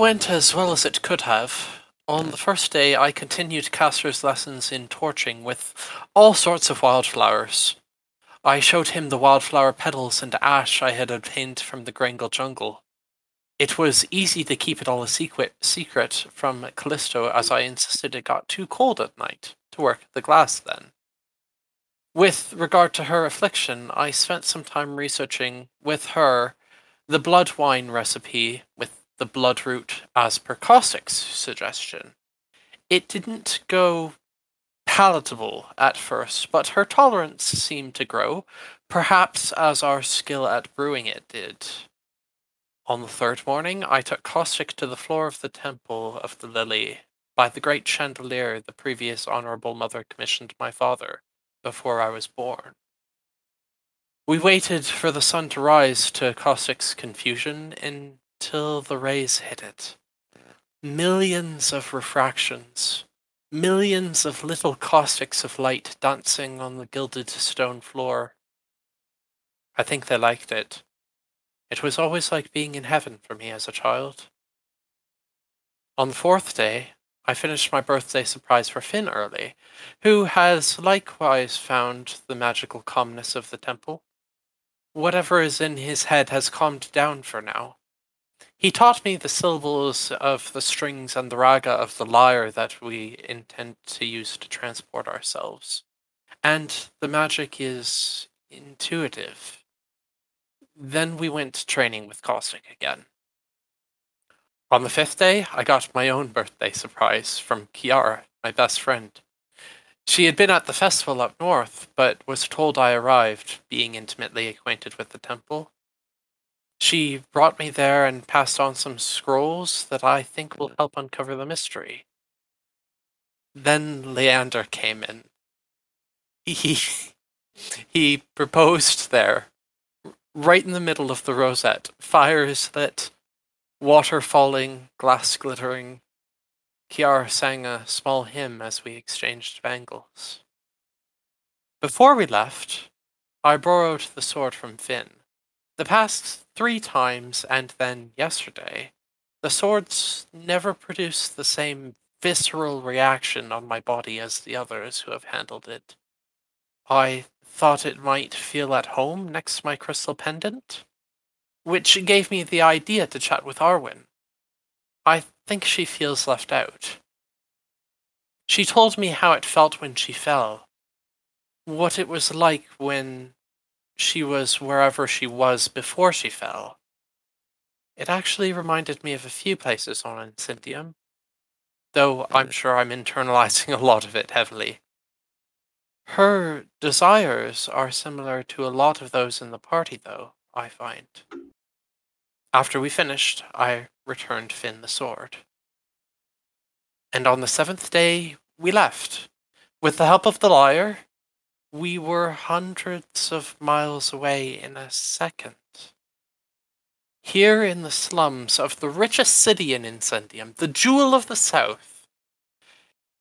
Went as well as it could have. On the first day, I continued Castor's lessons in torching with all sorts of wildflowers. I showed him the wildflower petals and ash I had obtained from the Grangle jungle. It was easy to keep it all a secret, secret from Callisto as I insisted it got too cold at night to work the glass then. With regard to her affliction, I spent some time researching with her the blood wine recipe with the bloodroot as per Caustic's suggestion. It didn't go palatable at first, but her tolerance seemed to grow, perhaps as our skill at brewing it did. On the third morning, I took Caustic to the floor of the Temple of the Lily by the great chandelier the previous Honourable Mother commissioned my father before I was born. We waited for the sun to rise to Caustic's confusion until the rays hit it. Millions of refractions, millions of little caustics of light dancing on the gilded stone floor. I think they liked it. It was always like being in heaven for me as a child. On the fourth day, I finished my birthday surprise for Finn early, who has likewise found the magical calmness of the temple. Whatever is in his head has calmed down for now. He taught me the syllables of the strings and the raga of the lyre that we intend to use to transport ourselves. And the magic is intuitive. Then we went training with Caustic again. On the fifth day, I got my own birthday surprise from Kiara, my best friend. She had been at the festival up north, but was told I arrived, being intimately acquainted with the temple. She brought me there and passed on some scrolls that I think will help uncover the mystery. Then Leander came in. He he proposed there, right in the middle of the rosette, fires lit, water falling, glass glittering, Kiara sang a small hymn as we exchanged bangles. Before we left, I borrowed the sword from Finn. The past three times and then yesterday, the swords never produced the same visceral reaction on my body as the others who have handled it. I thought it might feel at home next to my crystal pendant, which gave me the idea to chat with Arwen. I think she feels left out. She told me how it felt when she fell, what it was like when she was wherever she was before she fell. It actually reminded me of a few places on Incendium, though I'm sure I'm internalizing a lot of it heavily. Her desires are similar to a lot of those in the party, though, I find. After we finished, I returned Finn the sword. And on the seventh day, we left. With the help of the lyre, we were hundreds of miles away in a second. Here in the slums of the richest city in Incendium, the jewel of the south,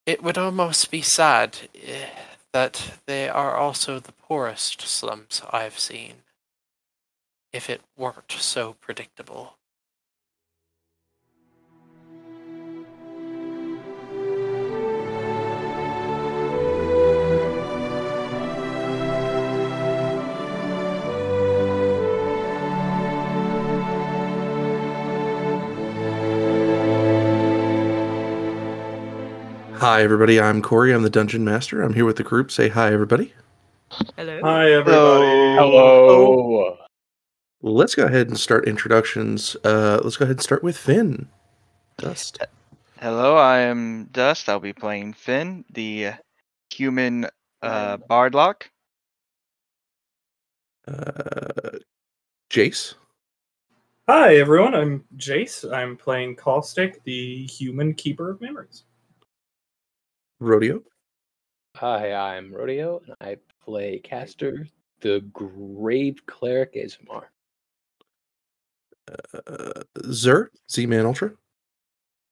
it would almost be sad eh, that they are also the poorest slums I've seen, if it weren't so predictable. Hi, everybody. I'm Corey. I'm the Dungeon Master. I'm here with the group. Say hi, everybody. Hello. Hi, everybody. Hello. Let's go ahead and start introductions. Uh, let's go ahead and start with Finn. Dust. Hello, I am Dust. I'll be playing Finn, the human uh, Bardlock. Uh, Jace. Hi, everyone. I'm Jace. I'm playing Caustic, the human keeper of memories. Rodeo. Hi, I'm Rodeo, and I play Caster, the Grave Cleric Aasimar. Uh, Zer. Z-Man Ultra.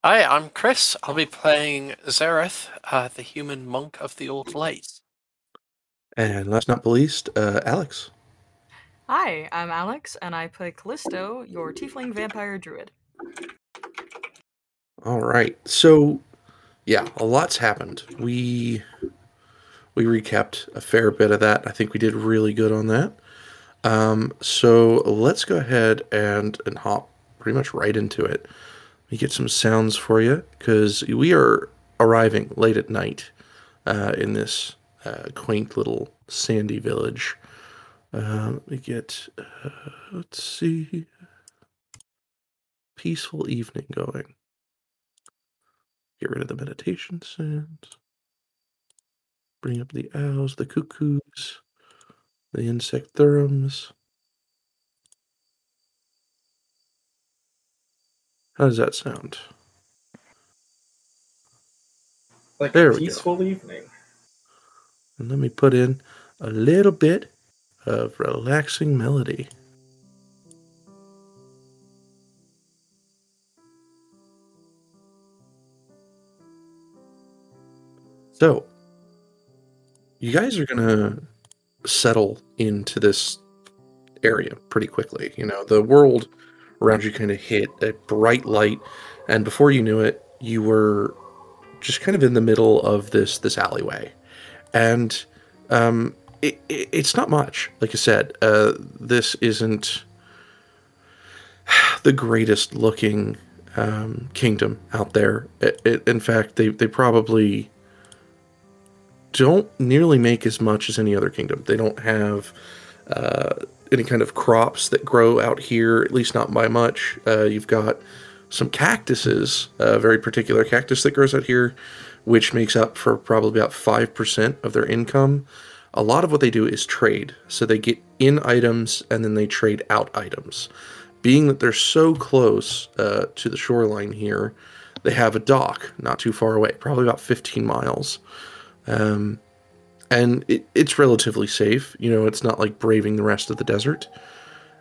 Hi, I'm Chris. I'll be playing Zareth, uh, the human monk of the Old Light. And last but not least, uh, Alex. Hi, I'm Alex, and I play Callisto, your tiefling vampire druid. All right. So, yeah, a lot's happened. We we recapped a fair bit of that. I think we did really good on that. Um, so let's go ahead and and hop pretty much right into it. Let me get some sounds for you because we are arriving late at night uh, in this uh, quaint little sandy village. Uh, let me get uh, let's see peaceful evening going. Get rid of the meditation sounds. Bring up the owls, the cuckoos, the insect therums. How does that sound? Like There a peaceful evening. And let me put in a little bit of relaxing melody. So, you guys are to settle into this area pretty quickly. You know, the world around you kind of hit a bright light, and before you knew it, you were just kind of in the middle of this this alleyway. And um, it, it, it's not much. Like I said, uh, this isn't the greatest looking um, kingdom out there. It, in fact, they, they probably don't nearly make as much as any other kingdom. They don't have uh, any kind of crops that grow out here, at least not by much. Uh, you've got some cactuses, a very particular cactus that grows out here, which makes up for probably about 5% of their income. A lot of what they do is trade. So they get in items and then they trade out items. Being that they're so close uh, to the shoreline here, they have a dock not too far away, probably about 15 miles. Um, and it, it's relatively safe. You know, it's not like braving the rest of the desert.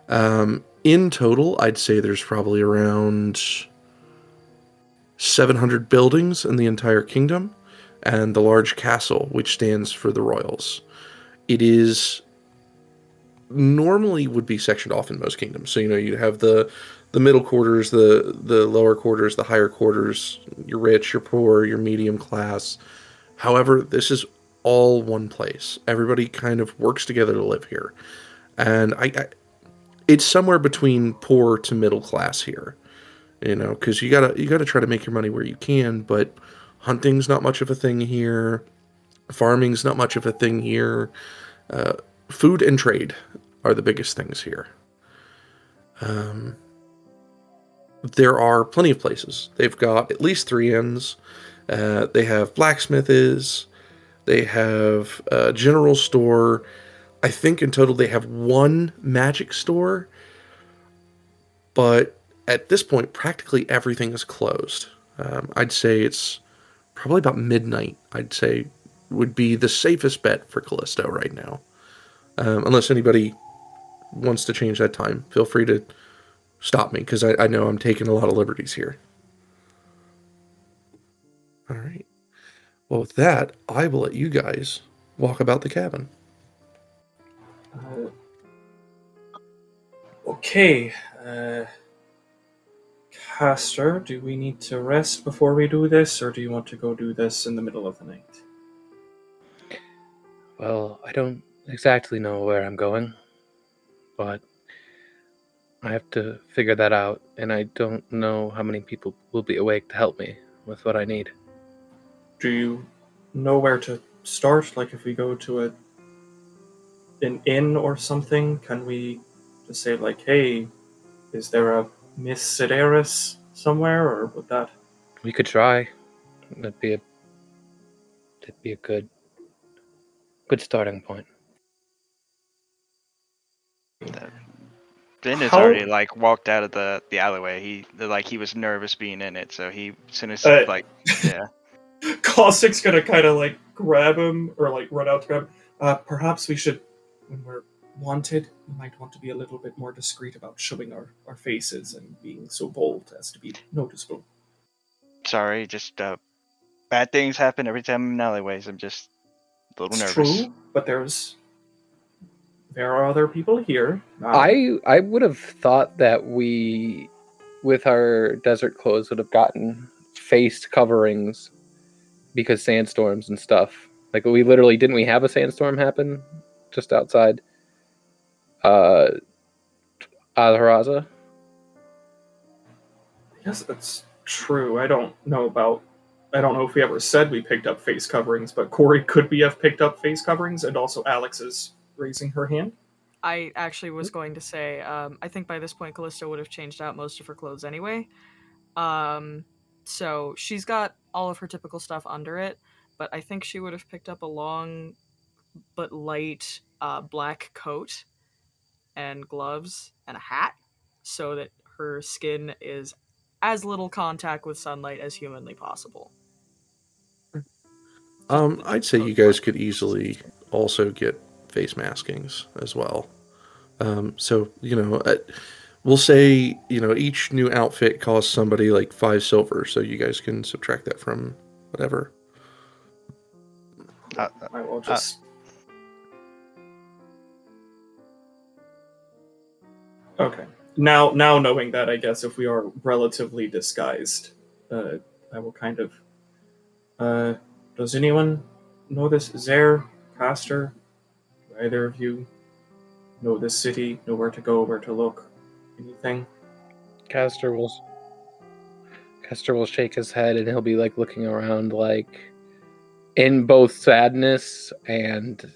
Um, in total, I'd say there's probably around 700 buildings in the entire kingdom, and the large castle, which stands for the royals. It is normally would be sectioned off in most kingdoms. So you know you have the the middle quarters, the the lower quarters, the higher quarters. You're rich, you're poor, you're medium class. However, this is all one place. Everybody kind of works together to live here, and I, I it's somewhere between poor to middle class here. You know, because you gotta you gotta try to make your money where you can, but hunting's not much of a thing here. Farming's not much of a thing here. Uh, food and trade are the biggest things here. Um, there are plenty of places. They've got at least three inns. Uh, they have blacksmith is. They have a general store. I think in total they have one magic store. But at this point, practically everything is closed. Um, I'd say it's probably about midnight. I'd say would be the safest bet for Callisto right now. Um, unless anybody wants to change that time, feel free to stop me because I, I know I'm taking a lot of liberties here. Well, with that, I will let you guys walk about the cabin. Uh, okay. Uh, Caster, do we need to rest before we do this, or do you want to go do this in the middle of the night? Well, I don't exactly know where I'm going, but I have to figure that out, and I don't know how many people will be awake to help me with what I need. Do you know where to start? Like, if we go to a an inn or something, can we just say like, "Hey, is there a Miss Sedaris somewhere?" Or would that? We could try. That'd be a that'd be a good good starting point. Finn has How- already like walked out of the the alleyway. He like he was nervous being in it, so he as soon as Uh, like yeah. Caustic's gonna kind of like grab him or like run out to grab. him. Uh, perhaps we should, when we're wanted, we might want to be a little bit more discreet about showing our, our faces and being so bold as to be noticeable. Sorry, just uh, bad things happen every time I'm in alleyways. I'm just a little It's nervous. true, but there's there are other people here. Uh, I I would have thought that we, with our desert clothes, would have gotten face coverings because sandstorms and stuff. Like we literally didn't we have a sandstorm happen just outside uh Alharaza? Yes, that's true. I don't know about. I don't know if we ever said we picked up face coverings, but Corey could be have picked up face coverings, and also Alex is raising her hand. I actually was going to say, um, I think by this point, Callisto would have changed out most of her clothes anyway. Um, so she's got all of her typical stuff under it, but I think she would have picked up a long but light uh, black coat and gloves and a hat so that her skin is as little contact with sunlight as humanly possible. Um, I'd say you guys could easily also get face maskings as well. Um, so you know, uh, we'll say you know each new outfit costs somebody like five silver, so you guys can subtract that from whatever. Uh, I will just. okay. Now, now knowing that, I guess if we are relatively disguised, uh, I will kind of. Uh, does anyone know this? Zare, Caster, do either of you know this city? Know where to go? Where to look? Anything? Caster will Caster will shake his head and he'll be like looking around like in both sadness and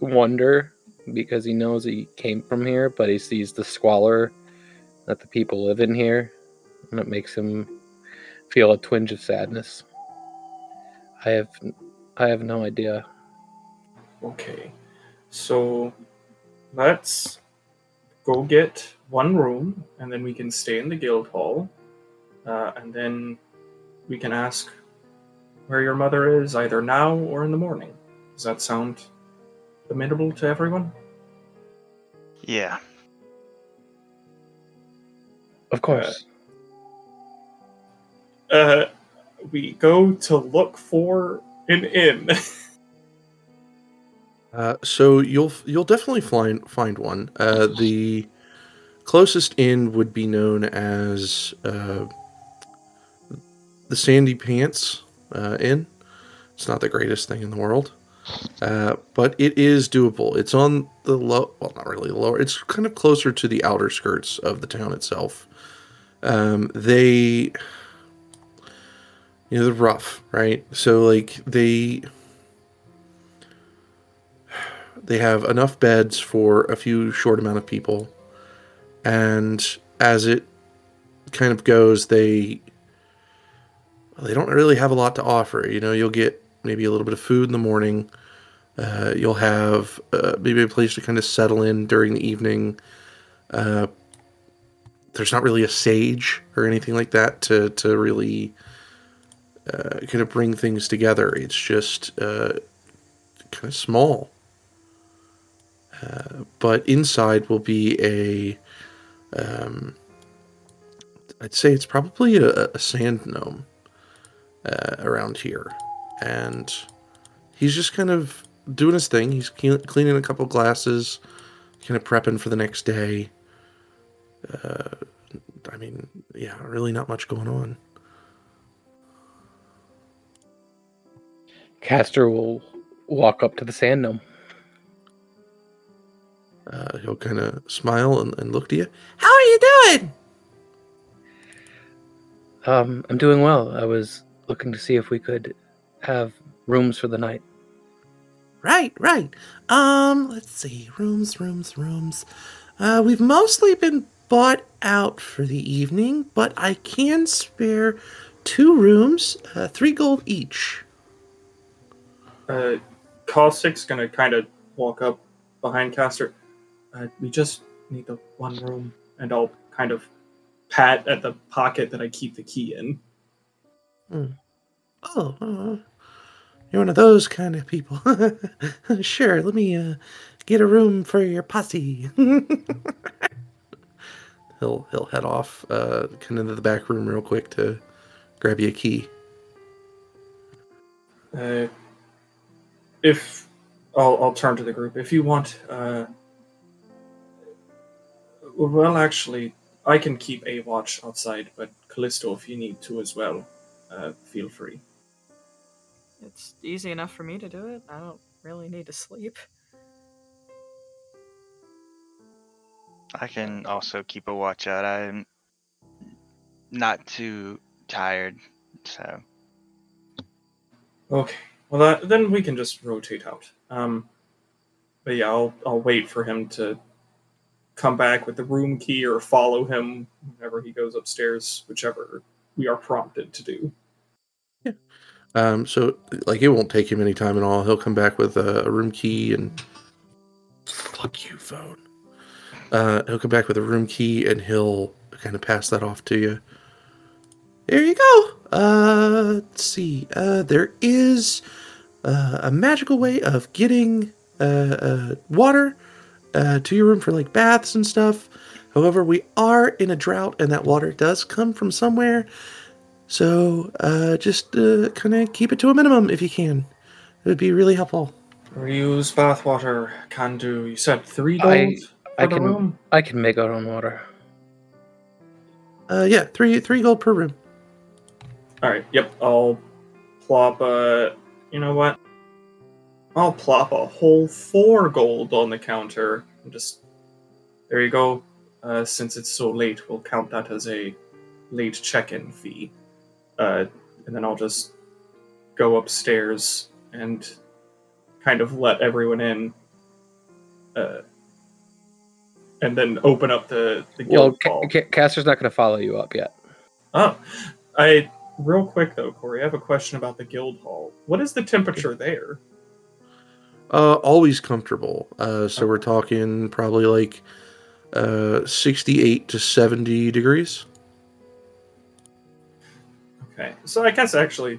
wonder because he knows he came from here, but he sees the squalor that the people live in here, and it makes him feel a twinge of sadness. I have I have no idea. Okay. So let's go get one room and then we can stay in the guild hall. Uh, and then we can ask where your mother is either now or in the morning. Does that sound amenable to everyone? yeah. Of course. Uh, we go to look for an inn. Uh, so you'll you'll definitely find find one. Uh, the closest inn would be known as uh, the Sandy Pants uh, Inn. It's not the greatest thing in the world, uh, but it is doable. It's on the low, well, not really lower. It's kind of closer to the outer skirts of the town itself. Um, they, you know, they're rough, right? So like they they have enough beds for a few short amount of people. And as it kind of goes they they don't really have a lot to offer. You know you'll get maybe a little bit of food in the morning. Uh, you'll have uh, maybe a place to kind of settle in during the evening. Uh, there's not really a sage or anything like that to to really uh, kind of bring things together. It's just uh, kind of small but inside will be a um, I'd say it's probably a, a sand gnome uh, around here, and he's just kind of doing his thing. He's cle- cleaning a couple glasses, kind of prepping for the next day. Uh, I mean, yeah, really not much going on. Caster will walk up to the sand gnome. Uh, he'll kind of smile and, and look to you. How are you doing? Um, I'm doing well. I was looking to see if we could have rooms for the night. Right, right. Um, let's see. Rooms, rooms, rooms. Uh, we've mostly been bought out for the evening, but I can spare two rooms, uh, three gold each. Uh, Caustic's gonna kind of walk up behind Caster. Uh, we just need the one room, and I'll kind of pat at the pocket that I keep the key in. Oh, uh, you're one of those kind of people. sure, let me uh, get a room for your posse. he'll he'll head off, uh, kind of into the back room real quick to grab you a key. Uh, if I'll, I'll turn to the group. If you want, uh, well, actually, I can keep a watch outside, but Callisto, if you need to as well, uh, feel free. It's easy enough for me to do it. I don't really need to sleep. I can also keep a watch out. I'm not too tired, so Okay. Well, that, then we can just rotate out. Um, but yeah, I'll I'll wait for him to come back with the room key or follow him whenever he goes upstairs, whichever we are prompted to do. Um, so like it won't take him any time at all. He'll come back with a, a room key and fuck you, phone. Uh, he'll come back with a room key and he'll kind of pass that off to you. There you go. Uh, let's see. Uh, there is uh, a magical way of getting uh, uh, water uh, to your room for like baths and stuff. However, we are in a drought, and that water does come from somewhere. So uh, just uh, kind of keep it to a minimum if you can. It would be really helpful. Reuse bathwater can do. You said three gold I- I can- room. I can make our own water. Uh, yeah, three three gold per room. All right. Yep. I'll plop a. You know what? I'll plop a whole four gold on the counter and just. There you go. Uh, since it's so late, we'll count that as a late check-in fee. Uh, and then I'll just go upstairs and kind of let everyone in. Uh, and then open up the, the guild Ca- hall. Ca- Caster's not going to follow you up yet. Oh, I real quick though, Corey. I have a question about the guild hall. What is the temperature there? Uh, always comfortable. Uh, so we're talking probably like uh 68 to 70 degrees. Okay, so I guess actually,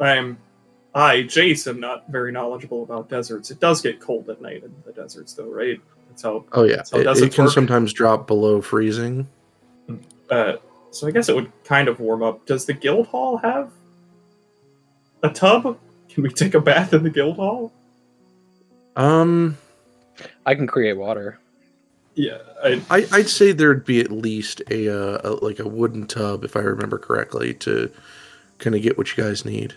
I'm I Jace am not very knowledgeable about deserts. It does get cold at night in the deserts, though, right? That's how. Oh yeah, So it, it it can work? sometimes drop below freezing. Uh, so I guess it would kind of warm up. Does the guild hall have a tub? Can we take a bath in the guild hall? Um, I can create water. Yeah, I, I, I'd say there'd be at least a, uh, a like a wooden tub, if I remember correctly, to kind of get what you guys need.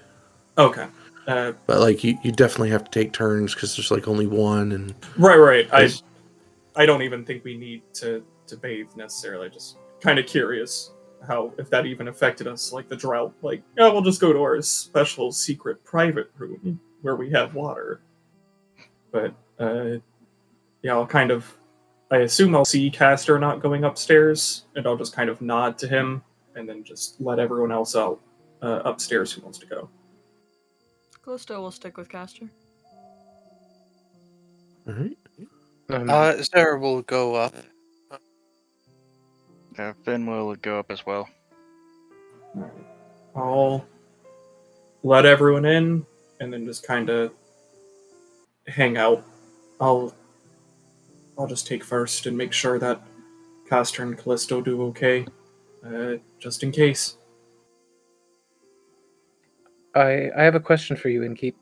okay. Uh, But like you, you definitely have to take turns because there's like only one, and right, right. I I don't even think we need to to bathe necessarily. Just kind of curious how if that even affected us, like the drought. Like, yeah we'll just go to our special secret private room where we have water. But uh, yeah, I'll kind of. I assume I'll see Caster not going upstairs, and I'll just kind of nod to him, and then just let everyone else out uh, upstairs who wants to go. Callisto will stick with Caster. all right. Um, Uh, Zara will go up. uh, Finn will go up as well. I'll let everyone in and then just kind of hang out. I'll I'll just take first and make sure that Castor and Callisto do okay, uh, just in case. I I have a question for you, Inkeep.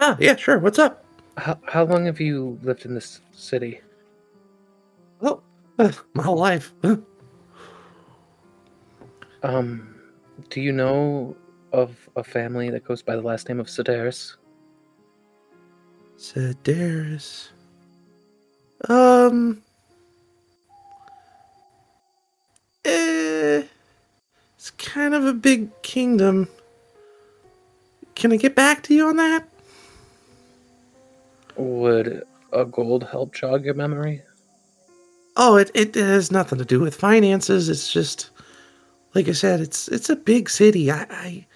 Ah, yeah, sure. What's up? How how long have you lived in this city? Oh, uh, my whole life. Um, do you know of a family that goes by the last name of Sedaris? Sedaris. Um. Eh, it's kind of a big kingdom. Can I get back to you on that? Would a gold help jog your memory? Oh, it, it has nothing to do with finances. It's just, like I said, it's it's a big city. I I,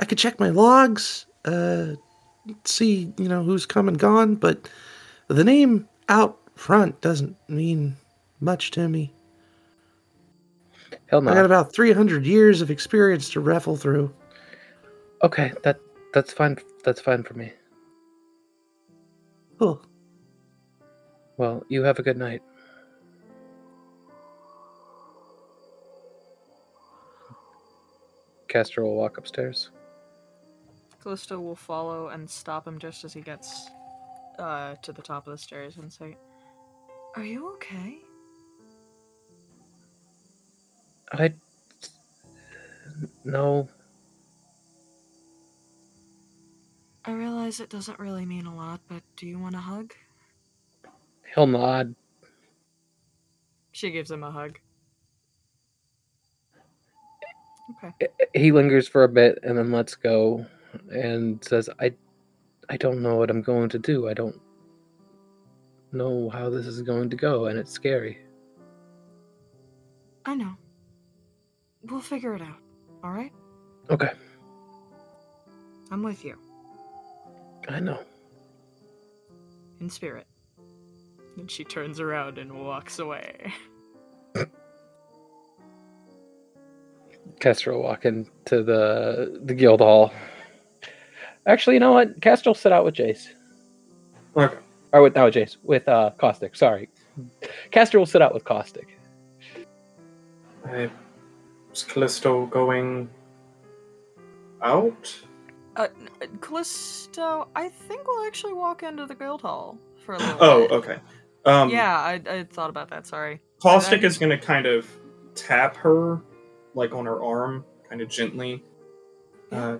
I could check my logs, uh, see you know who's come and gone, but the name out front doesn't mean much to me. Hell no. I got about three hundred years of experience to raffle through. Okay, that that's fine. That's fine for me. Cool. Well, you have a good night. Castor will walk upstairs. Callisto will follow and stop him just as he gets uh, to the top of the stairs and say, Are you okay? I. No. I realize it doesn't really mean a lot, but do you want a hug? He'll nod. She gives him a hug. Okay. He lingers for a bit and then lets go and says, I, I don't know what I'm going to do. I don't know how this is going to go, and it's scary. I know. We'll figure it out, alright? Okay, I'm with you. I know. In spirit. And she turns around and walks away. Kestrel will walk into the the guild hall. Actually, you know what? Castor will sit out with Jace. Okay. Or with not with Jace, with uh Caustic, sorry. Castor will sit out with Caustic. Uh, is Callisto going out? Uh, Callisto, I think we'll actually walk into the guild hall for a little bit. Oh, bit. okay. Um, yeah, I, I thought about that, sorry. Caustic I- is going to kind of tap her, like on her arm, kind of gently. Uh,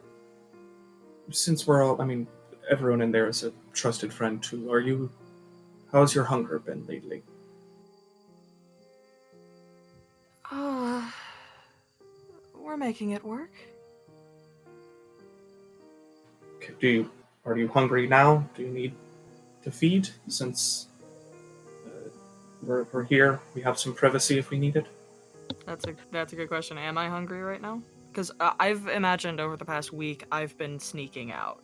since we're all, I mean, everyone in there is a trusted friend too. Are you? How's your hunger been lately? Uh, we're making it work. Okay, Do you? Are you hungry now? Do you need to feed? Since uh, we're, we're here, we have some privacy if we need it. That's a that's a good question. Am I hungry right now? Because uh, I've imagined over the past week I've been sneaking out.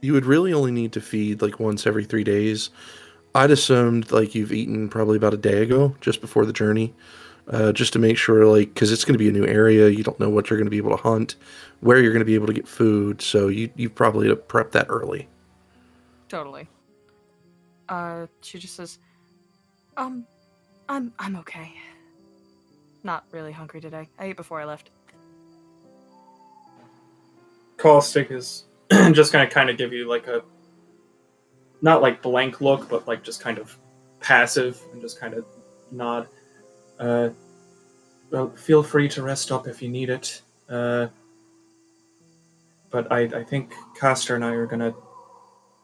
You would really only need to feed like once every three days. I'd assumed like you've eaten probably about a day ago, just before the journey, uh, just to make sure, like, because it's going to be a new area. You don't know what you're going to be able to hunt, where you're going to be able to get food. So you you probably to prep that early. Totally. Uh, she just says, "Um, I'm I'm okay. Not really hungry today. I ate before I left." Caustic is just going to kind of give you like a not like blank look, but like just kind of passive and just kind of nod. Uh, well, feel free to rest up if you need it. Uh, but I, I think Castor and I are going to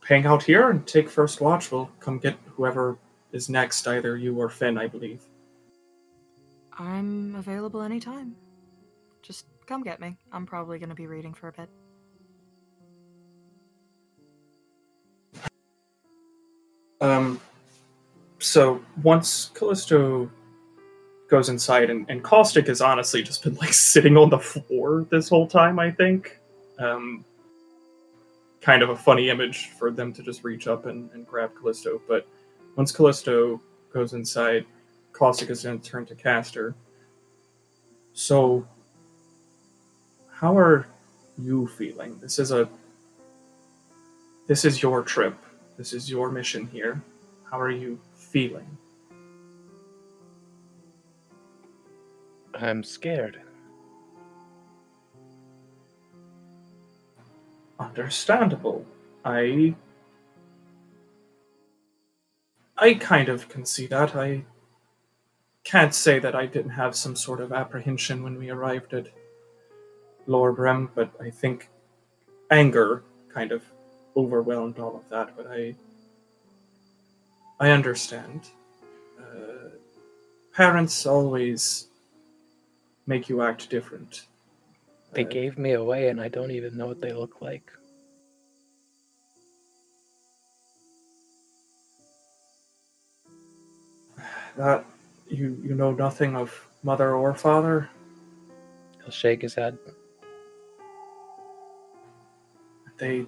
hang out here and take first watch. We'll come get whoever is next, either you or Finn, I believe. I'm available anytime. Just come get me. I'm probably gonna be reading for a bit. Um, so once Callisto goes inside, and, and Caustic has honestly just been like sitting on the floor this whole time, I think. Um, kind of a funny image for them to just reach up and, and grab Callisto. But once Callisto goes inside, Caustic is going to turn to Castor. So, how are you feeling? This is a. This is your trip. This is your mission here. How are you feeling? I'm scared. Understandable. I. I kind of can see that. I can't say that I didn't have some sort of apprehension when we arrived at Lorbrem, but I think anger kind of overwhelmed all of that. But I. I understand. Uh, parents always make you act different. They Uh, gave me away, and I don't even know what they look like. That you you know nothing of mother or father. He'll shake his head. They.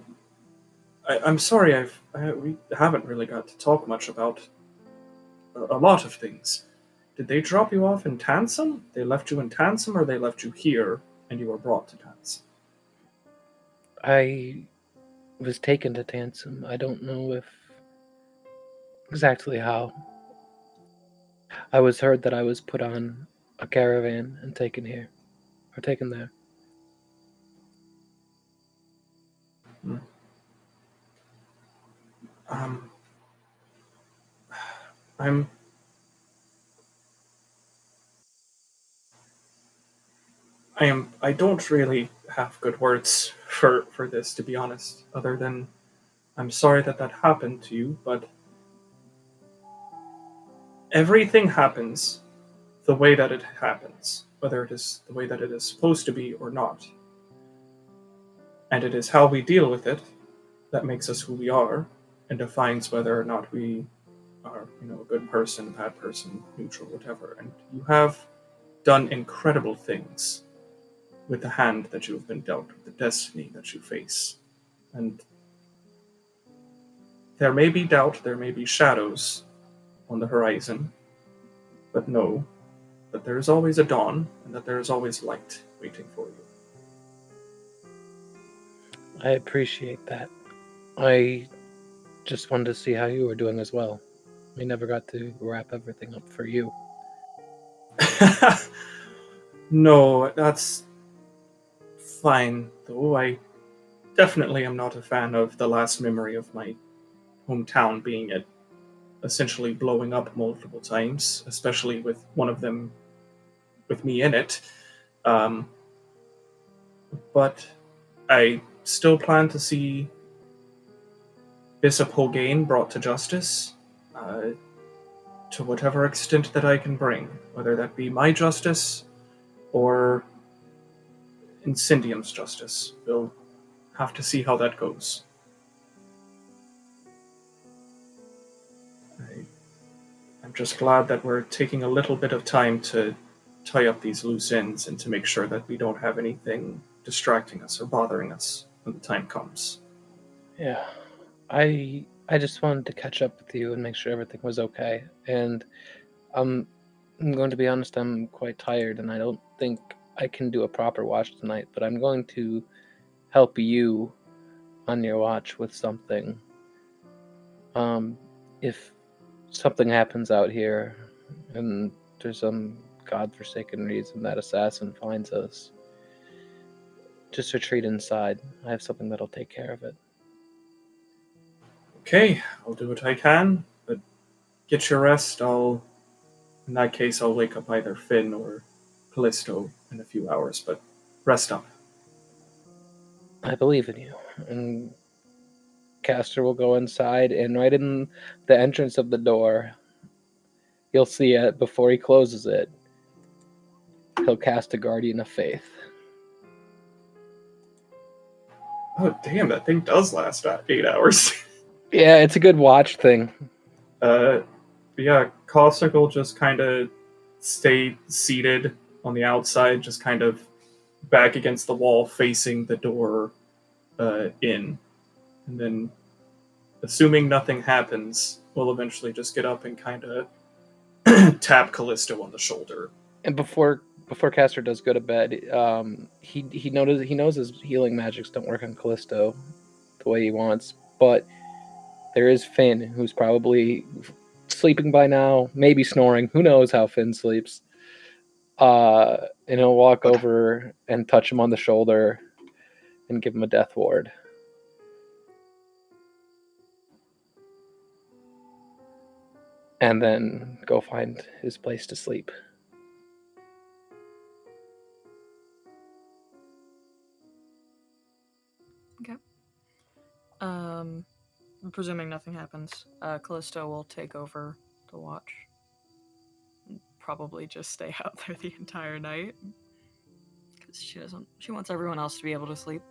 I, I'm sorry. I've I, we haven't really got to talk much about a, a lot of things. Did they drop you off in Tansom? They left you in Tansom, or they left you here and you were brought to Tansom? I was taken to Tansom. I don't know if exactly how. I was heard that I was put on a caravan and taken here, or taken there. Um, I'm. I am. I don't really have good words for for this, to be honest. Other than, I'm sorry that that happened to you, but everything happens the way that it happens, whether it is the way that it is supposed to be or not. And it is how we deal with it that makes us who we are and defines whether or not we are, you know, a good person, a bad person, neutral, whatever. And you have done incredible things with the hand that you have been dealt, with the destiny that you face. And there may be doubt, there may be shadows on the horizon, but know that there is always a dawn and that there is always light waiting for you. I appreciate that. I just wanted to see how you were doing as well. We never got to wrap everything up for you. no, that's fine, though. I definitely am not a fan of the last memory of my hometown being it essentially blowing up multiple times, especially with one of them with me in it. Um, but I still plan to see Bishop Holgain brought to justice uh, to whatever extent that I can bring, whether that be my justice or Incendium's justice. We'll have to see how that goes. I'm just glad that we're taking a little bit of time to tie up these loose ends and to make sure that we don't have anything distracting us or bothering us when the time comes. Yeah. I I just wanted to catch up with you and make sure everything was okay. And um I'm going to be honest, I'm quite tired and I don't think I can do a proper watch tonight, but I'm going to help you on your watch with something. Um if something happens out here and there's some godforsaken reason that assassin finds us, just retreat inside. I have something that'll take care of it. Okay, I'll do what I can, but get your rest. I'll, in that case, I'll wake up either Finn or Callisto in a few hours, but rest up. I believe in you. And Castor will go inside, and right in the entrance of the door, you'll see it before he closes it. He'll cast a Guardian of Faith. Oh, damn, that thing does last eight hours. Yeah, it's a good watch thing. Uh, yeah, Caustic will just kind of stay seated on the outside, just kind of back against the wall, facing the door uh, in. And then, assuming nothing happens, we'll eventually just get up and kind of tap Callisto on the shoulder. And before before Castor does go to bed, um, he he notices he knows his healing magics don't work on Callisto the way he wants, but there is Finn, who's probably sleeping by now, maybe snoring. Who knows how Finn sleeps? Uh, and he'll walk over and touch him on the shoulder and give him a death ward. And then go find his place to sleep. Okay. Um, presuming nothing happens, uh, Callisto will take over the watch. Probably just stay out there the entire night. Because she doesn't. She wants everyone else to be able to sleep.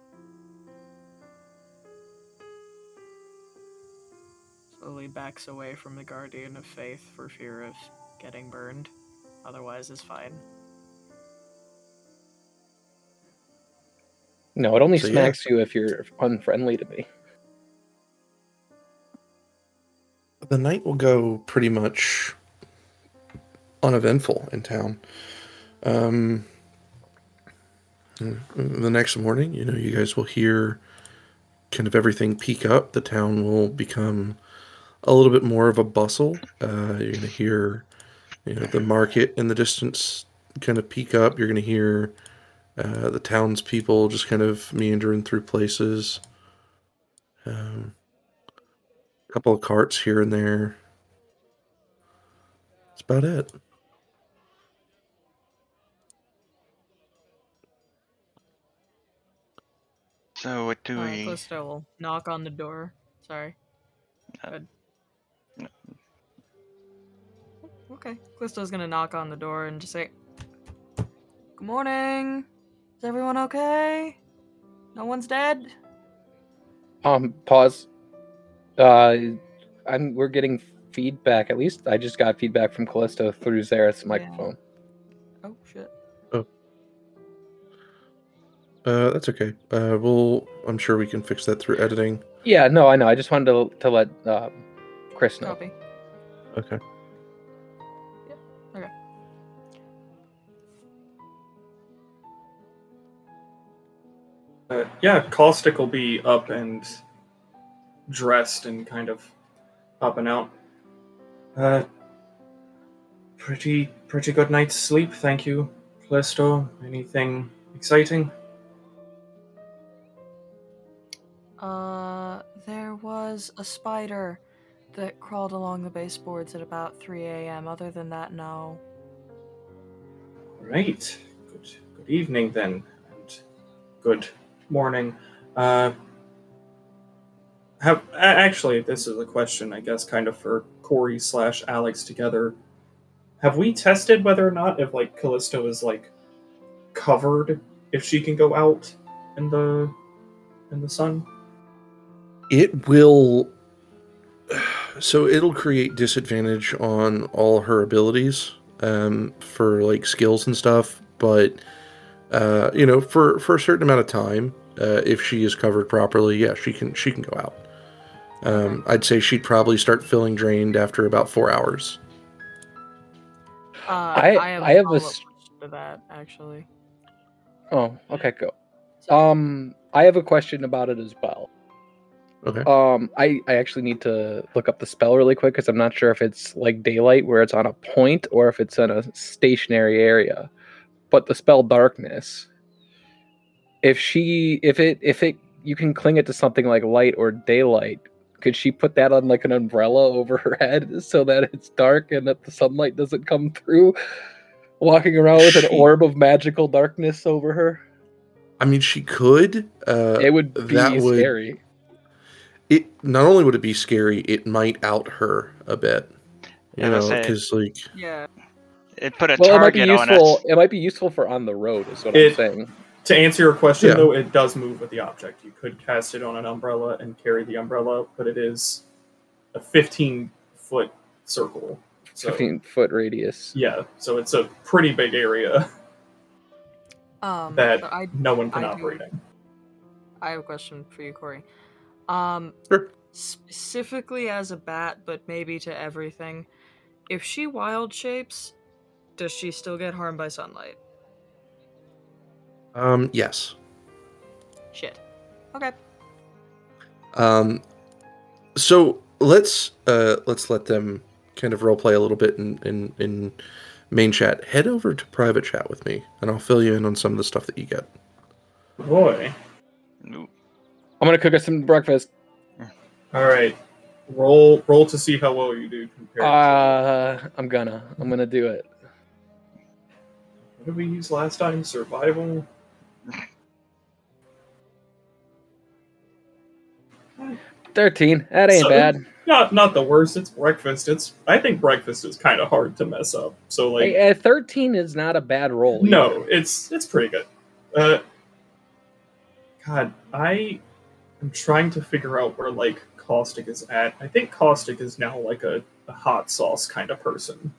Slowly backs away from the Guardian of Faith for fear of getting burned. Otherwise, is fine. No, it only So, yeah. smacks you if you're unfriendly to me. the night will go pretty much uneventful in town. Um, the next morning, you know, you guys will hear kind of everything peak up. The town will become a little bit more of a bustle. Uh, you're going to hear, you know, the market in the distance kind of peak up. You're going to hear uh, the townspeople just kind of meandering through places. Um, couple of carts here and there. That's about it. So what do Uh, we? Callisto will knock on the door. Sorry. Uh, Good. no. Okay. Callisto's gonna knock on the door and just say, Good morning. Is everyone okay? No one's dead? Um, pause. Uh, I'm. We're getting feedback. At least I just got feedback from Callisto through Zareth's microphone. Oh shit. Oh. Uh, that's okay. Uh, we'll. I'm sure we can fix that through editing. Yeah, no, I know. I just wanted to to let um, Chris know. Copy. Okay. Okay. Uh, yeah, Caustic will be up and dressed and kind of up and out. Uh, pretty, pretty good night's sleep, thank you, Callisto. Anything exciting? Uh, there was a spider that crawled along the baseboards at about 3 a.m. Other than that, no. Right. Good. Good evening then, and good morning. Uh, have actually, this is a question, I guess, kind of for Corey slash Alex together. Have we tested whether or not if like Callisto is like covered, if she can go out in the in the sun? It will. So it'll create disadvantage on all her abilities um, for like skills and stuff. But uh, you know, for for a certain amount of time, uh, if she is covered properly, yeah, she can she can go out. Um, I'd say she'd probably start feeling drained after about four hours. Uh, I- I have, I have a question to that actually. Oh, okay, go. Sorry. Um, I have a question about it as well. Okay. Um, I I actually need to look up the spell really quick because I'm not sure if it's like daylight where it's on a point or if it's in a stationary area. But the spell darkness, if she if it if it you can cling it to something like light or daylight, could she put that on like an umbrella over her head so that it's dark and that the sunlight doesn't come through? Walking around with an orb of magical darkness over her. I mean, she could. Uh, it would be that would- scary. It not only would it be scary, it might out her a bit. You Yeah, know, because like Yeah. It put a Well, it might be target on useful. It might be useful for on the road, is what It- I'm saying. To answer your question, Yeah. though, it does move with the object. You could cast it on an umbrella and carry the umbrella, but it is a 15 foot circle. So, 15 foot radius. yeah, so it's a pretty big area Um, that but I no one can I do- operate in. I have a question for you, Corey. Um, Sure. specifically as a bat, but maybe to everything. If she wild shapes, does she still get harmed by sunlight? um yes. Shit. Okay. Um, so let's uh, let's let them kind of role play a little bit in, in in main chat. Head over to private chat with me, and I'll fill you in on some of the stuff that you get. Boy. Ooh, I'm gonna cook us some breakfast. All right. Roll roll to see how well you do compared Uh, I'm gonna. I'm gonna do it. what did we use last time? Survival? 13. That ain't So- bad. Not not the worst. It's breakfast. It's I think breakfast is kind of hard to mess up. So like Hey, uh, 13 is not a bad roll. No, either. it's it's pretty good. Uh, God, I am trying to figure out where like Caustic is at. I think Caustic is now like a, a hot sauce kind of person.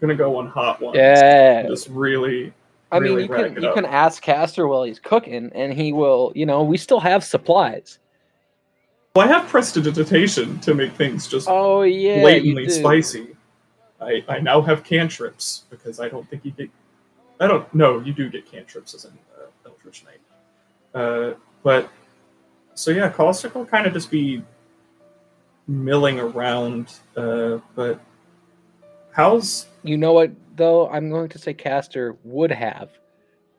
Gonna go on hot ones. Yeah. Just really. I mean, really you can you can ask Castor while he's cooking, and he will. You know, we still have supplies. Well, I have prestidigitation to make things just Oh yeah, blatantly spicy. I I now have cantrips because I don't think you get. I don't know. You do get cantrips as an uh, Eldritch Knight. Uh, but so yeah, Caustic will kind of just be milling around. Uh, but how's You know what though? I'm going to say Castor would have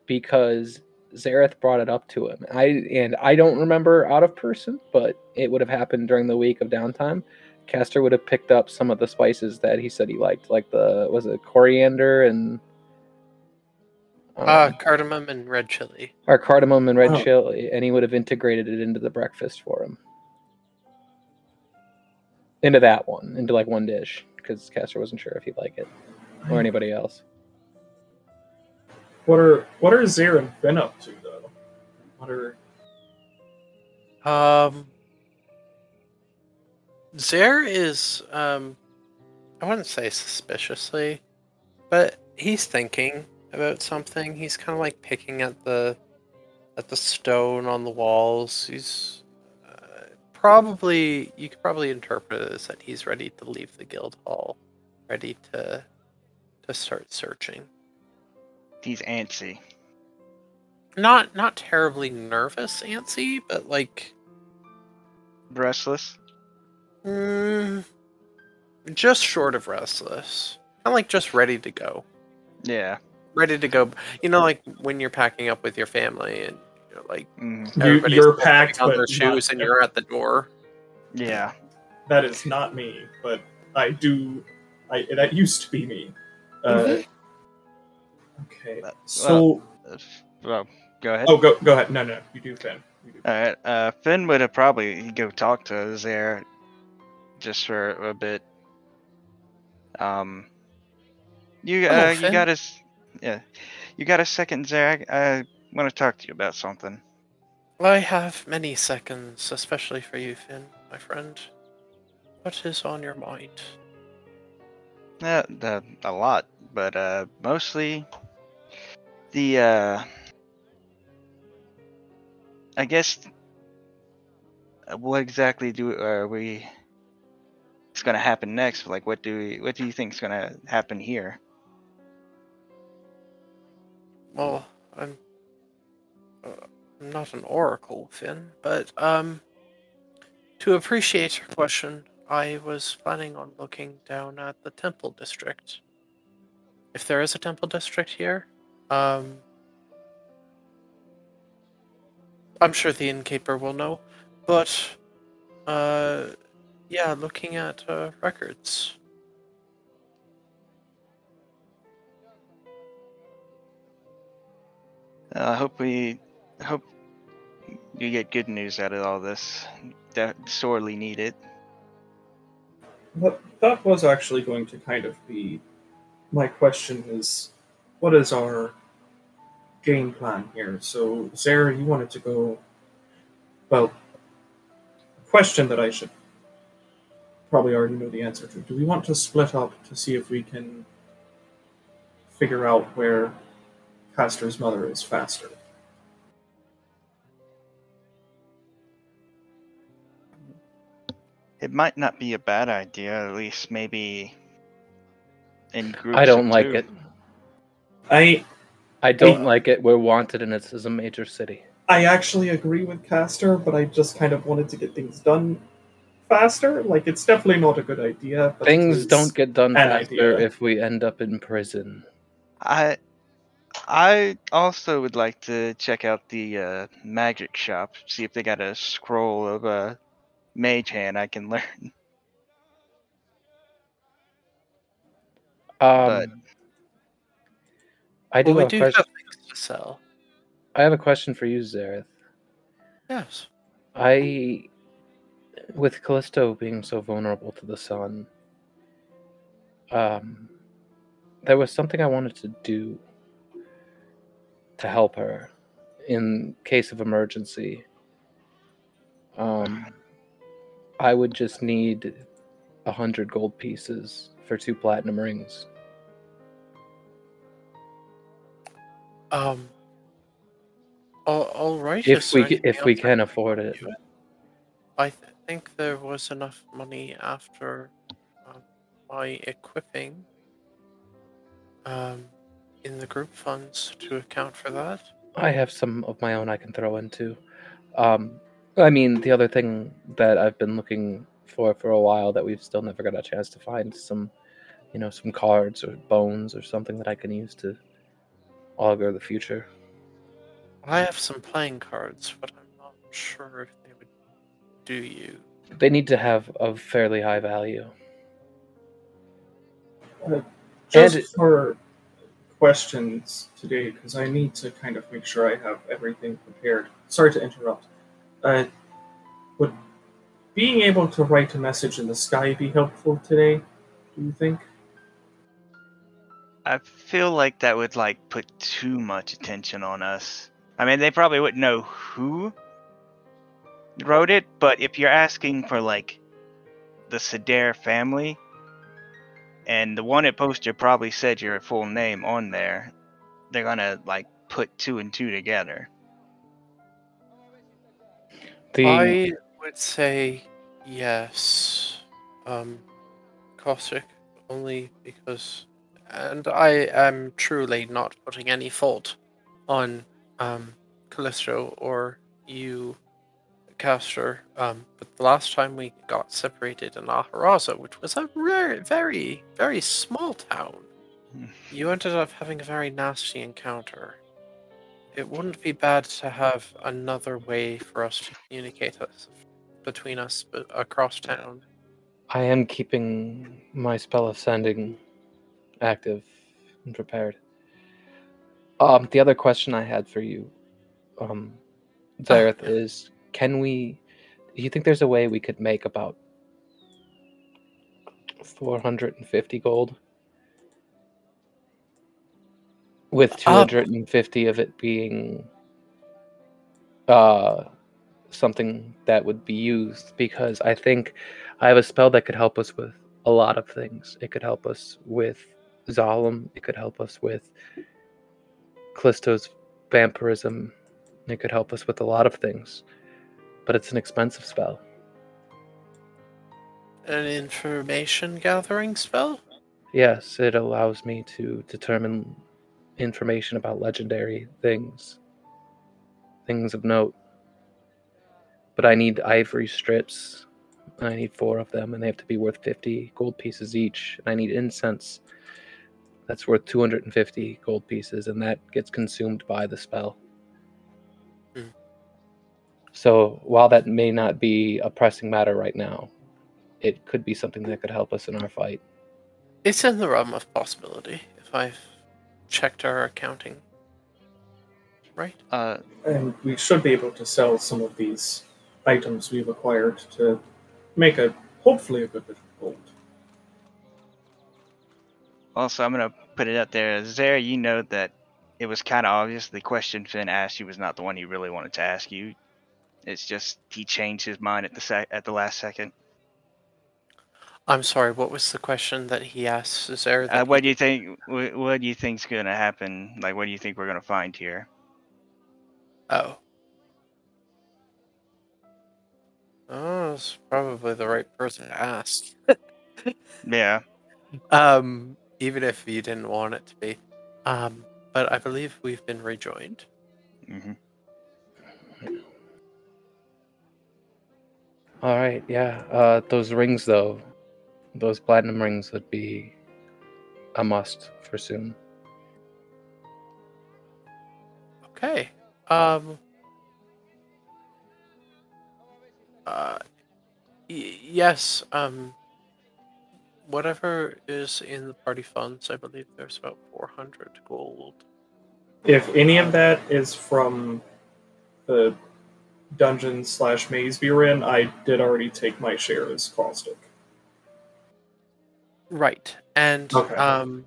because Zareth brought it up to him. I and I don't remember out of person, but it would have happened during the week of downtime. Castor would have picked up some of the spices that he said he liked, like the was it coriander and um, Uh, cardamom and red chili. or cardamom and red Oh. chili, and he would have integrated it into the breakfast for him. Into that one, into like one dish, because Castor wasn't sure if he'd like it or anybody else. What are what are Zir and Finn up to though? What are Um, Zare is, um, I wouldn't say suspiciously, but he's thinking about something. He's kind of like picking at the at the stone on the walls. He's uh, probably you could probably interpret it as that he's ready to leave the guild hall, ready to to start searching. He's antsy. Not not terribly nervous, antsy, but like Restless. Mm, just short of restless. Kind of like just ready to go. Yeah. Ready to go. You know, like when you're packing up with your family and you're like Mm, you, everybody's you're putting packed on but their shoes and you're at the door. yeah. that is not me, but I do. I that used to be me. Uh, Mhm. Okay, Uh, so Uh, f- Well, go ahead. oh, go go ahead. No, no, you do, Finn. You do. All right. Uh, Finn would have probably go talk to Zare just for a bit. Um, you Hello, uh, you got a s- yeah, you got a second, Zare? I, want to talk to you about something. I have many seconds, especially for you, Finn, my friend. What is on your mind? Uh, the, a lot, but uh, mostly the uh, I guess what exactly do are we? It's gonna happen next. Like, what do we? What do you think is gonna happen here? Well, I'm, uh, I'm not an oracle, Finn, but um, to appreciate your question, I was planning on looking down at the temple district. If there is a temple district here, um, I'm sure the innkeeper will know, but uh, yeah, looking at uh, records. Uh, I hope we hope you get good news out of all this. That sorely needed. That was actually going to kind of be my question is what is our game plan here? So Zara, you wanted to go well question that I should probably already know the answer to. Do we want to split up to see if we can figure out where Castor's mother is faster? It might not be a bad idea. At least maybe in groups. I don't of like two. it. I I don't like it. We're wanted, and it's is a major city. I actually agree with Castor, but I just kind of wanted to get things done faster. Like it's definitely not a good idea. But Things don't get done faster idea. if we end up in prison. I I also would like to check out the uh, magic shop, see if they got a scroll of uh, mage hand I can learn. Um, I do Well, we have a do question. have things to sell. I have a question for you, Zareth. Yes. I, with Callisto being so vulnerable to the sun, um, there was something I wanted to do to help her in case of emergency. Um, I would just need a hundred gold pieces for two platinum rings. Um. All, all right. If we there ca- anything if we can afford it. I th- think there was enough money after um, my equipping um, in the group funds to account for that. I have some of my own I can throw into. Um, I mean, the other thing that I've been looking for for a while that we've still never got a chance to find is some, you know, some cards or bones or something that I can use to augur the future. I have some playing cards, but I'm not sure if they would do you. They need to have a fairly high value. Just And- for questions today, because I need to kind of make sure I have everything prepared. Sorry to interrupt. Uh, would being able to write a message in the sky be helpful today? Do you think? I feel like that would like put too much attention on us. I mean, they probably wouldn't know who wrote it, but if you're asking for like the Sedair family, and the wanted poster probably said your full name on there, they're gonna like put two and two together. The I would say yes. Um, caustic only because, and I am truly not putting any fault on um Callisto or you, Castor. Um, but the last time we got separated in Aharaza, which was a very, very, very small town, Hmm. you ended up having a very nasty encounter. It wouldn't be bad to have another way for us to communicate us between us across town. I am keeping my spell of sending active and prepared. Um, the other question I had for you, um, Zareth, is can we? Do you think there's a way we could make about four hundred and fifty gold, with two Um, hundred and fifty of it being uh something that would be used? Because I think I have a spell that could help us with a lot of things. It could help us with Zalem. It could help us with Callisto's vampirism. It could help us with a lot of things. But it's an expensive spell. An information gathering spell? Yes, it allows me to determine information about legendary things, things of note. But I need ivory strips. and I need four of them, and they have to be worth 50 gold pieces each. And I need incense that's worth 250 gold pieces, and that gets consumed by the spell. So while that may not be a pressing matter right now, it could be something that could help us in our fight. It's in the realm of possibility if I've checked our accounting. Right? Uh, And we should be able to sell some of these items we've acquired to make a hopefully a good bit of gold. also, I'm gonna put it out there, Zara. You know that it was kind of obvious the question Finn asked you was not the one he really wanted to ask you. It's just he changed his mind at the sec- at the last second. I'm sorry, what was the question that he asked? Is there Uh, what do you think? What, what do you think's gonna happen? Like, what do you think we're gonna find here? Oh. Oh, it's probably the right person to ask. Yeah. Um, even if you didn't want it to be. Um, but I believe we've been rejoined. hmm All right, yeah. Uh, those rings, though, those platinum rings would be a must for soon. Okay. Um. Uh. Y- yes. Um. Whatever is in the party funds, I believe there's about 400 gold. If any of that is from the dungeon slash maze we were in, I did already take my share as caustic. Right. And Okay. um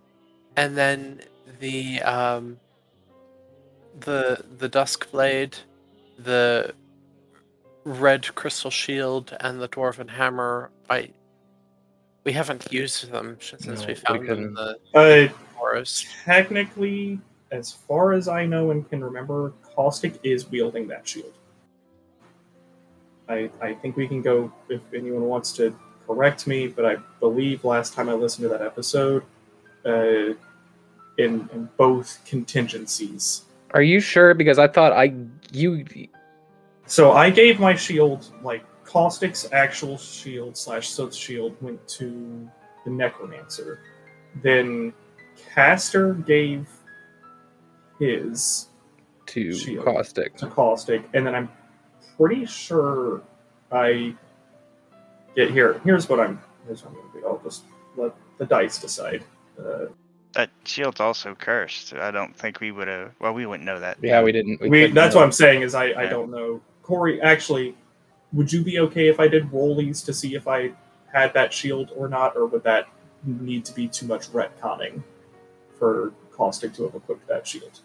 and then the um the the dusk blade, the red crystal shield and the dwarven hammer I we haven't used them since No, we we found them in can- the Uh, forest. technically, as far as I know and can remember, caustic is wielding that shield. I, I think we can go if anyone wants to correct me, but I believe last time I listened to that episode, uh, in, in both contingencies. Are you sure? Because I thought I you So I gave my shield like Caustic's actual shield slash Soot's shield went to the Necromancer. Then Caster gave his to Shield. caustic. to Caustic, and then I'm pretty sure I get here, here's what I'm. Here's what I'm gonna do. I'll just let the dice decide. Uh, That shield's also cursed. I don't think we would have. Well, we wouldn't know that. Yeah, we didn't. we, couldn't that's know. what I'm saying is I, I don't know. Corey, actually, would you be okay if I did rollies to see if I had that shield or not, or would that need to be too much retconning for Caustic to have equipped that shield?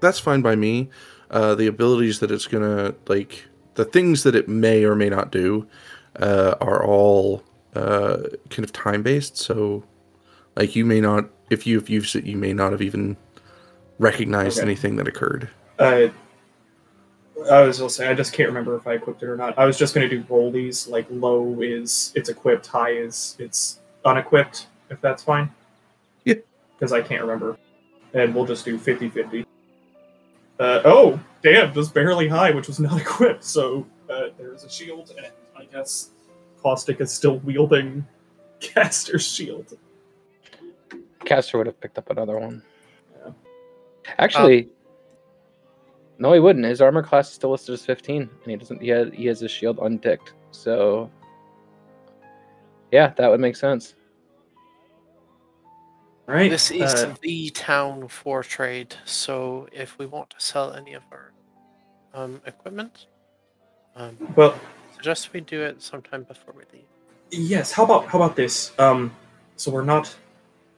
That's fine by me. Uh, the abilities that it's gonna like, the things that it may or may not do, uh, are all uh, kind of time based. So, like, you may not, if you've used it, you may not have even recognized Okay. anything that occurred. Uh, I was just saying, I just can't remember if I equipped it or not. I was just to do rollies, like low is it's equipped, high is it's unequipped, if that's fine. Yeah. Because I can't remember. And we'll just do 50 50. Uh, oh, damn, just barely high, which was not equipped. So uh, there's a shield, and I guess Caustic is still wielding Caster's shield. Caster would have picked up another one. Yeah. Actually, no, he wouldn't. His armor class is still listed as 15, and he doesn't. He has, he has his shield unticked. So, yeah, that would make sense. All right. This is uh, the town for trade, so if we want to sell any of our um, equipment, um, well, suggest we do it sometime before we leave. Yes. How about how about this? Um, so we're not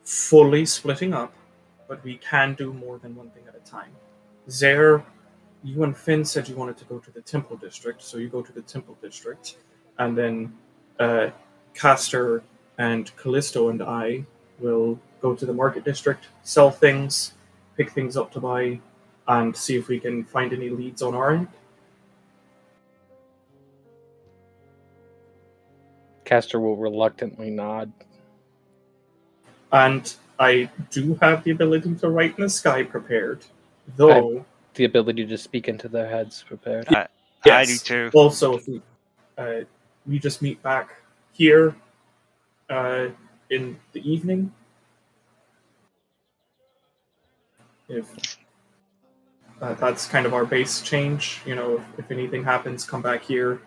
fully splitting up, but we can do more than one thing at a time. Zare, you and Finn said you wanted to go to the Temple District, so you go to the Temple District, and then uh, Caster and Callisto and I will go to the Market District, sell things, pick things up to buy, and see if we can find any leads on our end. Caster will reluctantly nod. And I do have the ability to write in the sky prepared, though. The ability to speak into their heads prepared. I do Yes. too. Also, if we uh, we just meet back here uh, in the evening, if uh, that's kind of our base change, you know, if, if anything happens, come back here,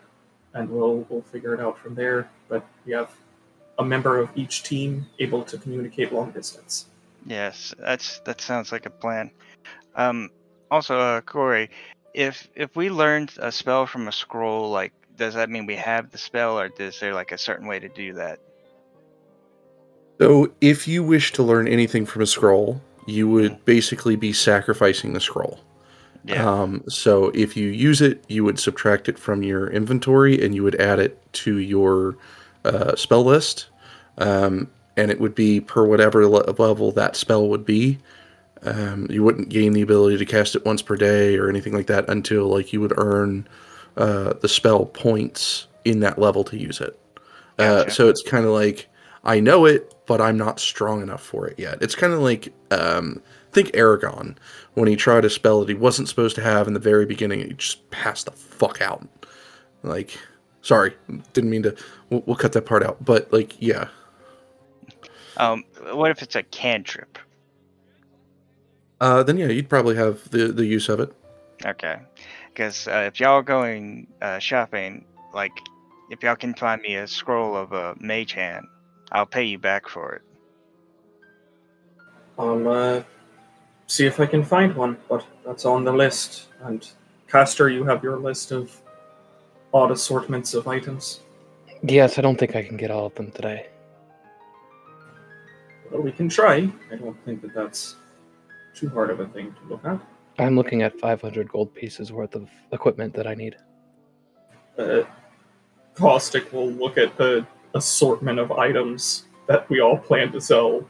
and we'll we'll figure it out from there. But we have a member of each team able to communicate long distance. Yes, that's that sounds like a plan. Um, also, uh, Corey, if if we learned a spell from a scroll, like, does that mean we have the spell, or is there like a certain way to do that? So, if you wish to learn anything from a scroll, you would basically be sacrificing the scroll. Yeah. Um, so if you use it, you would subtract it from your inventory and you would add it to your uh, spell list. Um, and it would be per whatever le- level that spell would be. Um, you wouldn't gain the ability to cast it once per day or anything like that until like you would earn uh, the spell points in that level to use it. Uh, so it's kind of like I know it, but I'm not strong enough for it yet. It's kind of like um, think Eragon when he tried a spell that he wasn't supposed to have in the very beginning. He just passed the fuck out. Like, sorry, didn't mean to. We'll, we'll cut that part out. But like, yeah, Um, what if it's a cantrip? uh, then yeah, you'd probably have the the use of it. Okay, because uh, if y'all are going uh, shopping, like, if y'all can find me a scroll of a mage hand, I'll pay you back for it. I'll uh, see if I can find one, but that's on the list. And Caster, you have your list of odd assortments of items. Yes, I don't think I can get all of them today. Well, we can try. I don't think that that's too hard of a thing to look at. I'm looking at 500 gold pieces worth of equipment that I need. Uh, Caustic will look at the assortment of items that we all plan to sell.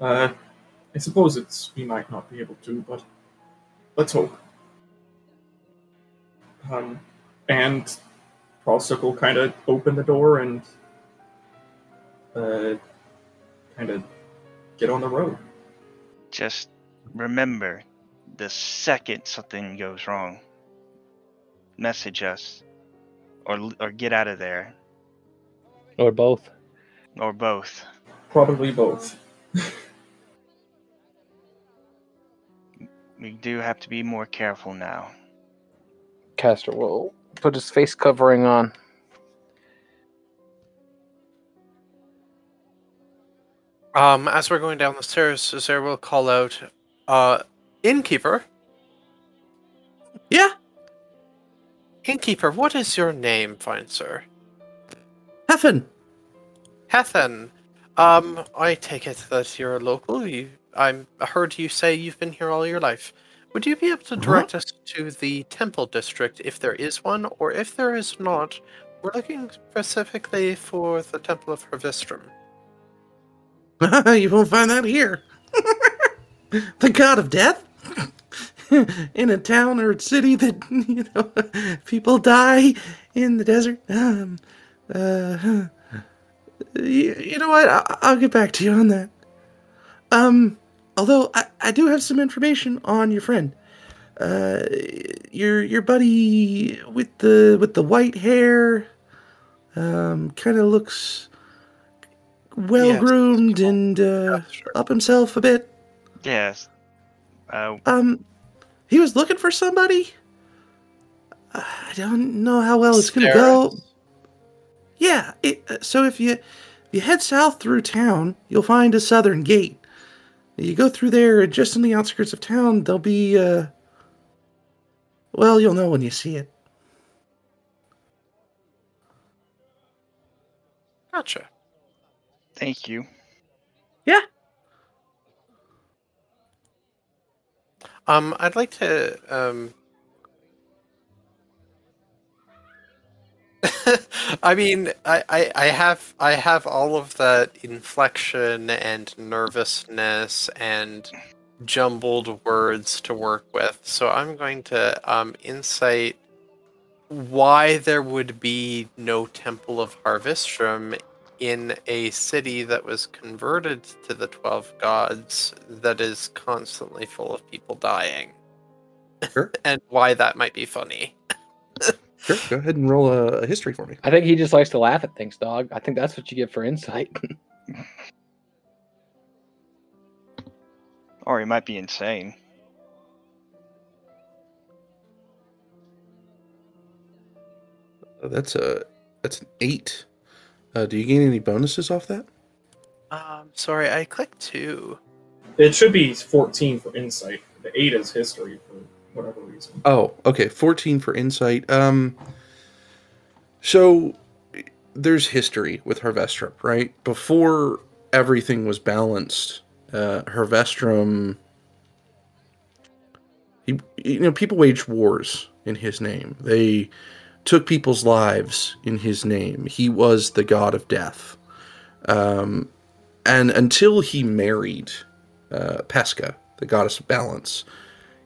Uh, I suppose it's we might not be able to, but let's hope. Um, and will kind of open the door and uh, kind of get on the road. Just remember, the second something goes wrong, message us, or or get out of there, or both. Or both. Probably both. we do have to be more careful now. Castor will put his face covering on. Um, as we're going down the stairs, Sarah will call out, uh, Innkeeper? Yeah? Innkeeper, what is your name, fine sir? Heffen. Hethan. Um, I take it that you're a local. You, I'm I heard you say you've been here all your life. Would you be able to direct us to the temple district if there is one, or if there is not? We're looking specifically for the Temple of Harvestrum. you won't find that here. the god of death? in a town or city that, you know, people die in the desert. Um, uh, you, you know what? I, I'll get back to you on that. Um, although I, I do have some information on your friend. Uh, your your buddy with the with the white hair, um, kind of looks well groomed and uh, Yes, sure. up himself a bit. Yes. Uh, Um, he was looking for somebody. I don't know how well it's gonna go. Stairs? Yeah. It, uh, so if you if you head south through town, you'll find a southern gate. You go through there, just in the outskirts of town, there'll be. Uh, well, you'll know when you see it. Gotcha. thank you. Yeah. Um, I'd like to um. I mean, I, I, I have I have all of that inflection and nervousness and jumbled words to work with, so I'm going to um insight why there would be no Temple of Harvestrum in a city that was converted to the 12 gods that is constantly full of people dying. Sure. and why that might be funny. Sure. Go ahead and roll a, a history for me. I think he just likes to laugh at things, dog. I think that's what you get for insight. Or he might be insane. Uh, That's a that's an eight. Uh, do you gain any bonuses off that? Um, sorry, I clicked two. It should be 14 for insight. The 8 is history for whatever reason. Oh, okay. 14 for insight. Um so there's history with Harvestrum, right? Before everything was balanced, uh Harvestrum he, you know, people waged wars in his name. They took people's lives in his name. He was the god of death. Um and until he married uh, Pesca, the goddess of balance,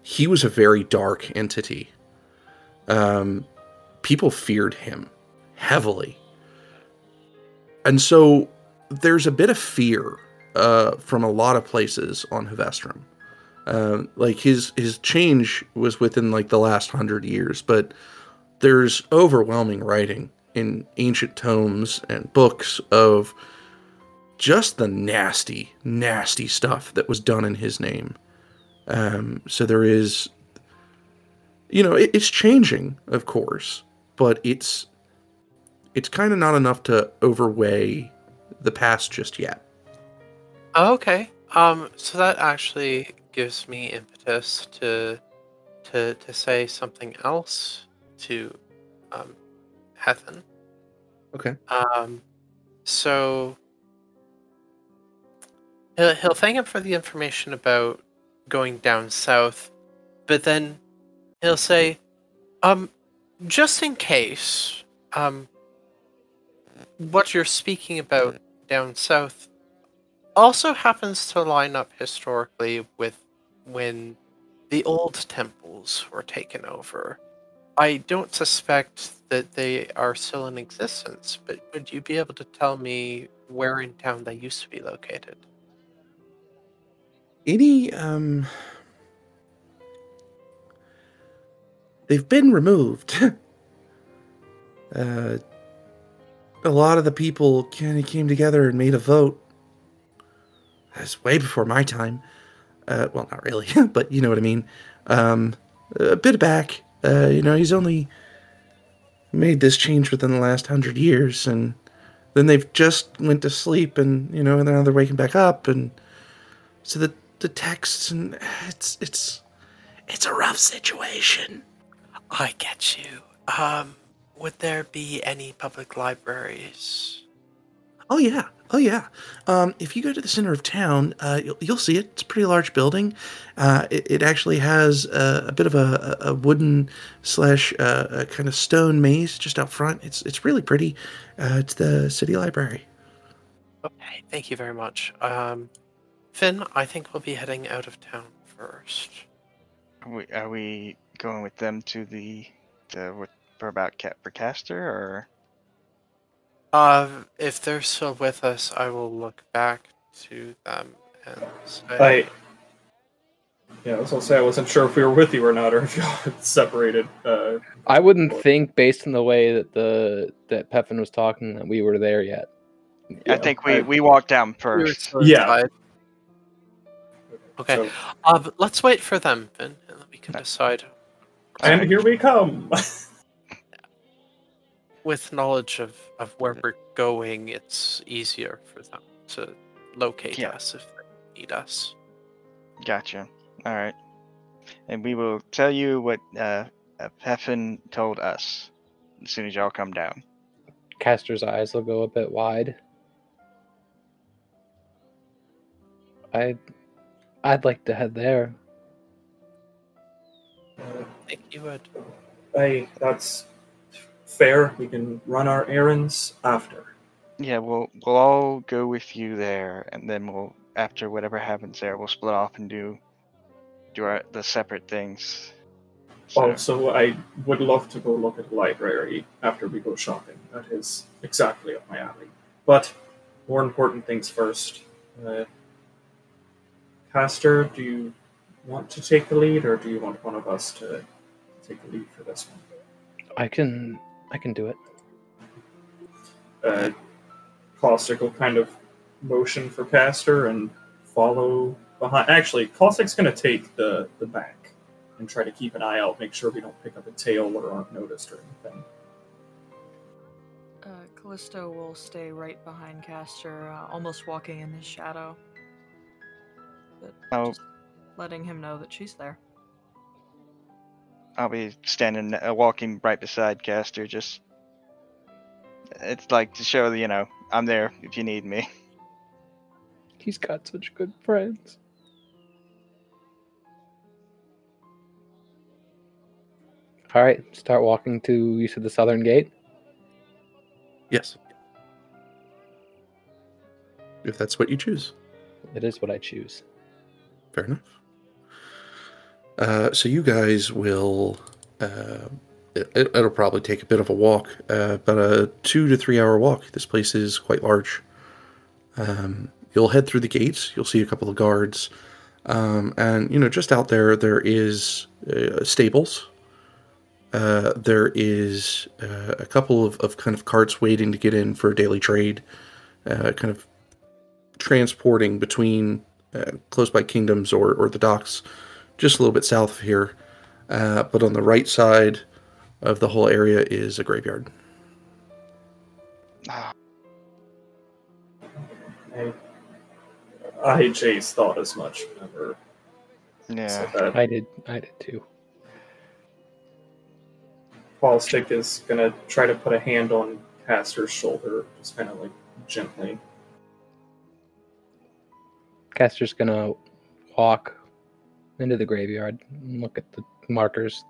he was a very dark entity. Um, people feared him heavily. And so there's a bit of fear uh, from a lot of places on Harvestrum. Um, like his his change was within like the last hundred years, but there's overwhelming writing in ancient tomes and books of just the nasty, nasty stuff that was done in his name. Um, so there is, you know, it, it's changing, of course, but it's it's kind of not enough to overweigh the past just yet. Oh, okay. Um, so that actually gives me impetus to to to say something else to um Hethan. Okay. Um, so he'll he'll thank him for the information about going down south, but then he'll say, um, just in case, um, what you're speaking about down south also happens to line up historically with when the old temples were taken over. I don't suspect that they are still in existence, but would you be able to tell me where in town they used to be located? Any um, they've been removed. uh, a lot of the people kind of came together and made a vote. That's way before my time. Uh, well, not really, but you know what I mean. Um, a bit back. Uh, you know, he's only made this change within the last hundred years, and then they've just went to sleep, and you know, and now they're waking back up, and so the the texts and it's it's it's a rough situation. I get you. Um, would there be any public libraries? Oh yeah, oh yeah. Um, if you go to the center of town, uh, you'll, you'll see it. It's a pretty large building. Uh, it, it actually has a, a bit of a, a wooden slash uh, a kind of stone maze just out front. It's it's really pretty. Uh, it's the city library. Okay, thank you very much. Um, Finn, I think we'll be heading out of town first. Are we, are we going with them to the the what for about cat for caster or? Uh, if they're still with us, I will look back to them and say, I. Yeah, I was gonna say I wasn't sure if we were with you or not, or if you had separated. Uh, I wouldn't think, based on the way that the that Peffin was talking, that we were there yet. I yeah, think we we walked down We first. still Yeah. Inside. Okay. so- Uh, let's wait for them, Finn, and then we can decide. and here we come. With knowledge of, of where we're going, it's easier for them to locate Yeah. us if they need us. Gotcha. All right, and we will tell you what uh, uh, Peffin told us as soon as y'all come down. Caster's eyes will go a bit wide. I, I'd like to head there. Uh, I think you would. hey, that's fair. We can run our errands after. Yeah, we'll we'll all go with you there, and then we'll after whatever happens there, we'll split off and do do our the separate things. So, Also, I would love to go look at the library after we go shopping. That is exactly up my alley. But more important things first. Uh, Caster, do you want to take the lead, or do you want one of us to take the lead for this one? I can, I can do it. uh, Caustic will kind of motion for Caster and follow behind. Actually, Caustic's going to take the, the back and try to keep an eye out, make sure we don't pick up a tail or aren't noticed or anything. Uh, Callisto will stay right behind Caster, uh, almost walking in his shadow. But Oh. just letting him know that she's there. I'll be standing, uh, walking right beside Caster. Just it's like to show you know I'm there if you need me. He's got such good friends. All right, start walking to you said the southern gate. Yes. If that's what you choose. It is what I choose. Fair enough. Uh, so you guys will. Uh, it, it'll probably take a bit of a walk, uh, about a two to three hour walk. This place is quite large. Um, you'll head through the gates. You'll see a couple of guards, um, and you know just out there there is uh, stables. Uh, there is uh, a couple of, of kind of carts waiting to get in for daily trade, uh, kind of transporting between uh, close by kingdoms or, or the docks, just a little bit south of here. Uh, but on the right side of the whole area is a graveyard. Ah, I, I Chase thought as much whenever yeah, said. I did. I did too. Caustic is going to try to put a hand on Caster's shoulder, just kind of like gently. Caster's gonna walk into the graveyard and look at the markers.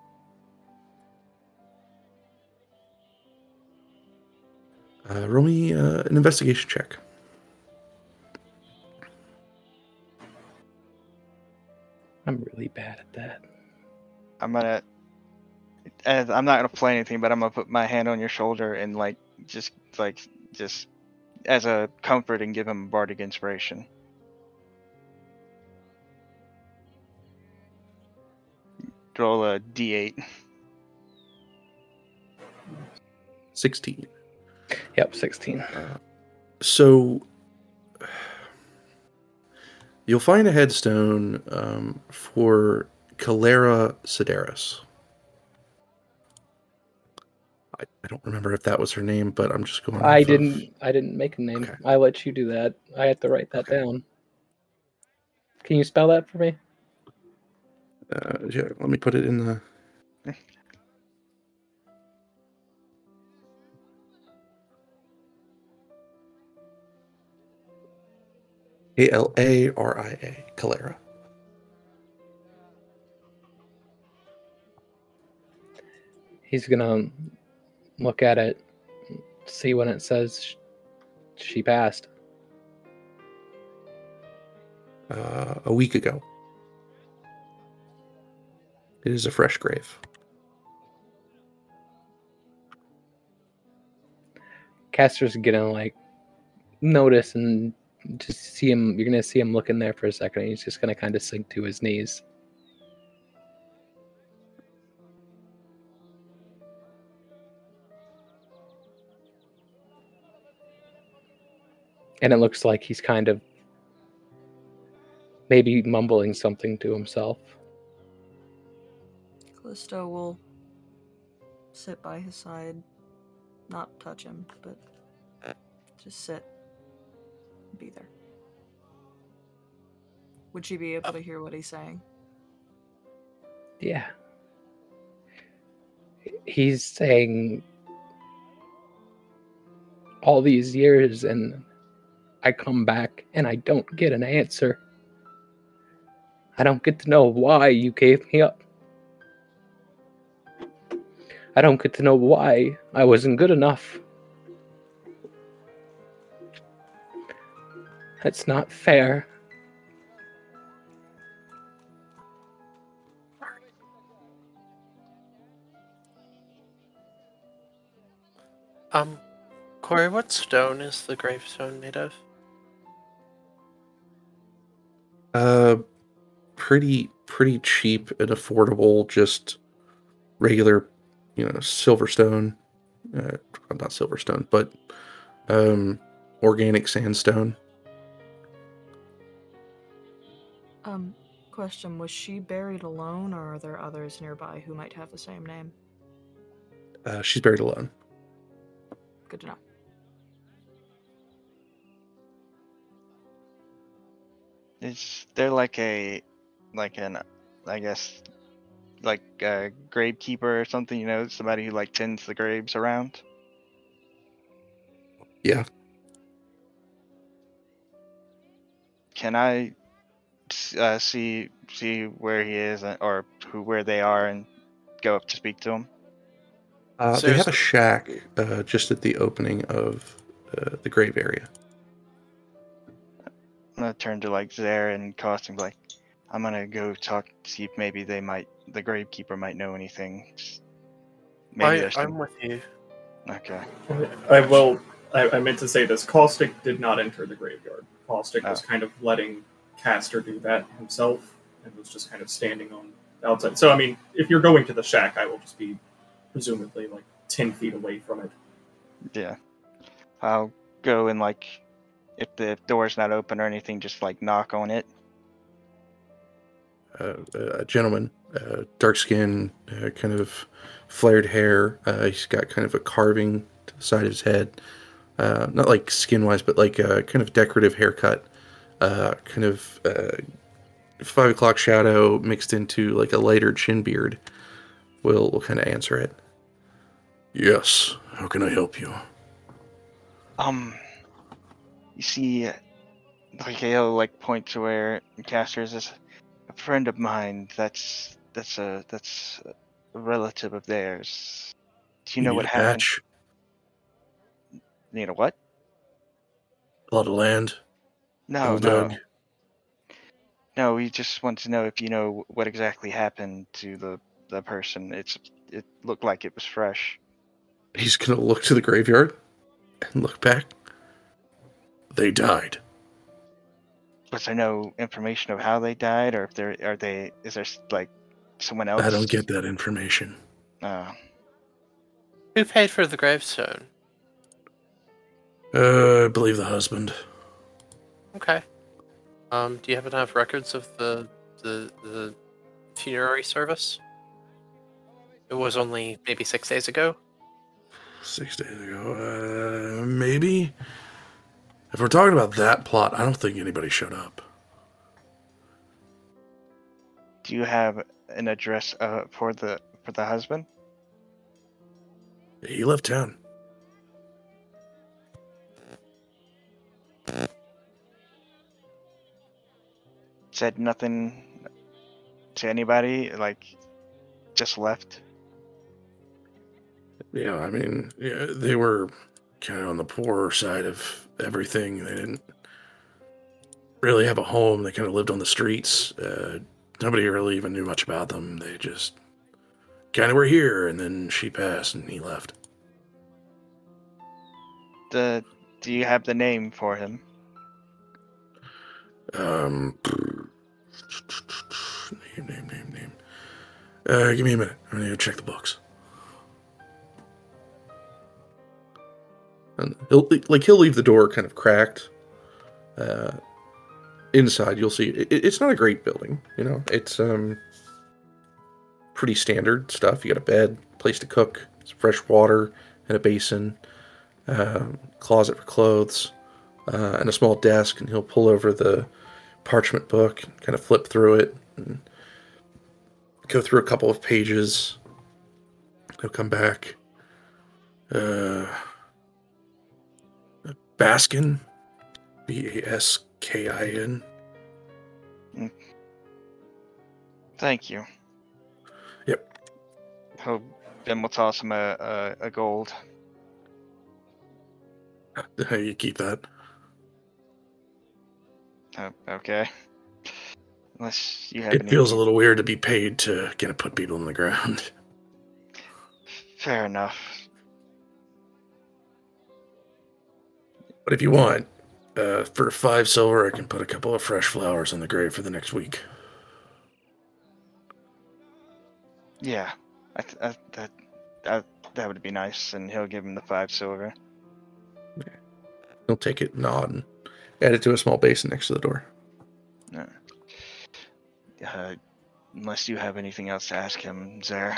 Uh, roll me uh, an investigation check. I'm really bad at that. I'm gonna. And I'm not gonna play anything, but I'm gonna put my hand on your shoulder and like just like just as a comfort and give him a bardic inspiration. Roll a d8. 16. Yep, 16. So you'll find a headstone um, for Calera Sideris. I, I don't remember if that was her name, but I'm just going. I didn't. I didn't make a name. Okay. I let you do that. I had to write that Okay. down. Can you spell that for me? Uh, yeah, let me put it in the. A L A R I A, Calaria. He's gonna look at it, see when it says she passed. Uh, a week ago. It is a fresh grave. Castor's gonna like notice and just see him. You're gonna see him looking there for a second. And he's just gonna kind of sink to his knees. And it looks like he's kind of maybe mumbling something to himself. Callisto will sit by his side, not touch him, but just sit, be there. Would she be able to hear what he's saying? Yeah. He's saying all these years and I come back and I don't get an answer. I don't get to know why you gave me up. I don't get to know why I wasn't good enough. That's not fair. Um, Corey, what stone is the gravestone made of? Uh, pretty pretty cheap and affordable. Just regular, you know, silverstone. Uh, not silverstone, but um, organic sandstone. Um, question Was she buried alone, or are there others nearby who might have the same name? Uh, she's buried alone. Good to know. Is there like a, like an, I guess, like a gravekeeper or something? You know, somebody who like tends the graves around. Yeah. Can I uh, see see where he is or who where they are and go up to speak to him? Uh, they have a shack uh, just at the opening of uh, the grave area. I'm gonna turn to like Zare and Cost and be like, I'm gonna go talk, see if maybe they might, the gravekeeper might know anything. Maybe I, I'm with you. Okay. I will. I, I meant to say this. Caustic did not enter the graveyard. Caustic was Oh. kind of letting Castor do that himself, and was just kind of standing on the outside. So, I mean, if you're going to the shack, I will just be presumably like ten feet away from it. Yeah. I'll go and like, if the door's not open or anything, just like knock on it. Uh, a gentleman, uh, dark skin, uh, kind of flared hair. Uh, he's got kind of a carving to the side of his head, uh, not like skin wise, but like a kind of decorative haircut. Uh, kind of uh, five o'clock shadow mixed into like a lighter chin beard. Will will kind of answer it. Yes. How can I help you? Um, you see, like he'll like point to where Castor is. Friend of mine. That's that's a that's a relative of theirs. Do you know need what happened? patch? Need a what? A lot of land. No, no, no. We just want to know if you know what exactly happened to the the person. It's it looked like it was fresh. He's gonna look to the graveyard and look back. They died. Was there no information of how they died, or if there are they? Is there like someone else? I don't get that information. Oh, Who paid for the gravestone? Uh, I believe the husband. Okay. Um, do you happen to have records of the the the funerary service? It was only maybe six days ago. Six days ago, uh, maybe. If we're talking about that plot, I don't think anybody showed up. Do you have an address uh, for the for the husband? He left town. Said nothing to anybody. Like, just left. Yeah, I mean, yeah, they were kind of on the poorer side of everything. They didn't really have a home. They kind of lived on the streets. Uh, nobody really even knew much about them. They just kind of were here, and then she passed, and he left. The do you have the name for him? Um, name, name, name, name. Uh, give me a minute. I'm gonna go check the books. And he'll like he'll leave the door kind of cracked. Uh, inside you'll see it, it's not a great building. You know, it's um pretty standard stuff. You got a bed, place to cook, some fresh water, and a basin, um, closet for clothes, uh, and a small desk. And he'll pull over the parchment book, kind of flip through it, and go through a couple of pages. He'll come back. Uh, Baskin, B A S K I N. Mm. Thank you. Yep. Then we'll toss him a, a, a gold. How you keep that? Oh, okay. Unless you have It any. feels a little weird to be paid to kind of put people in the ground. Fair enough. But if you want, uh, for five silver, I can put a couple of fresh flowers on the grave for the next week. Yeah, I th- I, that that that would be nice, and he'll give him the five silver. He'll take it, nod, and add it to a small basin next to the door. Uh, unless you have anything else to ask him, Zer.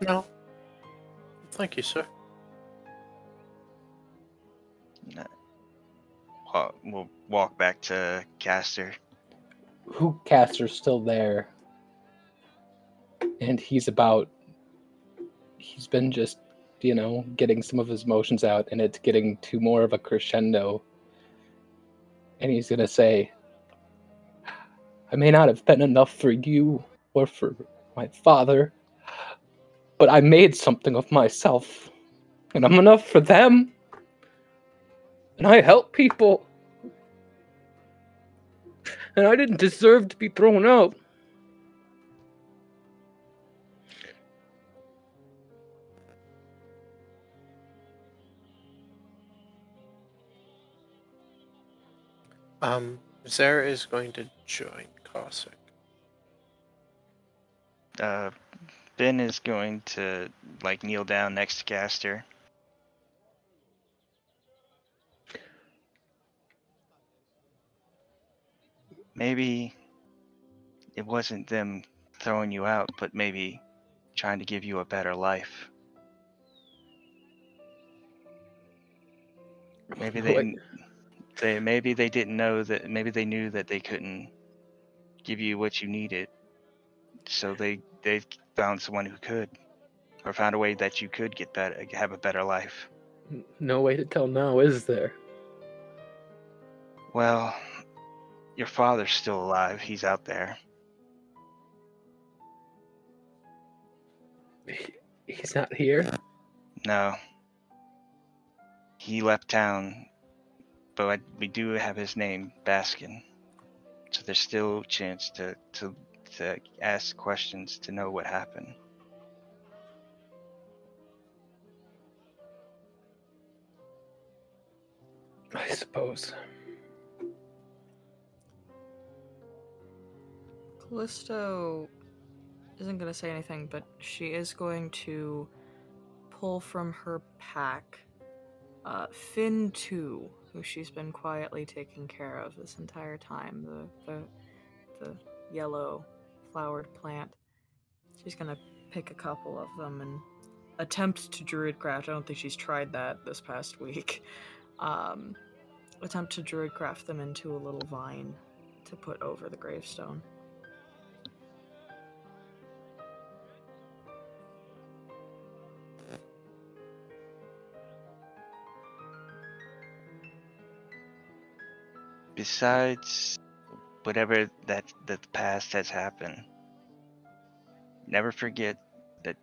No. Thank you, sir. Wa- We'll walk back to Caster. Who caster's still there. And he's about he's been just, you know, getting some of his emotions out and it's getting to more of a crescendo. And he's gonna say, I may not have been enough for you or for my father, but I made something of myself. And I'm enough for them. And I help people. And I didn't deserve to be thrown out. Um, Zer is going to join Caustic. Uh, Ben is going to like kneel down next to Caster. Maybe it wasn't them throwing you out, but maybe trying to give you a better life. Maybe they they maybe they didn't know that maybe they knew that they couldn't give you what you needed. So they they found someone who could or found a way that you could get better have a better life. No way to tell now, is there? Well, your father's still alive. He's out there. He- He's not here. No. He left town, but I, we do have his name, Baskin. So there's still a chance to, to to ask questions to know what happened. I suppose. Callisto isn't going to say anything, but she is going to pull from her pack uh, Finn 2, who she's been quietly taking care of this entire time, the, the, the yellow flowered plant. She's gonna pick a couple of them and attempt to druidcraft. I don't think she's tried that this past week. Um, attempt to druidcraft them into a little vine to put over the gravestone. Besides whatever that the past has happened, never forget that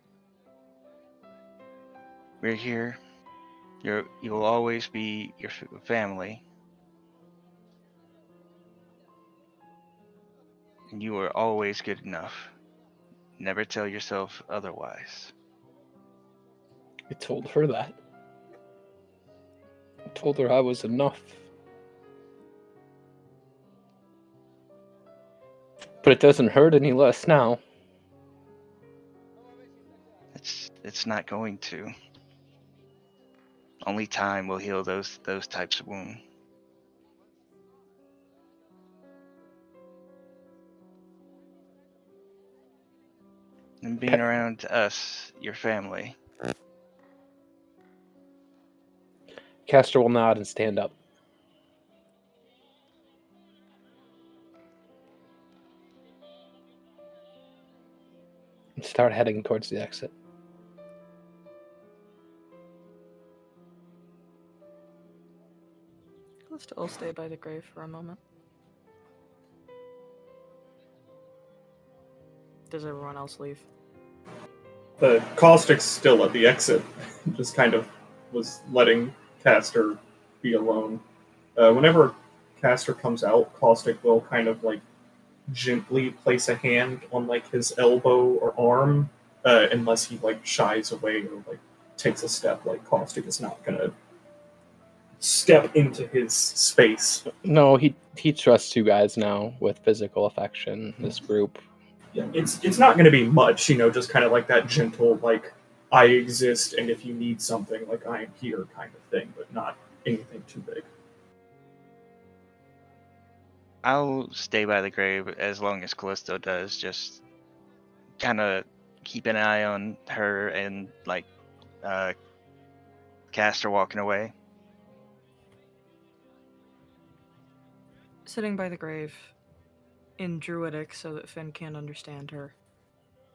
we're here. You're you'll always be your family. And you are always good enough. Never tell yourself otherwise. I told her that. I told her I was enough. But it doesn't hurt any less now. It's it's not going to. Only time will heal those those types of wounds. And being around us, your family, Castor will nod and stand up. And start heading towards the exit. Let's all stay by the grave for a moment. Does everyone else leave? The caustic's still at the exit, just kind of was letting Caster be alone. Uh, whenever Caster comes out, Caustic will kind of like gently place a hand on like his elbow or arm, uh, unless he like shies away or like takes a step. Like Caustic is not gonna step into his space. No, he he trusts you guys now with physical affection. This group. Yeah, it's it's not gonna be much, you know, just kind of like that gentle like I exist, and if you need something, like I am here kind of thing, but not anything too big. I'll stay by the grave as long as Callisto does. Just kind of keep an eye on her and like uh, Castor walking away. Sitting by the grave in Druidic so that Finn can't understand her.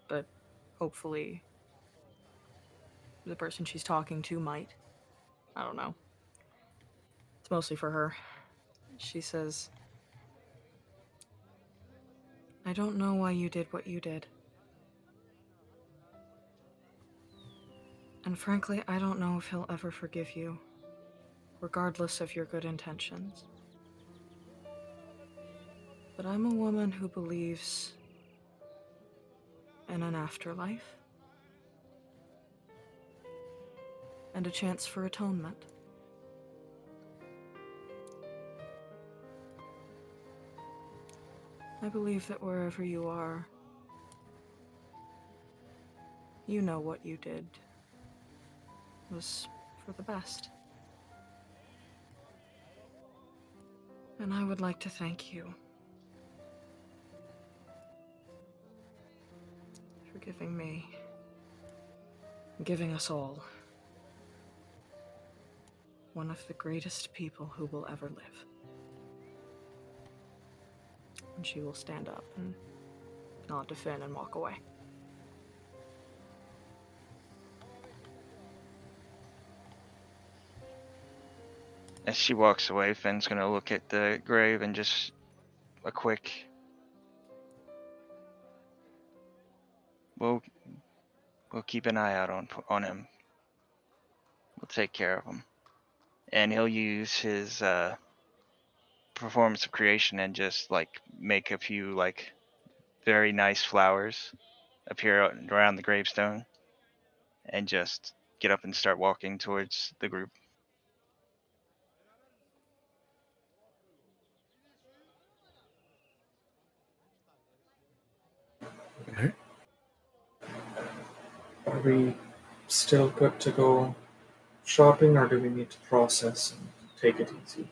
But hopefully the person she's talking to might. I don't know. It's mostly for her. She says, I don't know why you did what you did. And frankly, I don't know if he'll ever forgive you, regardless of your good intentions. But I'm a woman who believes in an afterlife and a chance for atonement. I believe that wherever you are, you know what you did was for the best. And I would like to thank you for giving me, giving us all, one of the greatest people who will ever live. And she will stand up and to Finn and walk away. As she walks away, Finn's gonna look at the grave and just a quick. We'll we'll keep an eye out on on him. We'll take care of him, and he'll use his uh, performance of creation and just like make a few like very nice flowers appear around the gravestone, and just get up and start walking towards the group. Okay. Are we still good to go shopping, or do we need to process and take it easy?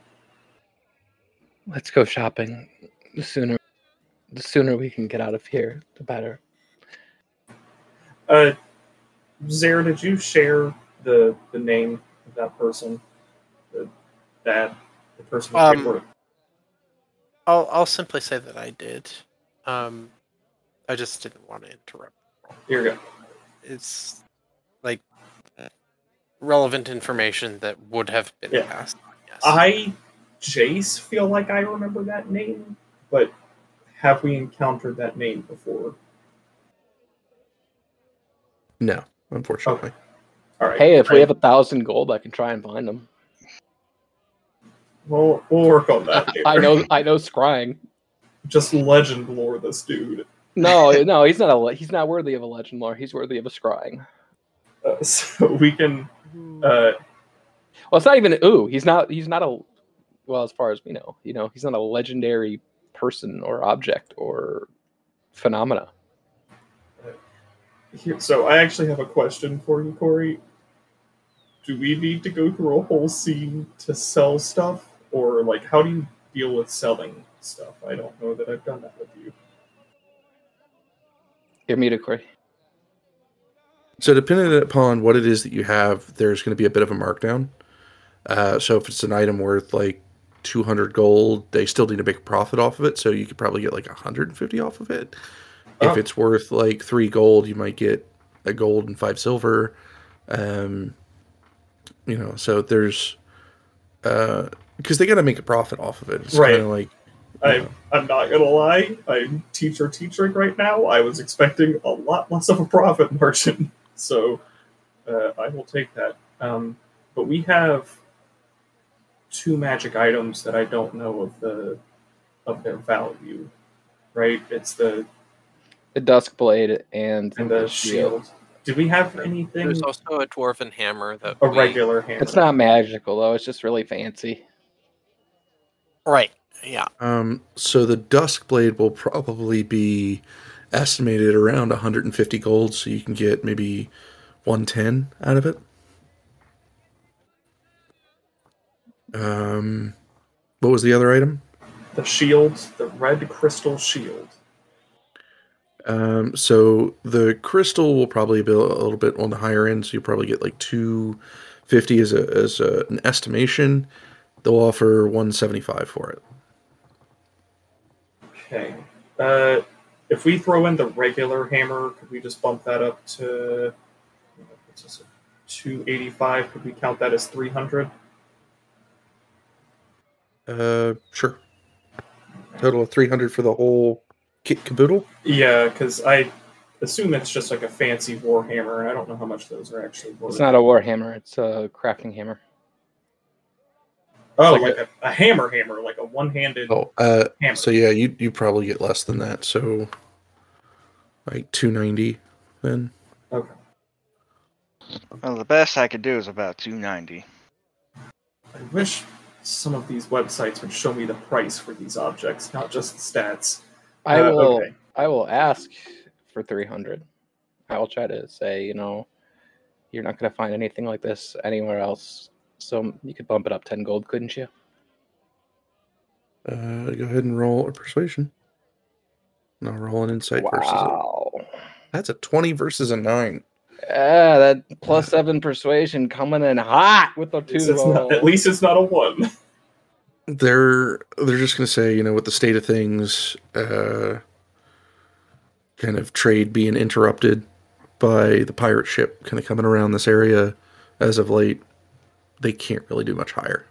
Let's go shopping. The sooner, the sooner we can get out of here, the better. Uh, Zare, did you share the the name of that person? The that the person. with Um. I'll I'll simply say that I did. Um, I just didn't want to interrupt. Here we go. It's like relevant information that would have been Yeah. passed. Yes. I, Jace, feel like I remember that name, but have we encountered that name before? No, unfortunately. All right. Hey, if we have a thousand gold, I can try and find them. we'll we'll work on that. I know, I know, scrying. Just legend lore this dude. No, no, he's not a. He's not worthy of a legend lore. He's worthy of a scrying. Uh, so we can. Uh, Well, it's not even. Ooh, he's not. He's not a. Well, as far as we know, you know, he's not a legendary person or object or phenomena. so I actually have a question for you, Corey. Do we need to go through a whole scene to sell stuff, or like how do you deal with selling stuff? I don't know that I've done that with you. You're muted, Corey. So depending upon what it is that you have, there's going to be a bit of a markdown. Uh, so if it's an item worth like 200 gold, they still need to make a profit off of it. So you could probably get like 150 off of it. Oh. If it's worth like three gold, you might get a gold and five silver. Um, you know, so there's uh because they got to make a profit off of it. It's Right. like I'm, I'm not gonna lie. I'm teacher teaching right now. I was expecting a lot less of a profit margin, so uh, I will take that. Um, but we have two magic items that I don't know of the of their value. Right? It's the The dusk blade and, and the shield. Did we have anything There's also a dwarven hammer that a we- regular hammer? It's not magical though. It's just really fancy. right. Yeah. Um, so the dusk blade will probably be estimated around 150 gold, so you can get maybe 110 out of it. Um, what was the other item? the shield, the red crystal shield. Um, so the crystal will probably be a little bit on the higher end, so you'll probably get like 250 as a as a, an estimation. They'll offer 175 for it. Okay. Uh, if we throw in the regular hammer, could we just bump that up to 285? Could we count that as 300? Uh, sure. Total of 300 for the whole kit caboodle. Yeah, because I assume it's just like a fancy war hammer, I don't know how much those are actually worth. It's not a war hammer. It's a crafting hammer. oh, like like, a, a hammer hammer, like a one-handed Oh, uh, hammer. so yeah, you you probably get less than that. So like 290 then. Okay. Well, the best I could do is about 290. I wish some of these websites would show me the price for these objects, not just the stats. I Uh, will. okay. I will ask for three hundred. I will try to say, you know, you're not going to find anything like this anywhere else. So you could bump it up ten gold, couldn't you? Uh, go ahead and roll a persuasion. And I'll roll an insight versus it. Wow. That's a 20 versus a 9. Yeah, that plus seven persuasion coming in hot with the two. It's, it's not, at least it's not a one. They're they're just going to say, you know, with the state of things, uh, kind of trade being interrupted by the pirate ship kind of coming around this area as of late, they can't really do much higher.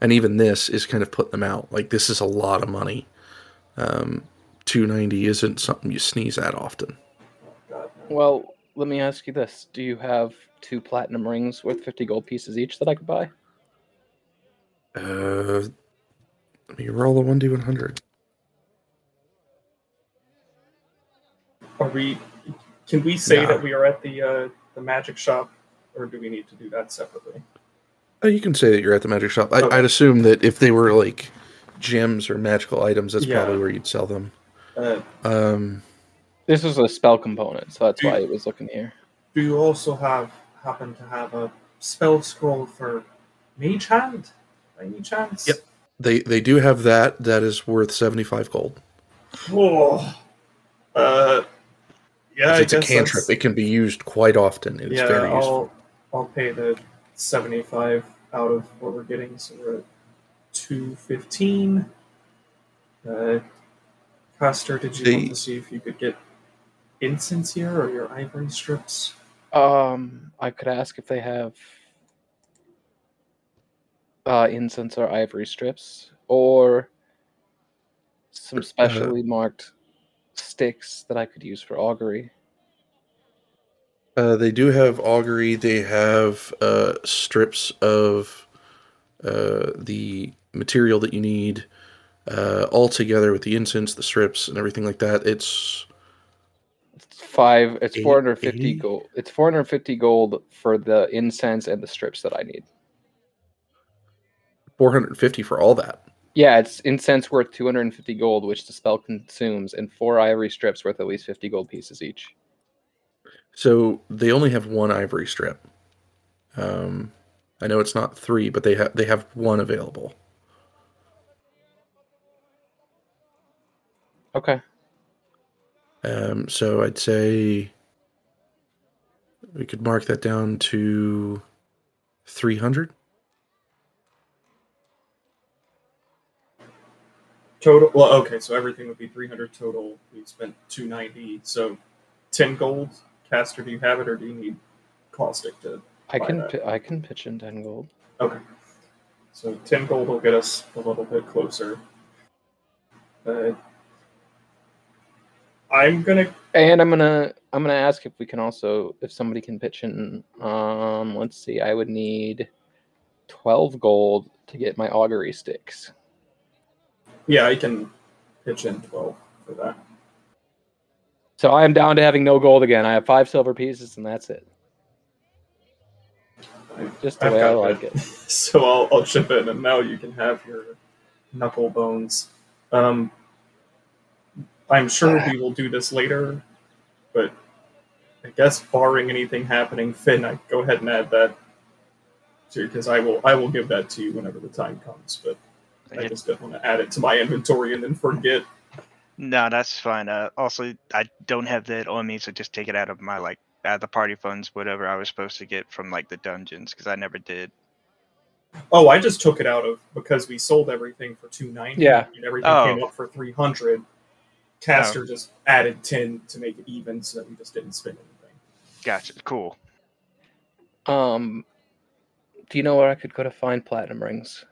And even this is kind of putting them out. Like this is a lot of money. Um, 290 isn't something you sneeze at often. Well, let me ask you this: Do you have two platinum rings worth fifty gold pieces each that I could buy? Uh, let me roll a 1d100. Are we? Can we say Nah. that we are at the uh, the magic shop, or do we need to do that separately? Oh, you can say that you're at the magic shop. I, Okay. I'd assume that if they were like gems or magical items, that's Yeah. probably where you'd sell them. Uh, Um, This is a spell component, so that's Do- why it was looking here. do you also have happen to have a spell scroll for mage hand? By any chance? Yep. they they do have that. That is worth 75 gold. Oh, uh, Yeah, if I it's a cantrip, that's- it can be used quite often. It's yeah, very I'll useful. I'll pay the seventy five out of what we're getting, so we're at two fifteen. Uh, Caster, did you The- want to see if you could get incense here or your ivory strips? Um, I could ask if they have uh, incense or ivory strips, or some specially marked sticks that I could use for augury. Uh, they do have augury. They have uh, strips of uh, the material that you need, uh, all together with the incense, the strips, and everything like that. It's It's five. It's four hundred fifty gold. It's four hundred fifty gold for the incense and the strips that I need. 450 for all that. Yeah, it's incense worth two hundred and fifty gold, which the spell consumes, and four ivory strips worth at least fifty gold pieces each. So they only have one ivory strip. Um, I know it's not three, but they have they have one available. Okay. Um, so I'd say we could mark that down to 300. Total. Well, okay, so everything would be three hundred total. We spent two ninety, so ten gold. Caster, do you have it, or do you need caustic to? I Buy can that. pi- I can pitch in ten gold. Okay, so ten gold will get us a little bit closer. Uh, I'm gonna. And I'm gonna I'm gonna ask if we can also if somebody can pitch in. Um, let's see. I would need twelve gold to get my augury sticks. Yeah, I can pitch in twelve for that. So I am down to having no gold again. I have five silver pieces, and that's it. I've- Just the I've way I like that. it. so I'll, I'll ship it, and now you can have your knuckle bones. Um, I'm sure we will do this later, but I guess barring anything happening, Finn, I go ahead and add that because I will I will give that to you whenever the time comes. But I just don't want to add it to my inventory and then forget. No, that's fine. Uh, also, I don't have that on me, so just take it out of my like out of the party funds, whatever I was supposed to get from like the dungeons, because I never did. Oh, I just took it out of because we sold everything for two ninety. Yeah. and everything Oh. came up for three hundred. Caster just added ten to make it even, so that we just didn't spend anything. Gotcha. Cool. Um, do you know where I could go to find platinum rings?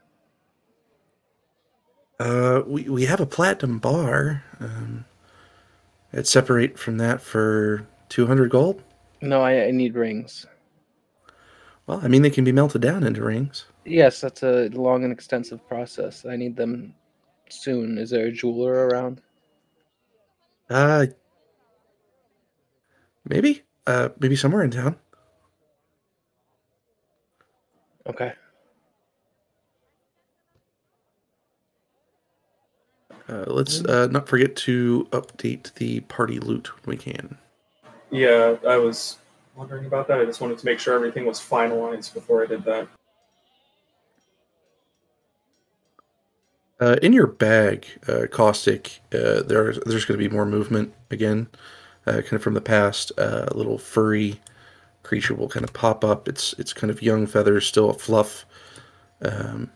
Uh, we, we have a platinum bar. Um, I'd separate from that for 200 gold. No, I, I need rings. Well, I mean, they can be melted down into rings. Yes, that's a long and extensive process. I need them soon. Is there a jeweler around? Uh, maybe. Uh, maybe somewhere in town. Okay. Uh, let's uh, not forget to update the party loot when we can. Yeah, I was wondering about that. I just wanted to make sure everything was finalized before I did that. Uh, in your bag, uh, caustic, uh, there's going to be more movement again, uh, kind of from the past. Uh, a little furry creature will kind of pop up. It's it's kind of young feathers, still a fluff. Um,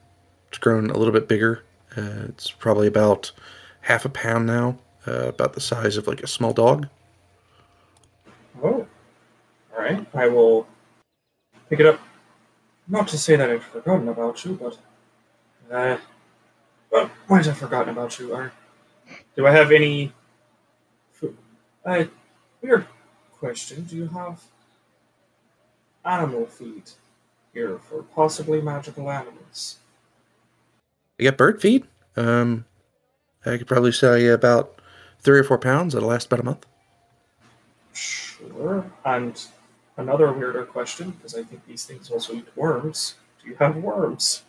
it's grown a little bit bigger. Uh, it's probably about half a pound now, about the size of like a small dog. Oh, all right. I will pick it up. Not to say that I've forgotten about you, but why have I forgotten about you? Are, do I have any? Food? Uh, weird question. Do you have animal feed here for possibly magical animals? I got bird feed. Um, I could probably sell you about three or four pounds. That'll last about a month. Sure. And another weirder question, because I think these things also eat worms. Do you have worms?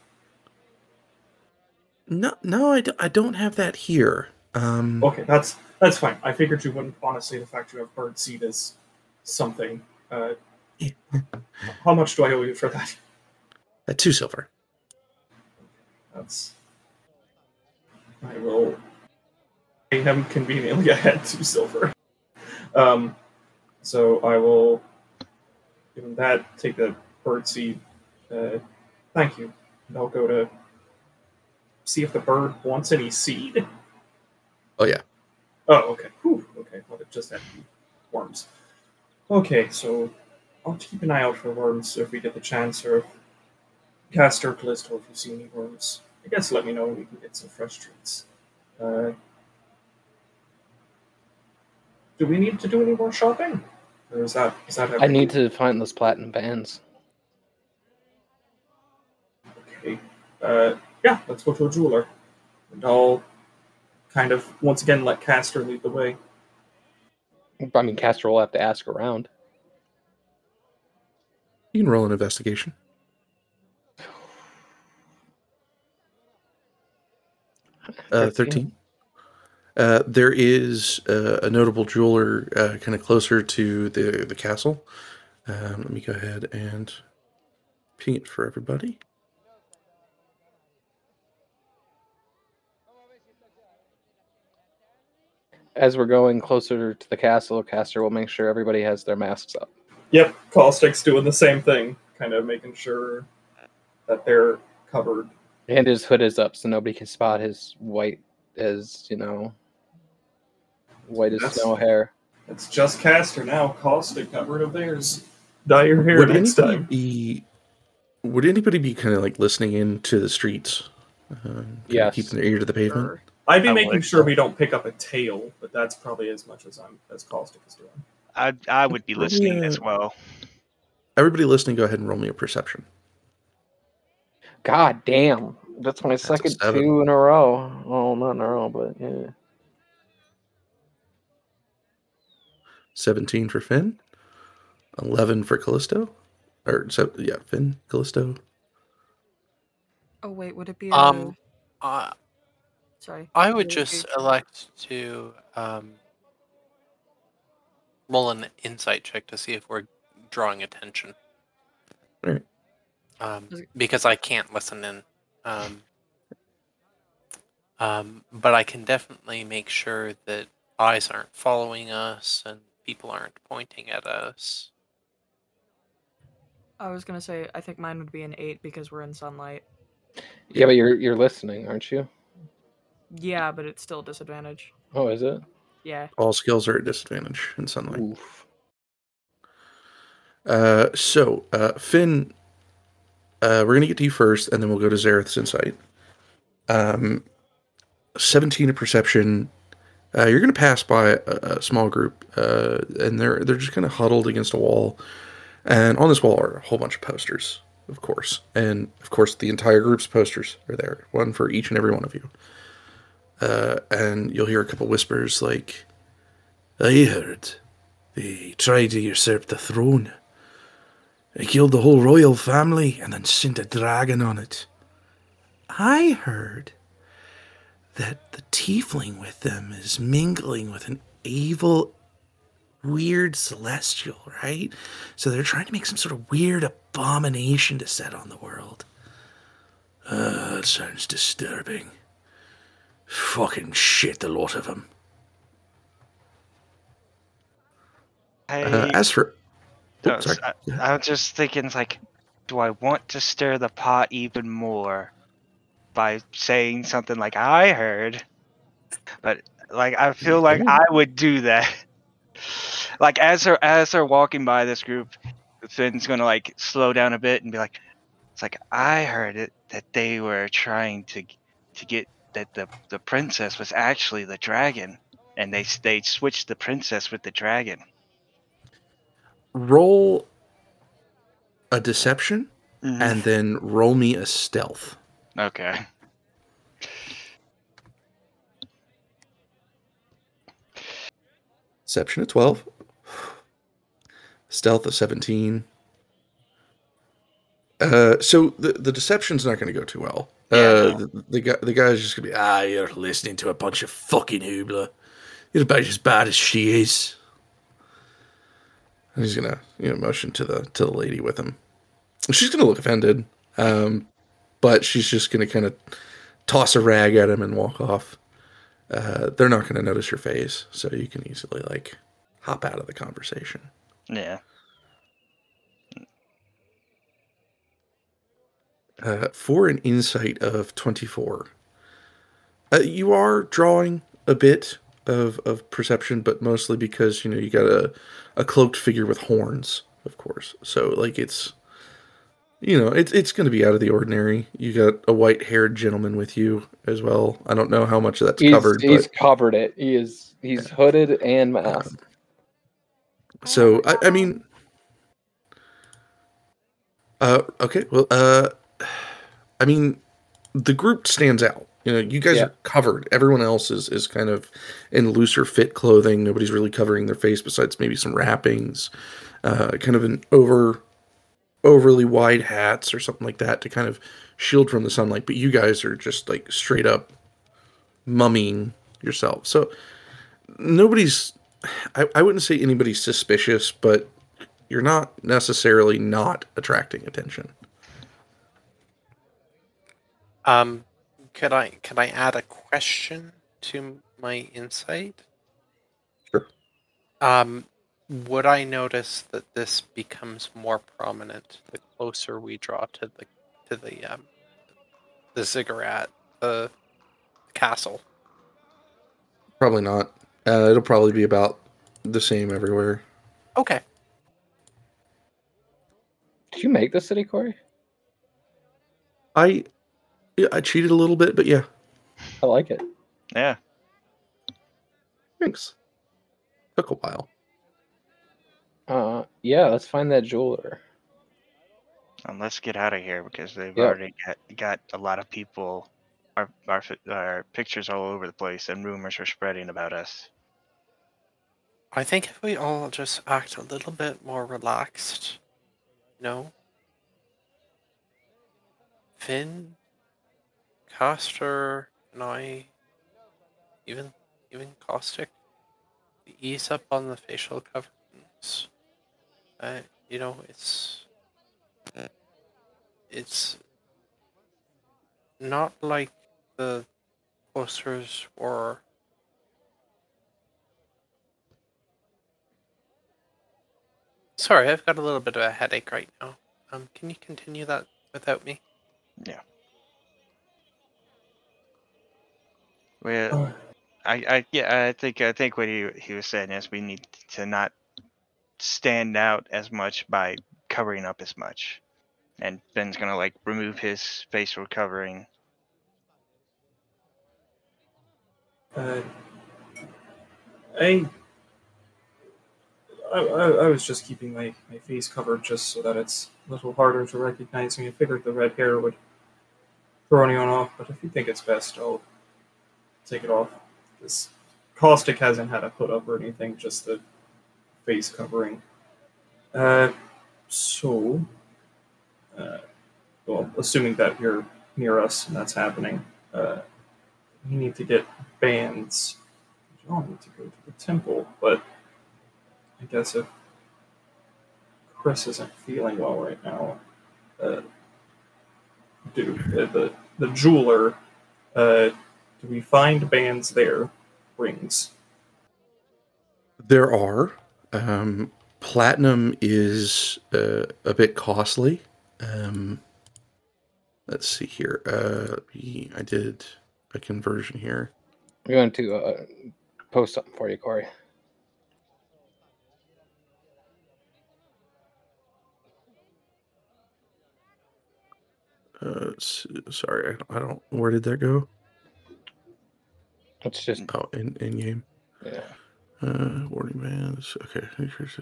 No, no, I, d- I don't have that here. Um, Okay, that's that's fine. I figured you wouldn't want to say the fact you have bird seed is something. Uh, how much do I owe you for that? uh, two silver. That's. I will pay him conveniently. I had two silver. Um, So I will give him that, take the bird seed. Uh, thank you. And I'll go to see if the bird wants any seed. Oh yeah. Oh, okay. Whew. Okay, well, it just had worms. Okay, so I'll keep an eye out for worms if we get the chance, or if Castor, Callisto, if you see any worms. I guess let me know and we can get some fresh treats. Uh, do we need to do any more shopping? Or is that, is that I need to find those platinum bands. Okay. Uh, yeah, let's go to a jeweler. And I'll kind of, once again, let Castor lead the way. I mean, Castor will have to ask around. You can roll an investigation. Uh, 13. Uh, there is uh, a notable jeweler uh, kind of closer to the, the castle. Um, let me go ahead and ping it for everybody. As we're going closer to the castle, Castor will make sure everybody has their masks up. Yep, Caustic's doing the same thing, kind of making sure that they're covered. And his hood is up so nobody can spot his white as, you know, white as That's- snow hair. It's just Castor now. Caustic got rid of theirs. Dye your hair would next anybody time. be would anybody be kind of like listening into the streets? Uh, kinda Yes. keeping their ear to the pavement. Sure. I'd be I making would. sure we don't pick up a tail, but that's probably as much as I'm as Caustic is doing. I I would be listening Yeah. as well. Everybody listening, go ahead and roll me a perception. God damn. That's my a second two in a row. Well, not in a row, but yeah. 17 for Finn, 11 for Callisto, or so, yeah, Finn, Callisto. Oh wait, would it be? A... Um, I sorry. I would Would just be- elect to um, roll an insight check to see if we're drawing attention. Alright. Um, because I can't listen in. Um, um, but I can definitely make sure that eyes aren't following us and people aren't pointing at us. I was gonna say I think mine would be an eight because we're in sunlight. Yeah, but you're you're listening, aren't you? Yeah, but it's still a disadvantage. Oh, is it? Yeah. All skills are at disadvantage in sunlight. Oof. Uh, so, uh, Finn, uh, we're going to get to you first, and then we'll go to Zareth's insight. Um, 17 of perception. Uh, you're going to pass by a, a small group, uh, and they're they're just kind of huddled against a wall. And on this wall are a whole bunch of posters, of course. And of course, the entire group's posters are there, one for each and every one of you. Uh, and you'll hear a couple whispers like, I heard they tried to usurp the throne. They killed the whole royal family and then sent a dragon on it. I heard that the tiefling with them is mingling with an evil, weird celestial, right? So they're trying to make some sort of weird abomination to set on the world. Uh, that sounds disturbing. Fucking shit, the lot of them. I, Uh, as for. no. I, Go. I was just thinking, like, do I want to stir the pot even more by saying something like "I heard"? But like, I feel like I would do that. like as they're as they're walking by this group, Finn's gonna like slow down a bit and be like, "It's like I heard it that they were trying to to get that the the princess was actually the dragon, and they they switched the princess with the dragon." roll a deception Mhm. and then roll me a stealth. Okay. Deception of 12. Stealth of 17. Uh, so the, the deception's not going to go too well. Yeah, uh, the, the guy the guy's just gonna be ah you're listening to a bunch of fucking hoobla. You're about as bad as she is. And he's gonna you know motion to the to the lady with him. She's gonna look offended, um, but she's just gonna kind of toss a rag at him and walk off. Uh, they're not gonna notice your face, so you can easily like hop out of the conversation. Yeah. Uh, for an insight of 24, uh, you are drawing a bit of, of perception, but mostly because, you know, you got a, a cloaked figure with horns, of course. So, like, it's, you know, it's, it's going to be out of the ordinary. You got a white haired gentleman with you as well. I don't know how much of that's He's, covered, he's but covered it. He is he's hooded and masked. so, I, I mean, uh, okay, well, uh, I mean, the group stands out. You know, you guys Yeah. are covered. Everyone else is is kind of in looser fit clothing. Nobody's really covering their face besides maybe some wrappings, uh, kind of an over overly wide hats or something like that to kind of shield from the sunlight. But you guys are just like straight up mummying yourself. So nobody's. I, I wouldn't say anybody's suspicious, but you're not necessarily not attracting attention. Um, could I could I add a question to my insight? Sure. Um, would I notice that this becomes more prominent the closer we draw to the to the um the ziggurat, the castle? Probably not. Uh, it'll probably be about the same everywhere. Okay. Did you make the city, Corey? I yeah, I cheated a little bit, but yeah, I like it. Yeah. thanks. Took a while. Uh, yeah, let's find that jeweler. And let's get out of here because they've Yeah. already got, got a lot of people. Our, our our pictures all over the place and rumors are spreading about us. I think if we all just act a little bit more relaxed, you know, Finn, And I, even even Caustic, we ease up on the facial coverings. Uh, you know, it's it's not like the posters or Sorry, I've got a little bit of a headache right now. Um, can you continue that without me? Well, I, I yeah, I think I think what he he was saying is we need to not stand out as much by covering up as much. And Ben's gonna like remove his facial covering. Uh, I, I, I I was just keeping my, my face covered just so that it's a little harder to recognize me. I figured the red hair would throw anyone off, but if you think it's best, I'll take it off. This caustic hasn't had a hood up or anything, just the face covering. Uh, so, uh, well, assuming that you're near us and that's happening, uh, we need to get bands. We all need to go to the temple, but I guess if Chris isn't feeling well right now, uh, do uh, the the jeweler? Uh, we find bands there? Rings. There are. Um, platinum is uh, a bit costly. Um, let's see here. Uh, I did a conversion here. I'm going to uh, post something for you, Corey. Uh, sorry, I, I don't. Where did that go? It's just Oh, in in game. yeah. Uh, warding bonds. Okay. here's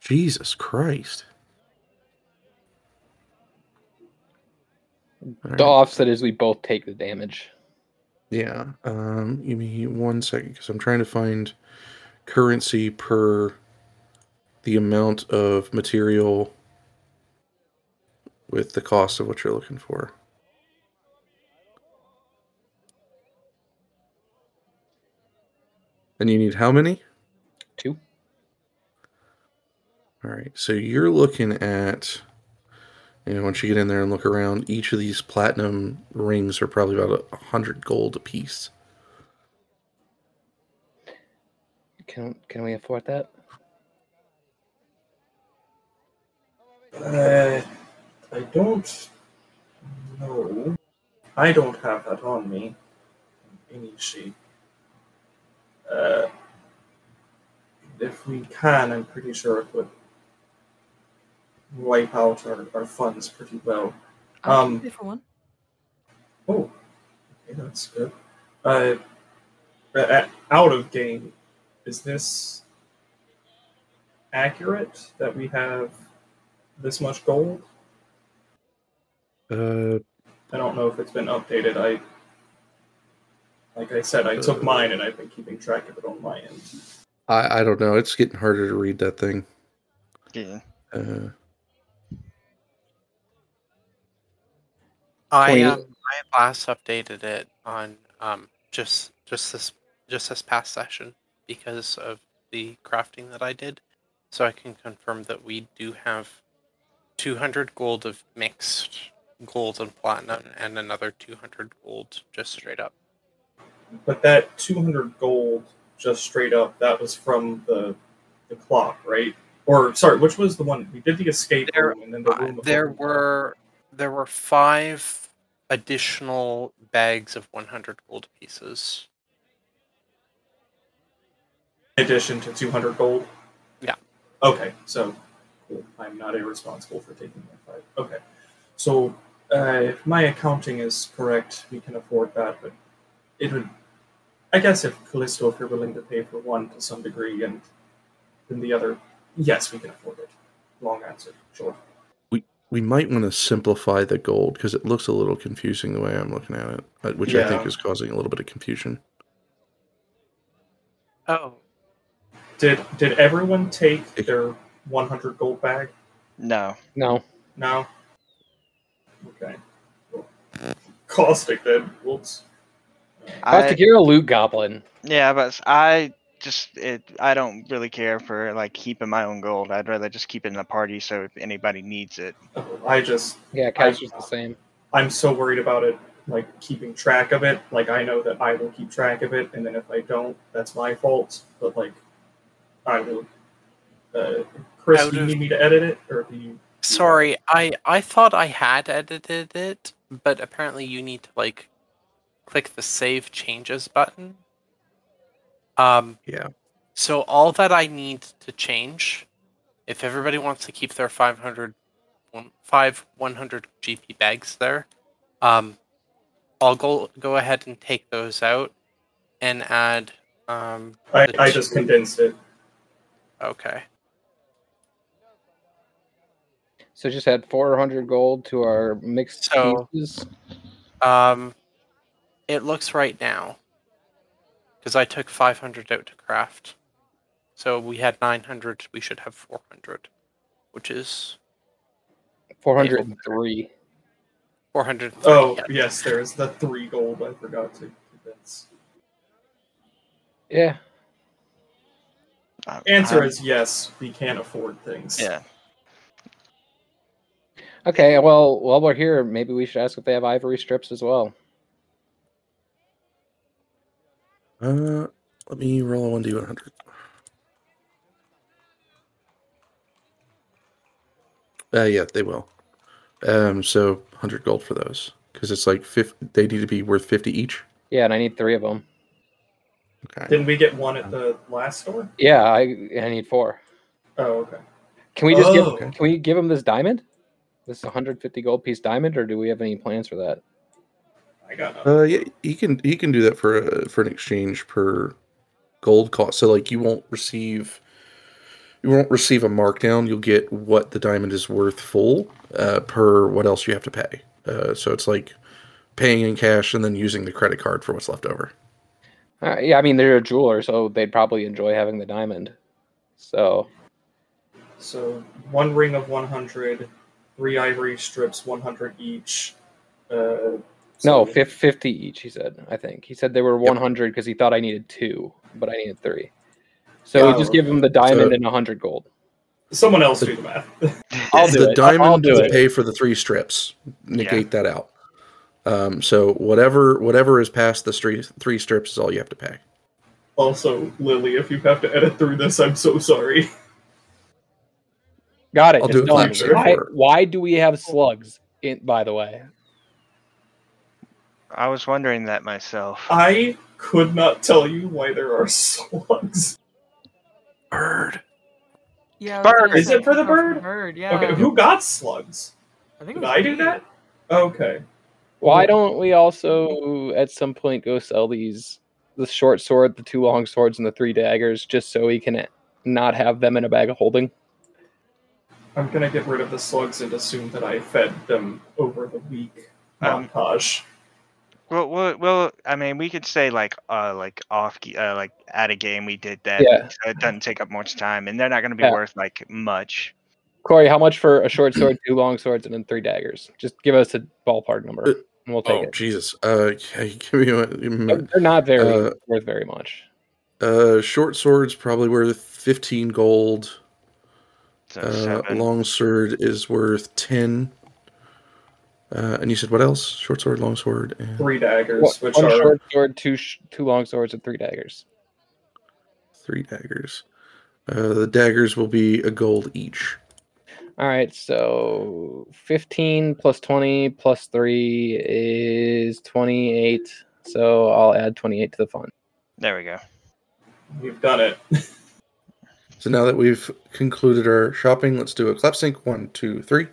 Jesus Christ. The right. offset is we both take the damage. Yeah. Um, give me one second because I'm trying to find currency per the amount of material with the cost of what you're looking for. And you need how many? Two. All right, so you're looking at, you know, once you get in there and look around, each of these platinum rings are probably about a hundred gold a piece. Can can we afford that? Uh, I don't know. I don't have that on me. Any sheet. Uh, if we can, I'm pretty sure it would wipe out our, our funds pretty well. I can Um, for one. Oh, okay, that's good. Uh, uh, out of game, is this accurate that we have this much gold? Uh, I don't know if it's been updated. I, like I said, I took mine and I've been keeping track of it on my end. I I don't know. It's getting harder to read that thing. Yeah. Uh, I um I last updated it on um just just this just this past session because of the crafting that I did, so I can confirm that we do have 200 gold of mixed gold and platinum, and another 200 gold just straight up. But that 200 gold, just straight up, that was from the the clock, right? Or sorry, which was the one we did the escape There- room and then the Uh, room. before there were there were five additional bags of 100 gold pieces. In addition to 200 gold. Yeah. Okay, so cool. I'm not irresponsible for taking that five. Okay, so uh, if my accounting is correct, we can afford that. But it would, I guess, if Callisto, if you're willing to pay for one to some degree, and then the other, yes, we can afford it. Long answer, short. we might want to simplify the gold because it looks a little confusing the way I'm looking at it, uh, which I think is causing a little bit of confusion. Oh, Did did everyone take their 100 gold bag? No. No. No. Okay. Caustic then. Whoops. Caustic, I, you're a loot goblin. yeah, but I just it I don't really care for like keeping my own gold. I'd rather just keep it in the party so if anybody needs it. I just Yeah, Caster's the same. I'm so worried about it, like keeping track of it. Like I know that I will keep track of it, and then if I don't, that's my fault. But like, I will. Uh, Chris, do you need me to edit it, or do you? Sorry, I I thought I had edited it, but apparently you need to like click the save changes button. Um Yeah. so all that I need to change if everybody wants to keep their 500 one, 5 100 GP bags there, um I'll go go ahead and take those out and add um I, I just condensed it. Okay. So just add 400 gold to our mixed So- pieces. Um, it looks right now because I took 500 out to craft. So we had 900. We should have 400, which is 403. 430. Oh yeah. yes, there is the three gold. I forgot to condense. Yeah. I- Answer I'm- is yes. We can't afford things. yeah. Okay, well, while we're here, maybe we should ask if they have ivory strips as well. Uh, let me roll a one d one hundred. Uh, yeah, they will. Um, so hundred gold for those because it's like fifty. They need to be worth fifty each. Yeah, and I need three of them. Okay. Didn't we get one at the last store? Yeah, I I need four. Oh, okay. Can we just Oh. give? Can we give him this diamond? This 150 gold piece diamond, or do we have any plans for that? I got nothing. Uh, yeah, he can he can do that for a, for an exchange per gold cost. So like you won't receive you won't receive a markdown. You'll get what the diamond is worth full uh, per what else you have to pay. Uh, so it's like paying in cash and then using the credit card for what's left over. Uh, yeah, I mean they're a jeweler, so they'd probably enjoy having the diamond. So So one ring of 100, three ivory strips, 100 each. Uh, no, so- fif- 50 each. He said. I think he said they were 100 because he thought I needed two, but I needed three. So we Oh, just give him the diamond So- and 100 gold. Someone else do the math. I'll do the it. I'll- diamond I'll do will it. pay for the three strips. Negate that out. Um, so whatever whatever is past the three three strips is all you have to pay. also, Lily, if you have to edit through this, I'm so sorry. Got it. I'll do it done. Why, why do we have slugs? In, by the way, I was wondering that myself. I could not tell you why there are slugs. Bird. Yeah, Bird. Is it for the bird? Bird, yeah. Okay, who got slugs? I think it Did was I do that? Okay. Why don't we also at some point go sell these the short sword, the two long swords, and the three daggers, just so we can not have them in a bag of holding? I'm gonna get rid of the slugs and assume that I fed them over the week Um, montage. Well, well, well, I mean, we could say like, uh, like off, ge- uh, like at a game we did that. Yeah. So it doesn't take up much time, and they're not going to be Yeah. worth like much. Corey, how much for a short sword, two long swords, and then three daggers? Just give us a ballpark number, Uh, and we'll take Oh it. Jesus! Uh, give me a, give me They're they're not very Uh, worth very much. a- uh, short sword's probably worth fifteen gold. So Uh, long sword is worth ten. Uh, and you said what else? Short sword, long sword, and Three daggers, One, which one are short sword, two sh- two long swords, and three daggers. three daggers. Uh, the daggers will be a gold each. All right, so 15 plus 20 plus 3 is 28. So I'll add 28 to the fund. There we go. we've done it. So now that we've concluded our shopping, let's do a clap sync. One, two, three.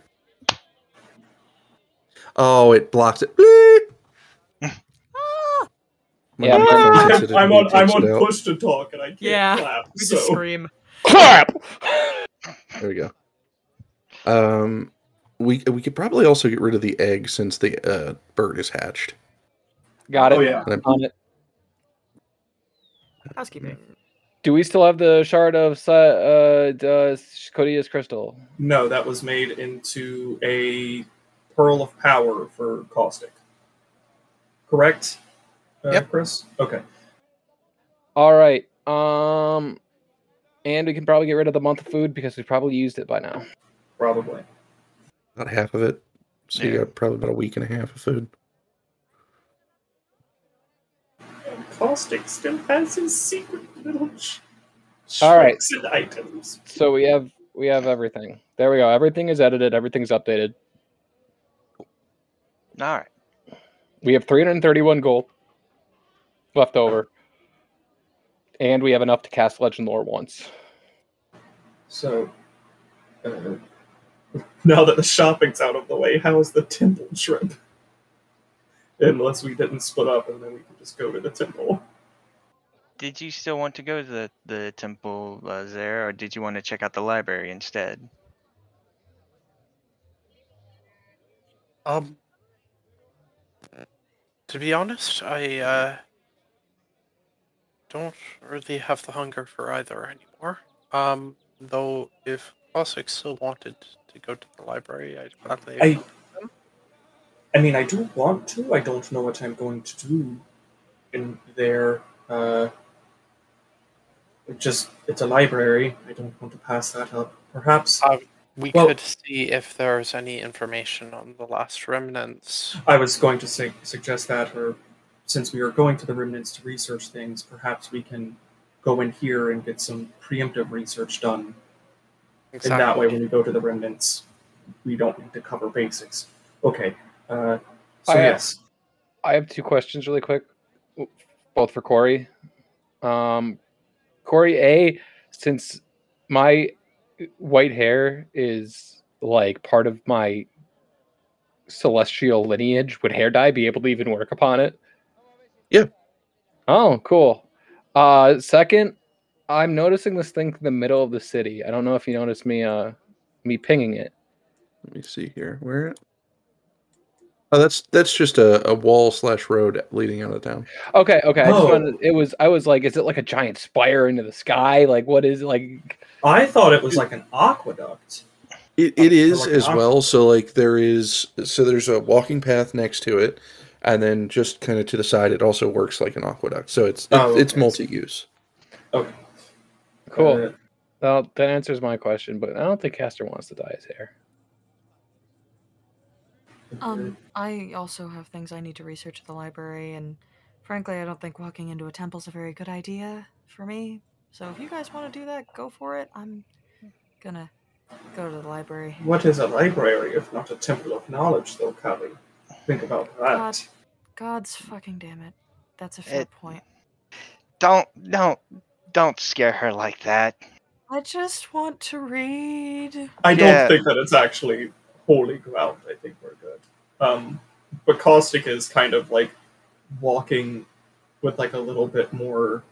Oh, it blocked it. Bleep! My ah. Yeah, microphone I'm, sensitivity I'm on. I'm on push to talk, and I can't Yeah, clap. We so just scream. Clap! There we go. Um, we we could probably also get rid of the egg since the uh, bird is hatched. Got it. Oh yeah. I'm- On it. Housekeeping. Do we still have the shard of Sa- uh, uh, Codius crystal? No, that was made into a pearl of power for caustic. Correct. Uh, Yep. Chris. Okay. All right. Um, and we can probably get rid of the month of food because we probably used it by now. Probably. Not half of it. So you Yeah. got probably about a week and a half of food. And caustic still has his secret little. Sh- All right. items. So we have we have everything. There we go. Everything is edited. Everything's updated. All right. We have 331 gold left over. And we have enough to cast Legend Lore once. So, uh, now that the shopping's out of the way, how's the temple trip? Unless we didn't split up, and then we can just go to the temple. Did you still want to go to the the temple uh, there, or did you want to check out the library instead? Um, to be honest, I uh, don't really have the hunger for either anymore. Um, though if Classic still wanted to go to the library, I'd gladly. I, I mean, I do want to. I don't know what I'm going to do in there. Uh, it just it's a library. I don't want to pass that up. Perhaps Uh, we well- could see if there's any information on the last remnants. I was going to say, suggest that, or since we are going to the remnants to research things, perhaps we can go in here and get some preemptive research done. And that way, when we go to the remnants, we don't need to cover basics. Okay. Uh, so I- yes, I have two questions really quick, both for Corey. Um, Corey, A, since my white hair is like part of my celestial lineage, would hair dye be able to even work upon it? Yeah. Oh, cool. Uh, second, I'm noticing this thing in the middle of the city. I don't know if you noticed me, uh, me pinging it. Let me see here. Where? Oh, that's that's just a, a wall slash road leading out of town. Okay, okay. I just Oh. wanted, it was. I was like, is it like a giant spire into the sky? Like, what is it like? I thought it was like an aqueduct. It, it is like as well. So like there is so there's a walking path next to it, and then just kind of to the side, it also works like an aqueduct. So it's Oh, it's, it's multi use. Okay. Cool. Uh, Well, that answers my question, but I don't think Castor wants to dye his hair. Um, I also have things I need to research at the library, and frankly, I don't think walking into a temple's a very good idea for me. So if you guys want to do that, go for it. I'm gonna go to the library. What is a library if not a temple of knowledge, though, Callie? Think about that. God, God's fucking damn it. That's a fair It- point. Don't don't don't scare her like that. I just want to read. I don't Yeah. think that it's actually holy ground. I think we're good. Um, but Caustic is kind of like walking with like a little bit more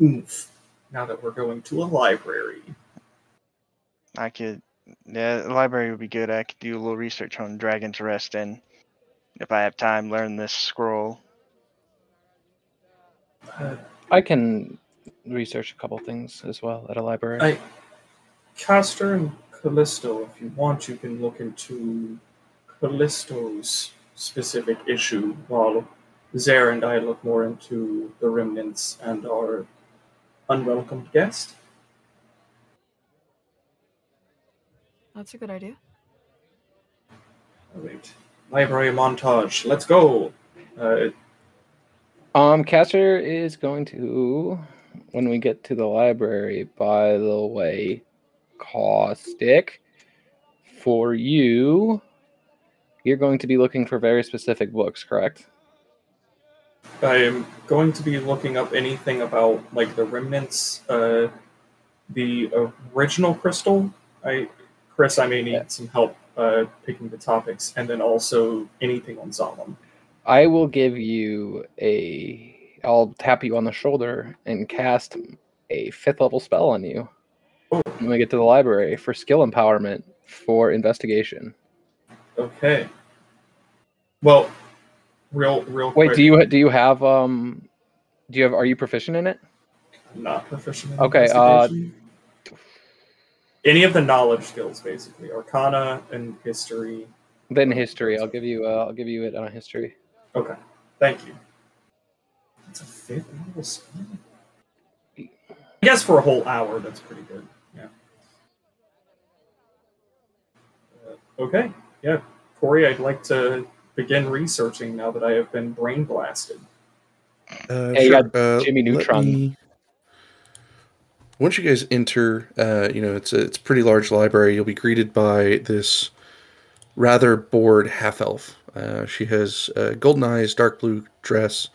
oomph now that we're going to a library. I could yeah, the library would be good. I could do a little research on Dragon's Rest and if I have time learn this scroll. I can research a couple things as well at a library. I, Castor and Callisto, if you want, you can look into Callisto's specific issue, while Zare and I look more into the remnants and our unwelcomed guest. That's a good idea. All right. Library montage. Let's go. Uh, Um, Castor is going to, when we get to the library, by the way, Caustic, for you, you're going to be looking for very specific books, correct? I am going to be looking up anything about like the remnants, uh, the original crystal. I, Chris, I may need Yeah. some help uh, picking the topics, and then also anything on Solemn. I will give you a. I'll tap you on the shoulder and cast a fifth level spell on you when we get to the library for skill empowerment for investigation. Okay. Well, real, real. Wait, quick, do you do you have um, do you have? Are you proficient in it? I'm not proficient. In Okay, uh. Any of the knowledge skills, basically, Arcana and History. Then history. I'll give you. Uh, I'll give you it on history. Okay, thank you. That's a fifth level spell. I guess for a whole hour, that's pretty good. Yeah. Uh, okay, yeah, Corey, I'd like to begin researching now that I have been brain blasted. Uh, Hey, sure. uh, Jimmy Neutron. me- Once you guys enter, uh, you know it's a it's a pretty large library. You'll be greeted by this rather bored half elf. Uh, she has uh, golden eyes, dark blue dress.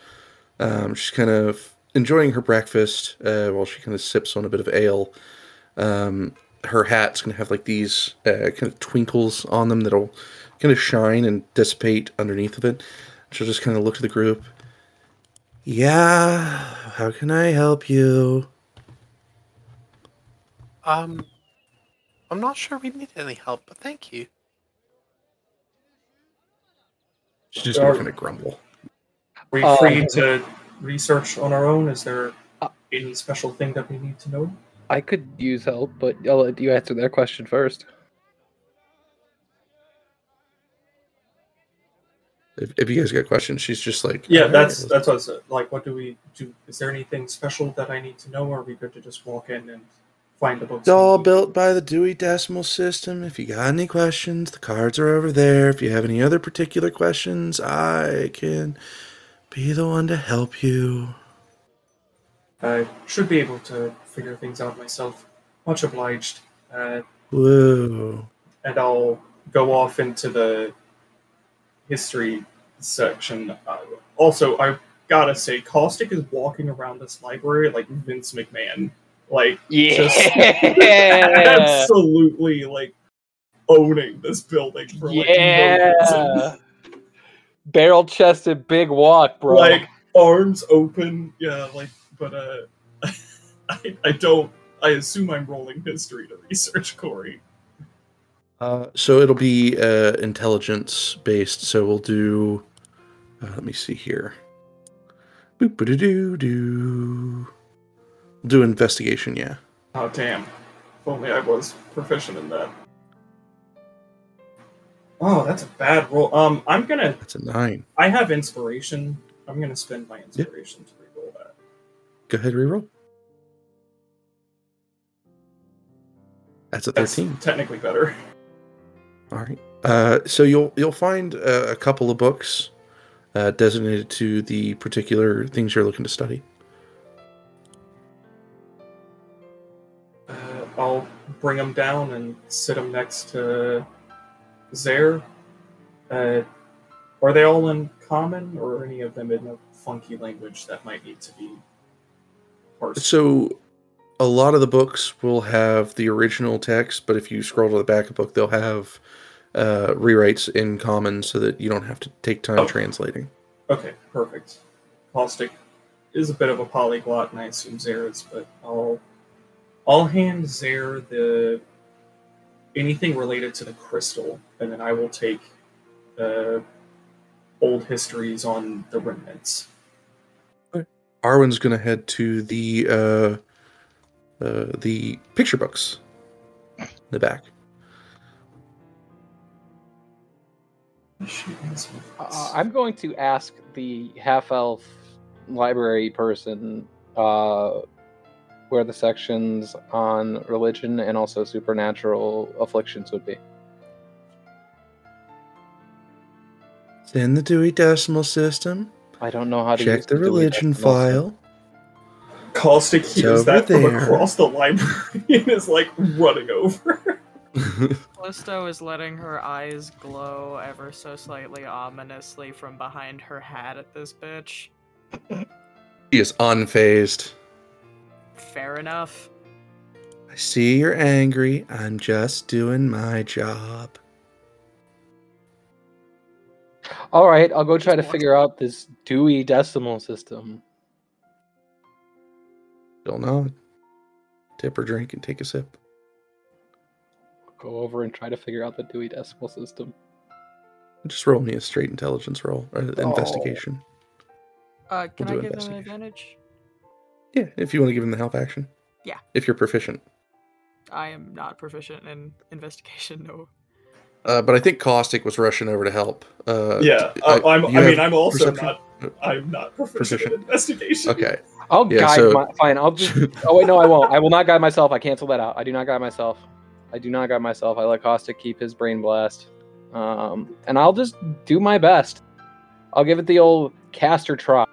Um, she's kind of enjoying her breakfast uh, while she kind of sips on a bit of ale. Um, her hat's gonna have like these uh, kind of twinkles on them that'll kind of shine and dissipate underneath of it. She'll just kind of look at the group. Yeah, how can I help you? Um, I'm not sure we need any help, but thank you. She's just gonna kind of grumble. Are we Um, free to research on our own? Is there Uh, any special thing that we need to know? I could use help, but I'll let you answer that question first. If, if you guys got questions, she's just like, Yeah, "Alright, that's let's- that's what I said. Like, what do we do? Is there anything special that I need to know, or are we good to just walk in and find the books? It's all built by the Dewey Decimal System. If you got any questions, the cards are over there. If you have any other particular questions, I can be the one to help you. I should be able to figure things out myself. Much obliged. Uh, Whoa. and I'll go off into the history section. Uh, also, I gotta say, Caustic is walking around this library like Vince McMahon. Like, Just- absolutely, like, owning this building for like, no reason. Yeah. Barrel chested, big walk, bro. Like, arms open. Yeah, like, but, uh, I, I don't. I assume I'm rolling history to research Corey. Uh, so it'll be uh, intelligence based. So we'll do. Uh, let me see here. Boop doo doo doo. Do investigation, yeah. Oh damn! If only I was proficient in that. Oh, that's a bad roll. Um, I'm gonna. That's a nine. I have inspiration. I'm gonna spend my inspiration to reroll that. Go ahead, reroll. That's a That's thirteen. technically better. All right. Uh, so you'll you'll find uh, a couple of books uh, designated to the particular things you're looking to study. Uh, I'll bring them down and sit them next to Zare. Uh, are they all in common, or are any of them in a funky language that might need to be parsed? So a lot of the books will have the original text, but if you scroll to the back of the book, they'll have uh, rewrites in common so that you don't have to take time Oh. translating. Okay, perfect. Caustic is a bit of a polyglot, and I assume Zare is, but I'll I'll hand Zare the anything related to the crystal, and then I will take the old histories on the remnants. Arwen's gonna head to the uh, uh, the picture books in the back. She has my Uh. I'm going to ask the half elf library person uh, where the sections on religion and also supernatural afflictions would be. It's in the Dewey Decimal System. I don't know how to Check use the Dewey religion file. Caustic hears over that from there. across the library and is like running over. Callisto is letting her eyes glow ever so slightly ominously from behind her hat at this bitch. he is unfazed. Fair enough. I see you're angry. I'm just doing my job. All right, I'll go try to figure out this Dewey Decimal System. Still nod. Tip or drink and take a sip. Go over and try to figure out the Dewey Decimal System. Just roll me a straight intelligence roll. Or investigation. Uh, can We'll I do give them an advantage? Yeah, if you want to give him the help action. Yeah. If you're proficient. I am not proficient in investigation, no. Uh, but I think Caustic was rushing over to help. Uh, yeah, I- I, I'm, I mean, I'm also perception? not. I'm not proficient Proficient. in investigation. Okay. I'll Yeah, guide so- my fine. I'll just. Oh wait, no, I won't. I will not guide myself. I cancel that out. I do not guide myself. I do not guide myself. I let Caustic keep his brain blast, um, and I'll just do my best. I'll give it the old caster try.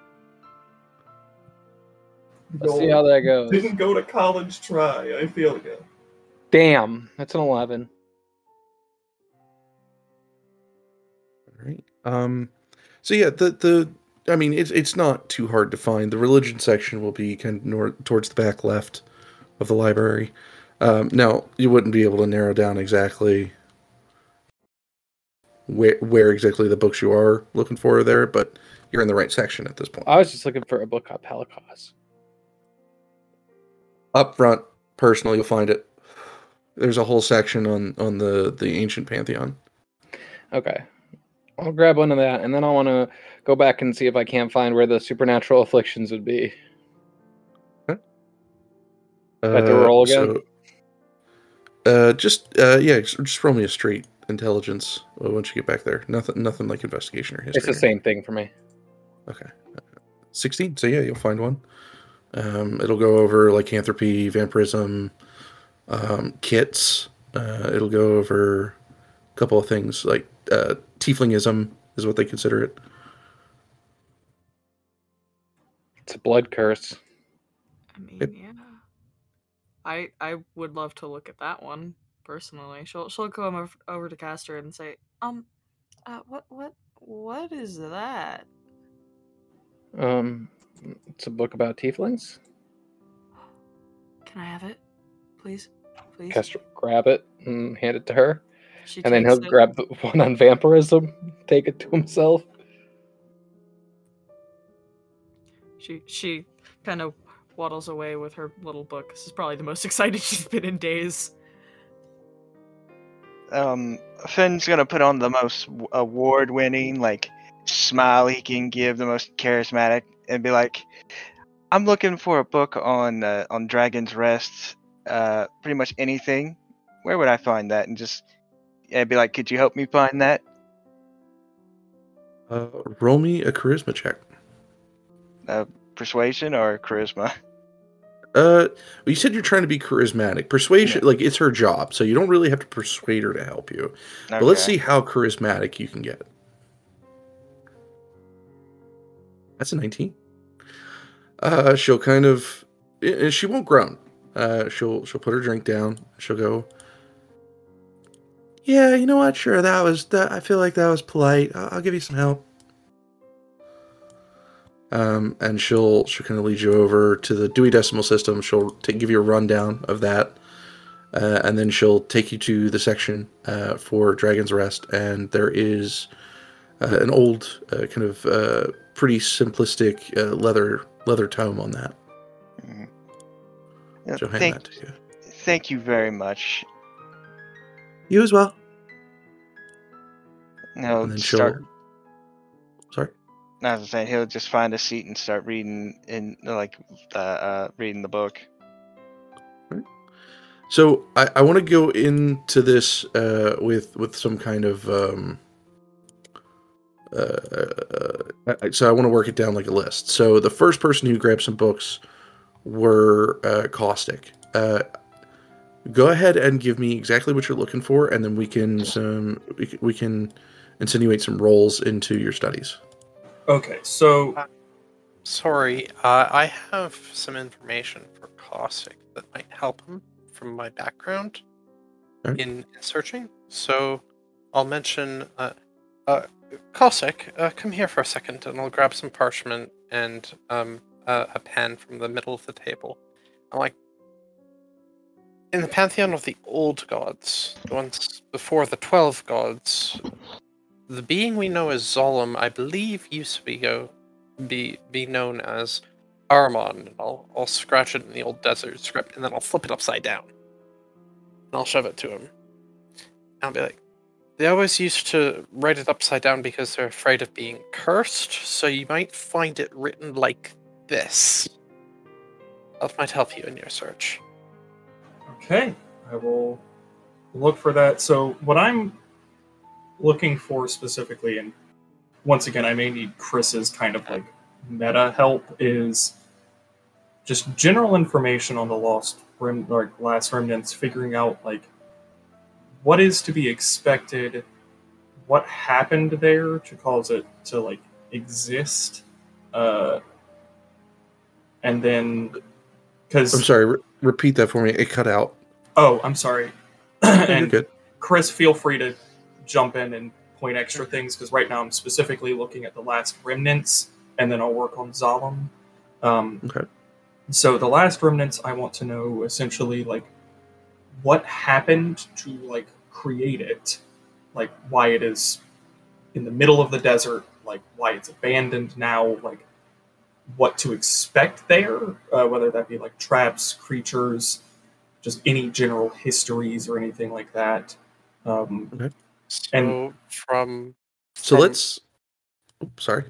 Let's see how that goes. Didn't go to college. Try. I feel you. Damn, that's an eleven. All right. Um, so yeah, the the I mean, it's it's not too hard to find. The religion section will be kind of nor- towards the back left of the library. Um, now you wouldn't be able to narrow down exactly where where exactly the books you are looking for are there, but you're in the right section at this point. I was just looking for a book on Pelagos. Up front, personal, you'll find it. There's a whole section on on the the ancient pantheon. Okay. I'll grab one of that, and then I want to go back and see if I can't find where the supernatural afflictions would be. Have to roll again? so- uh, just uh, yeah, just just roll me a straight intelligence uh, once you get back there. Nothing, nothing like investigation or history. It's the same thing for me. Okay, sixteen. So yeah, you'll find one. Um, it'll go over lycanthropy, vampirism, um, kits. Uh, it'll go over a couple of things like uh, tieflingism is what they consider it. It's a blood curse. I mean, Yep. yeah. I I would love to look at that one personally. She'll she'll come over, over to Castor and say, um, uh, what what what is that? Um, it's a book about tieflings. Can I have it, please, please? Castor grab it and hand it to her, She and then he'll it. grab the one on vampirism, take it to himself. She she kind of waddles away with her little book. This is probably the most excited she's been in days. Um, Finn's gonna put on the most award-winning like smile he can give, the most charismatic, and be like, "I'm looking for a book on uh, on Dragon's Rest. Uh, pretty much anything. Where would I find that?" And just yeah, be like, "Could you help me find that?" Uh, roll me a charisma check. Persuasion or charisma? Uh, you said you're trying to be charismatic. Persuasion, like it's her job, so you don't really have to persuade her to help you. But let's see how charismatic you can get. That's a 19. Uh, she'll kind of, eh, she won't groan. Uh, she'll she'll put her drink down. She'll go. Yeah, you know what? Sure, that was that. I feel like that was polite. I'll, I'll give you some help. Um, and she'll she'll kind of lead you over to the Dewey Decimal System. She'll give you a rundown of that, uh, and then she'll take you to the section uh, for Dragon's Rest. And there is uh, an old, uh, kind of uh, pretty simplistic uh, leather leather tome on that. Mhm. Yeah, hand thank, that you. thank you very much. You as well. No, and then start. Sorry. I was saying he'll just find a seat and start reading in like uh, uh reading the book. So I, I want to go into this uh, with with some kind of um, uh, uh, so I want to work it down like a list. So the first person who grabbed some books were uh, Caustic. Uh, go ahead and give me exactly what you're looking for, and then we can some we, can- we can insinuate some roles into your studies. Okay, so Sorry, uh, I have some information for Caustic that might help him from my background Alright. in, in searching. So I'll mention uh, Caustic, uh, come here for a second, and I'll grab some parchment and um, a, a pen from the middle of the table. I'm like, in the pantheon of the old gods, the ones before the twelve gods, the being we know as Zolom, I believe, used to be go be be known as Armon. I'll I'll scratch it in the old desert script, and then I'll flip it upside down, and I'll shove it to him. I'll be like, they always used to write it upside down because they're afraid of being cursed. So you might find it written like this. That might help you in your search. Okay, I will look for that. So, what I'm looking for specifically, and once again, I may need Chris's kind of like meta help, is just general information on the lost rem- like last remnants, figuring out like what is to be expected, what happened there to cause it to like exist, uh, and then because I'm sorry. Re- repeat that for me. It cut out. Oh, I'm sorry. You're and good. Chris, feel free to jump in and point extra things because right now I'm specifically looking at the last remnants, and then I'll work on Zalem. Um, Okay. So the last remnants, I want to know essentially like what happened to like create it, like why it is in the middle of the desert, like why it's abandoned now, like what to expect there, uh, whether that be like traps, creatures, just any general histories or anything like that. Um, So And- from So from- let's. Oops, sorry.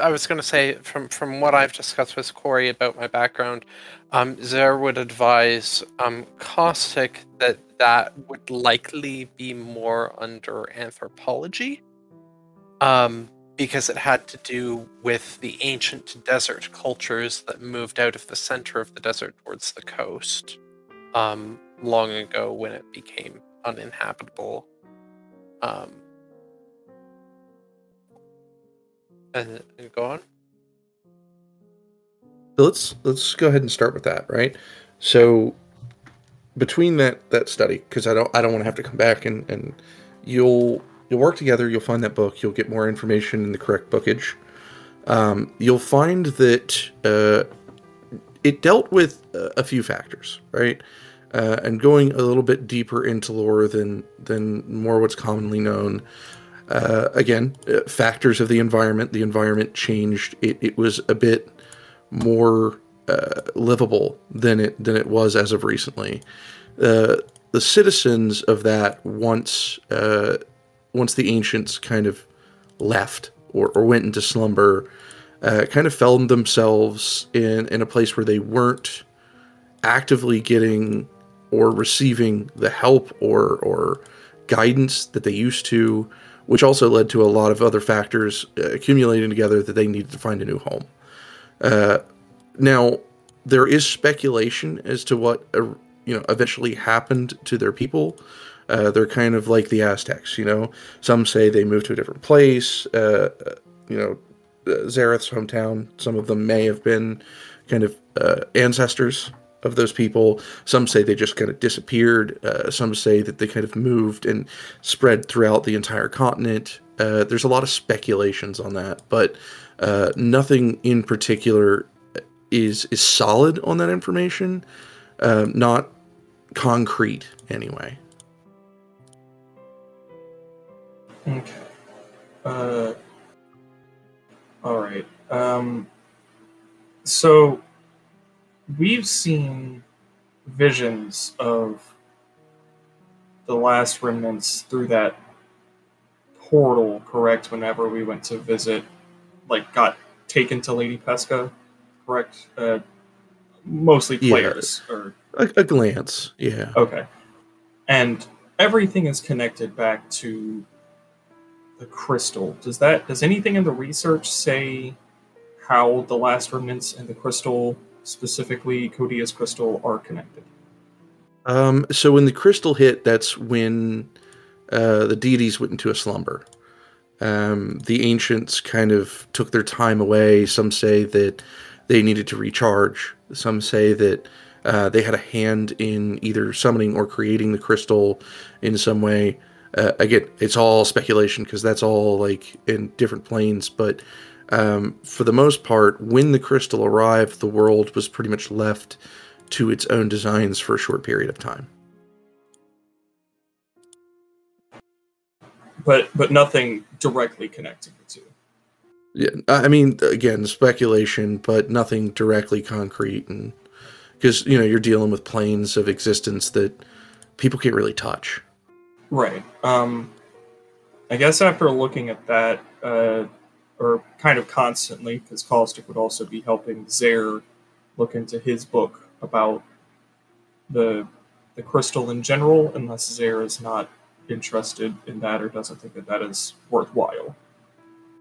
I was going to say, from from what I've discussed with Corey about my background, um, Zare would advise um, Caustic that that would likely be more under anthropology, um, because it had to do with the ancient desert cultures that moved out of the center of the desert towards the coast, um, long ago when it became uninhabitable. Um, and, and go on. Let's let's go ahead and start with that, right? So between that that study, because I don't I don't want to have to come back and and you'll you'll work together. You'll find that book. You'll get more information in the correct bookage. Um, you'll find that uh, it dealt with a few factors, right? Uh, and going a little bit deeper into lore than than more what's commonly known. Uh, again, uh, factors of the environment. The environment changed. It, it was a bit more uh, livable than it than it was as of recently. Uh, the citizens of that once uh, once the ancients kind of left or, or went into slumber, uh, kind of found themselves in in a place where they weren't actively getting or receiving the help or or guidance that they used to, which also led to a lot of other factors uh, accumulating together that they needed to find a new home. Uh, now, there is speculation as to what uh, you know eventually happened to their people. Uh, they're kind of like the Aztecs, you know. Some say they moved to a different place. Uh, you know, uh, Zareth's hometown. Some of them may have been kind of uh, ancestors of those people. Some say they just kind of disappeared. Uh, some say that they kind of moved and spread throughout the entire continent. Uh, there's a lot of speculations on that, but uh, nothing in particular is is solid on that information. Um, not concrete, anyway. Okay. Uh, all right. Um, so we've seen visions of the last remnants through that portal, correct? Whenever we went to visit, like, got taken to Lady Pesca, correct? Uh, mostly Yeah. players, or A, a glance, yeah. Okay. And everything is connected back to the crystal. Does that does anything in the research say how the last remnants and the crystal, specifically Codia's crystal, are connected? Um, so when the crystal hit, that's when uh, the deities went into a slumber. Um, the ancients kind of took their time away. Some say that they needed to recharge. Some say that uh, they had a hand in either summoning or creating the crystal in some way. Uh, again, it's all speculation because that's all like in different planes. But um, for the most part, when the crystal arrived, the world was pretty much left to its own designs for a short period of time. But but nothing directly connecting the two. Yeah, I I mean, again, speculation, but nothing directly concrete, and because you know you're dealing with planes of existence that people can't really touch. Right. Um, I guess after looking at that, uh, or kind of constantly, because Caustic would also be helping Zare look into his book about the the crystal in general, unless Zare is not interested in that or doesn't think that that is worthwhile.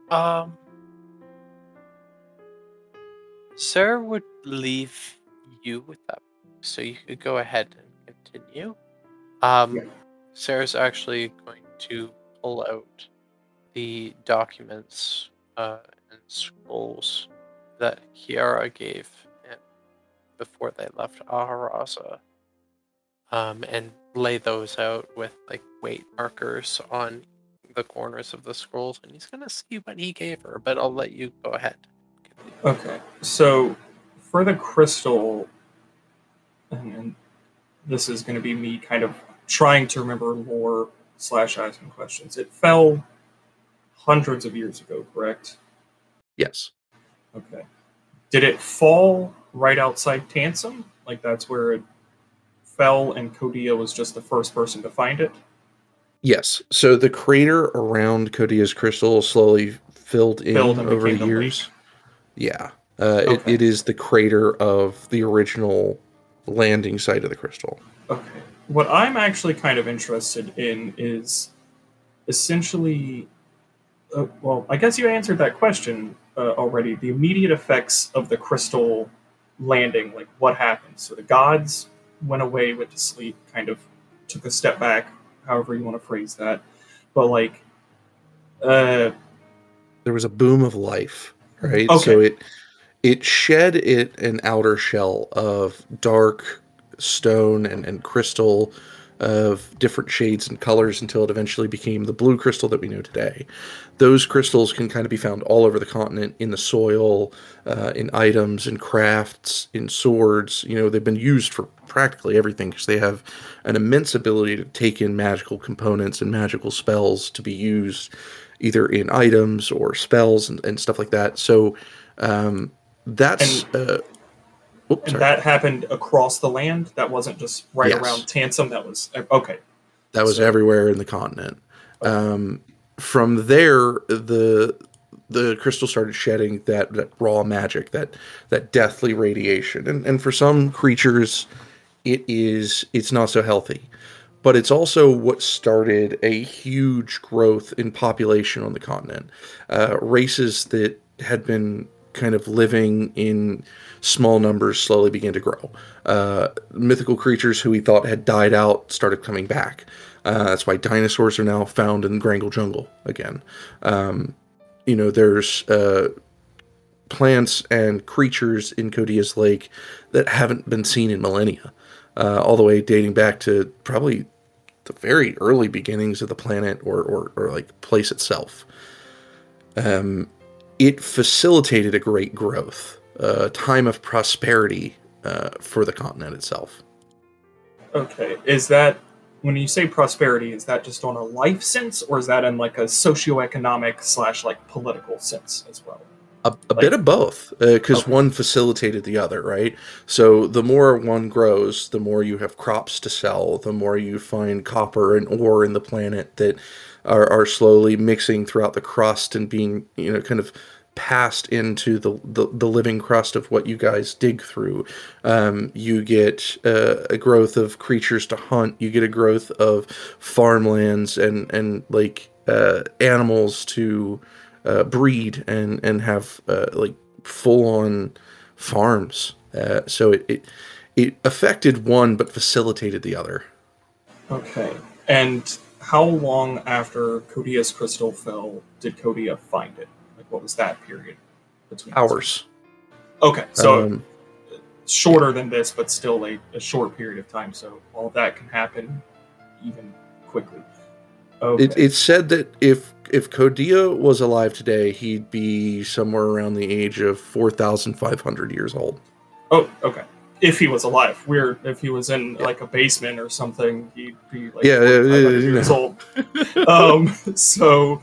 Um, Sarah would leave you with that, so you could go ahead and continue. Um, Yeah. Sarah's actually going to pull out the documents uh, and scrolls that Kiara gave before they left Aharaza, um, and lay those out with like weight markers on the corners of the scrolls, and he's gonna see what he gave her. But I'll let you go ahead. Okay, so for the crystal, and, this is going to be me kind of trying to remember lore slash asking questions. It fell hundreds of years ago, correct? Yes. Okay. Did it fall right outside Tansom? Like that's where it fell, and Kodia was just the first person to find it? Yes. So the crater around Codia's crystal slowly filled in Filled over the years. Yeah. Uh, Okay. it, it is the crater of the original landing site of the crystal. Okay. What I'm actually kind of interested in is essentially, uh, well, I guess you answered that question uh, already. The immediate effects of the crystal landing, like what happened. So the gods went away, went to sleep, kind of took a step back, however you want to phrase that. But like, uh, There was a boom of life, right? Okay. So it it shed it an outer shell of dark stone and, and crystal of different shades and colors until it eventually became the blue crystal that we know today. Those crystals can kind of be found all over the continent in the soil, uh, in items, in crafts, in swords. You know, they've been used for practically everything because they have an immense ability to take in magical components and magical spells to be used either in items or spells and, and stuff like that. So um, that's. uh, oops, and that happened across the land. That wasn't just right Yes. around Tansom. That was okay. That was So- everywhere in the continent. Um, from there, the the crystal started shedding that, that raw magic, that that deathly radiation, and and for some creatures, it is it's not so healthy, but it's also what started a huge growth in population on the continent. Uh, races that had been kind of living in small numbers slowly began to grow. Uh, mythical creatures who we thought had died out started coming back. Uh, that's why dinosaurs are now found in the Grangle Jungle again. Um, you know, there's uh, plants and creatures in Codia's Lake that haven't been seen in millennia, uh, all the way dating back to probably the very early beginnings of the planet or, or, or like place itself. Um, it facilitated a great growth, a time of prosperity uh, for the continent itself. Okay, is that when you say prosperity? Is that just on a life sense, or is that in like a socioeconomic slash like political sense as well? A, a bit of both, because Okay. one facilitated the other, right? So the more one grows, the more you have crops to sell, the more you find copper and ore in the planet that are, are slowly mixing throughout the crust and being, you know, kind of passed into the, the, the living crust of what you guys dig through. Um, you get uh, a growth of creatures to hunt. You get a growth of farmlands and and like uh, animals to uh, breed and and have uh, like full on farms. Uh, so it, it it affected one but facilitated the other. Okay, and how long after Codia's crystal fell did Codia find it? Like, what was that period between Hours. Okay, so Um, shorter than this, but still a, a short period of time. So all of that can happen even quickly. Okay. It, it's said that if if Kodia was alive today, he'd be somewhere around the age of four thousand five hundred years old. oh, okay. If he was alive, weird. If he was in Yeah. like a basement or something, he'd be like Yeah, yeah, 4,500 yeah, years old. um, so,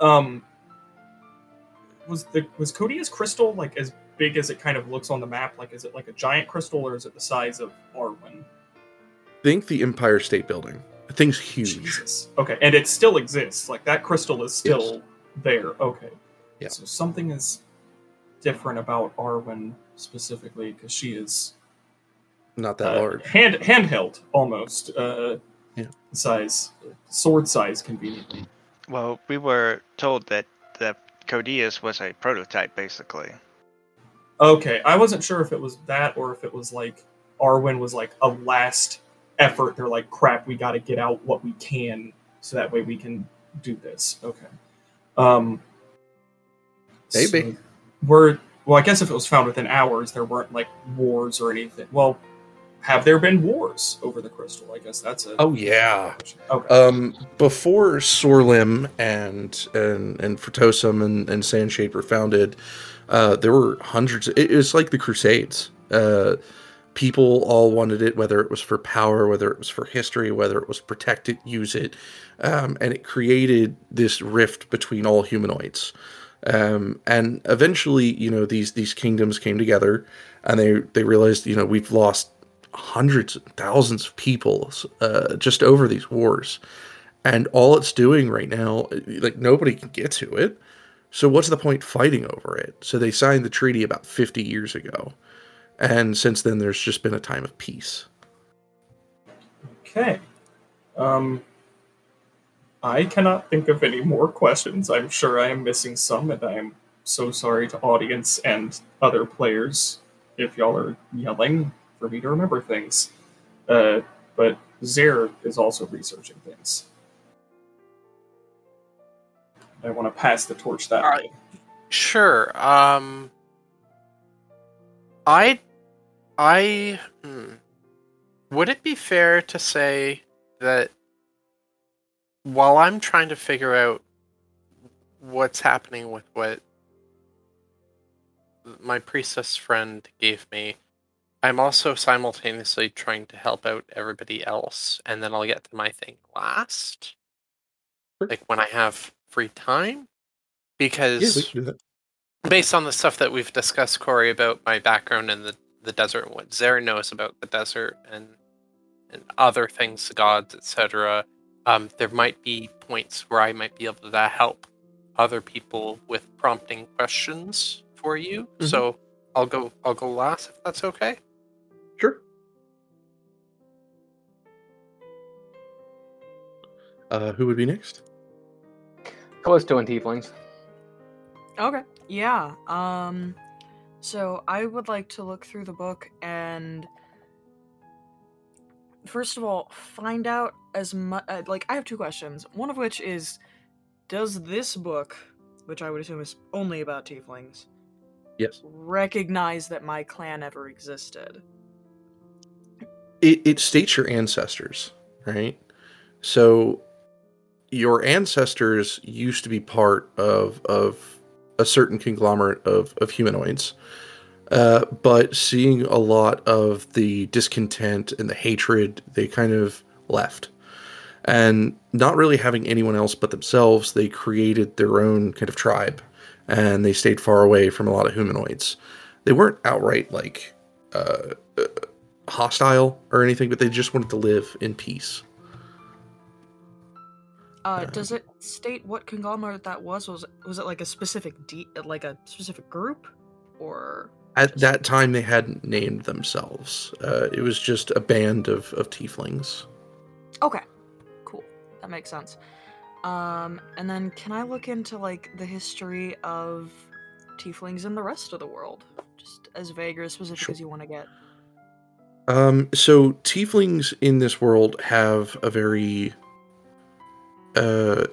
um, was the was Codia's crystal like as big as it kind of looks on the map? Like, is it like a giant crystal, or is it the size of Arwen? Think the Empire State Building. The thing's huge. Jesus. Okay, and it still exists. Like that crystal is still there. Okay. Yeah. So something is different about Arwen specifically because she is Not that uh, large. hand handheld almost. Uh, Yeah. Size, sword size, conveniently. Well, we were told that the Codius was a prototype, basically. Okay, I wasn't sure if it was that or if it was like Arwen was like a last effort. They're like, crap, we got to get out what we can so that way we can do this. Okay. Um. Maybe. so we're well. I guess if it was found within hours, there weren't like wars or anything. Well, have there been wars over the crystal? I guess that's a. Oh yeah. Okay. Um, before Sorlim and and and Fertosum and and Sandshade were founded, uh, there were hundreds. It, it was like the Crusades. Uh, people all wanted it, whether it was for power, whether it was for history, whether it was protect it, use it, um, and it created this rift between all humanoids. Um, and eventually, you know, these these kingdoms came together, and they they realized, you know, we've lost hundreds and thousands of people uh, just over these wars, and all it's doing right now, like nobody can get to it. So what's the point fighting over it? So they signed the treaty about fifty years ago, and since then there's just been a time of peace. Okay. Um, I cannot think of any more questions. I'm sure I am missing some, and I am so sorry to audience and other players if y'all are yelling for me to remember things. Uh, but Zer is also researching things. I want to pass the torch that Alright. way. Sure. Um, I, I, hmm. would it be fair to say that while I'm trying to figure out what's happening with what my priestess friend gave me, I'm also simultaneously trying to help out everybody else, and then I'll get to my thing last, Sure. like when I have free time, because we can do that. based on the stuff that we've discussed, Corey, about my background and the, the desert and what Zara knows about the desert and and other things, the gods, etc. Um, there might be points where I might be able to help other people with prompting questions for you. Mhm. So I'll go I'll go last if that's okay. Sure. Uh, who would be next? Close Callisto and Tieflings. Okay. Yeah. Um so I would like to look through the book and first of all find out as much uh, like I have two questions. One of which is does this book, which I would assume is only about tieflings, Yes. recognize that my clan ever existed? It, it states your ancestors, right? So your ancestors used to be part of of a certain conglomerate of, of humanoids. Uh, but seeing a lot of the discontent and the hatred, they kind of left. And not really having anyone else but themselves, they created their own kind of tribe and they stayed far away from a lot of humanoids. They weren't outright like uh, uh, hostile or anything, but they just wanted to live in peace. Uh, does it state what conglomerate that was? Was it, was it like a specific de- like a specific group, or At that time, they hadn't named themselves. Uh, it was just a band of, of tieflings. okay, cool, that makes sense. Um, and then can I look into like the history of tieflings in the rest of the world, just as vague or as specific Sure. as you want to get? Um, so tieflings in this world have a very uh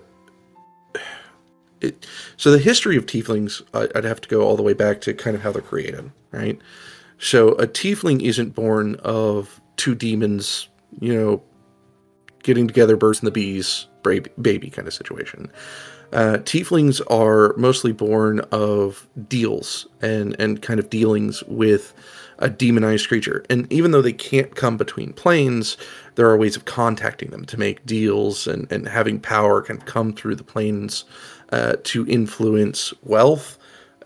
it, so the history of tieflings I'd have to go all the way back to kind of how they're created right? So a tiefling isn't born of two demons you know getting together birds and the bees baby, baby kind of situation. Uh, tieflings are mostly born of deals and and kind of dealings with a demonized creature. And even though they can't come between planes, there are ways of contacting them to make deals and, and having power of come through the planes uh, to influence wealth,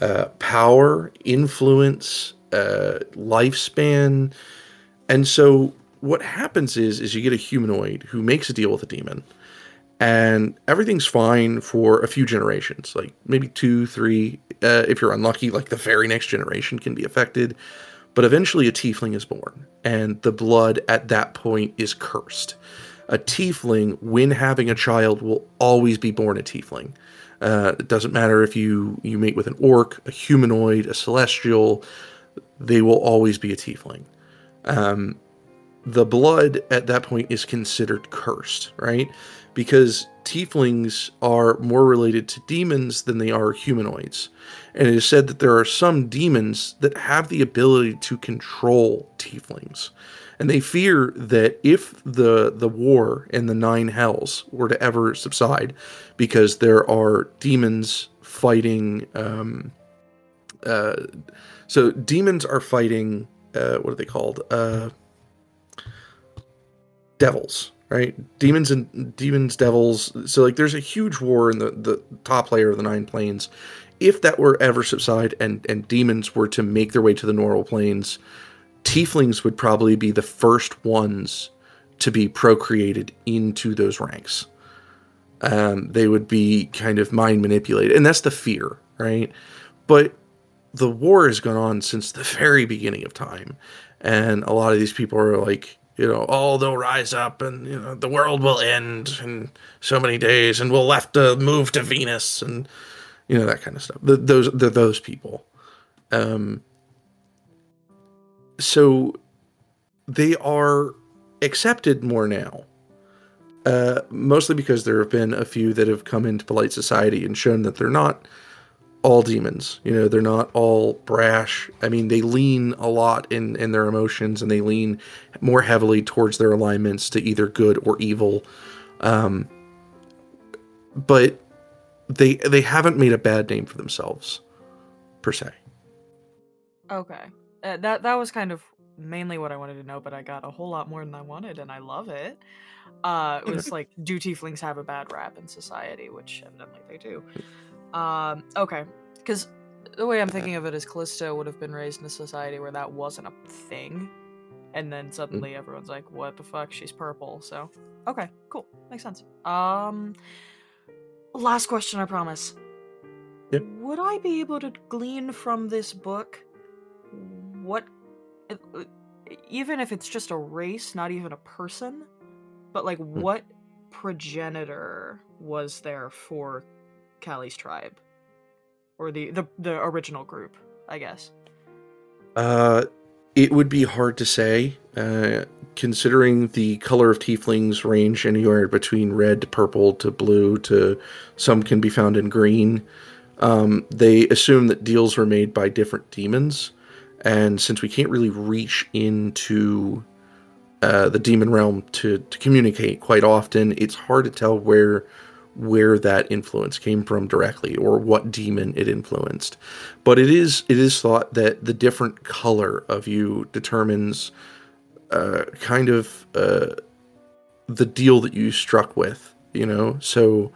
uh, power, influence, uh, lifespan. And so what happens is is you get a humanoid who makes a deal with a demon and everything's fine for a few generations like maybe two three uh, if you're unlucky like the very next generation can be affected but eventually a tiefling is born, and the blood at that point is cursed. A tiefling, when having a child, will always be born a tiefling. Uh, it doesn't matter if you, you mate with an orc, a humanoid, a celestial, they will always be a tiefling. Um, the blood at that point is considered cursed, right? Because tieflings are more related to demons than they are humanoids. And it is said that there are some demons that have the ability to control tieflings. And they fear that if the the war and the nine hells were to ever subside, because there are demons fighting um uh so demons are fighting uh what are they called? Uh devils, right? Demons and demons, devils. So like there's a huge war in the, the top layer of the nine planes. If that were ever subside and, and demons were to make their way to the normal planes, tieflings would probably be the first ones to be procreated into those ranks. Um, they would be kind of mind manipulated, and that's the fear, right? But the war has gone on since the very beginning of time, and a lot of these people are like, you know, oh, they'll rise up, and you know, the world will end in so many days, and we'll have to move to Venus, and you know that kind of stuff. Th those, they're those people. Um, so they are accepted more now. Uh, mostly because there have been a few that have come into polite society and shown that they're not all demons. You know, they're not all brash. I mean, they lean a lot in in their emotions and they lean more heavily towards their alignments to either good or evil. Um, but they they haven't made a bad name for themselves, per se. Okay, uh, that that was kind of mainly what I wanted to know, but I got a whole lot more than I wanted, and I love it. Uh, it was like, do tieflings have a bad rap in society? Which evidently they do. Um, okay, because the way I'm thinking of it is Callisto would have been raised in a society where that wasn't a thing, and then suddenly everyone's like, "What the fuck? She's purple." So, okay, cool, makes sense. Um, last question, I promise. Yep. Would I be able to glean from this book what, uh, even if it's just a race, not even a person, but like what progenitor was there for Callie's tribe? or the the, the original group, I guess. Uh, it would be hard to say, uh, considering the color of tieflings range anywhere between red to purple to blue to some can be found in green. Um, they assume that deals were made by different demons, and since we can't really reach into uh, the demon realm to, to communicate quite often, it's hard to tell where where that influence came from directly or what demon it influenced. But it is it is thought that the different color of you determines uh, kind of uh, the deal that you struck with. You know, so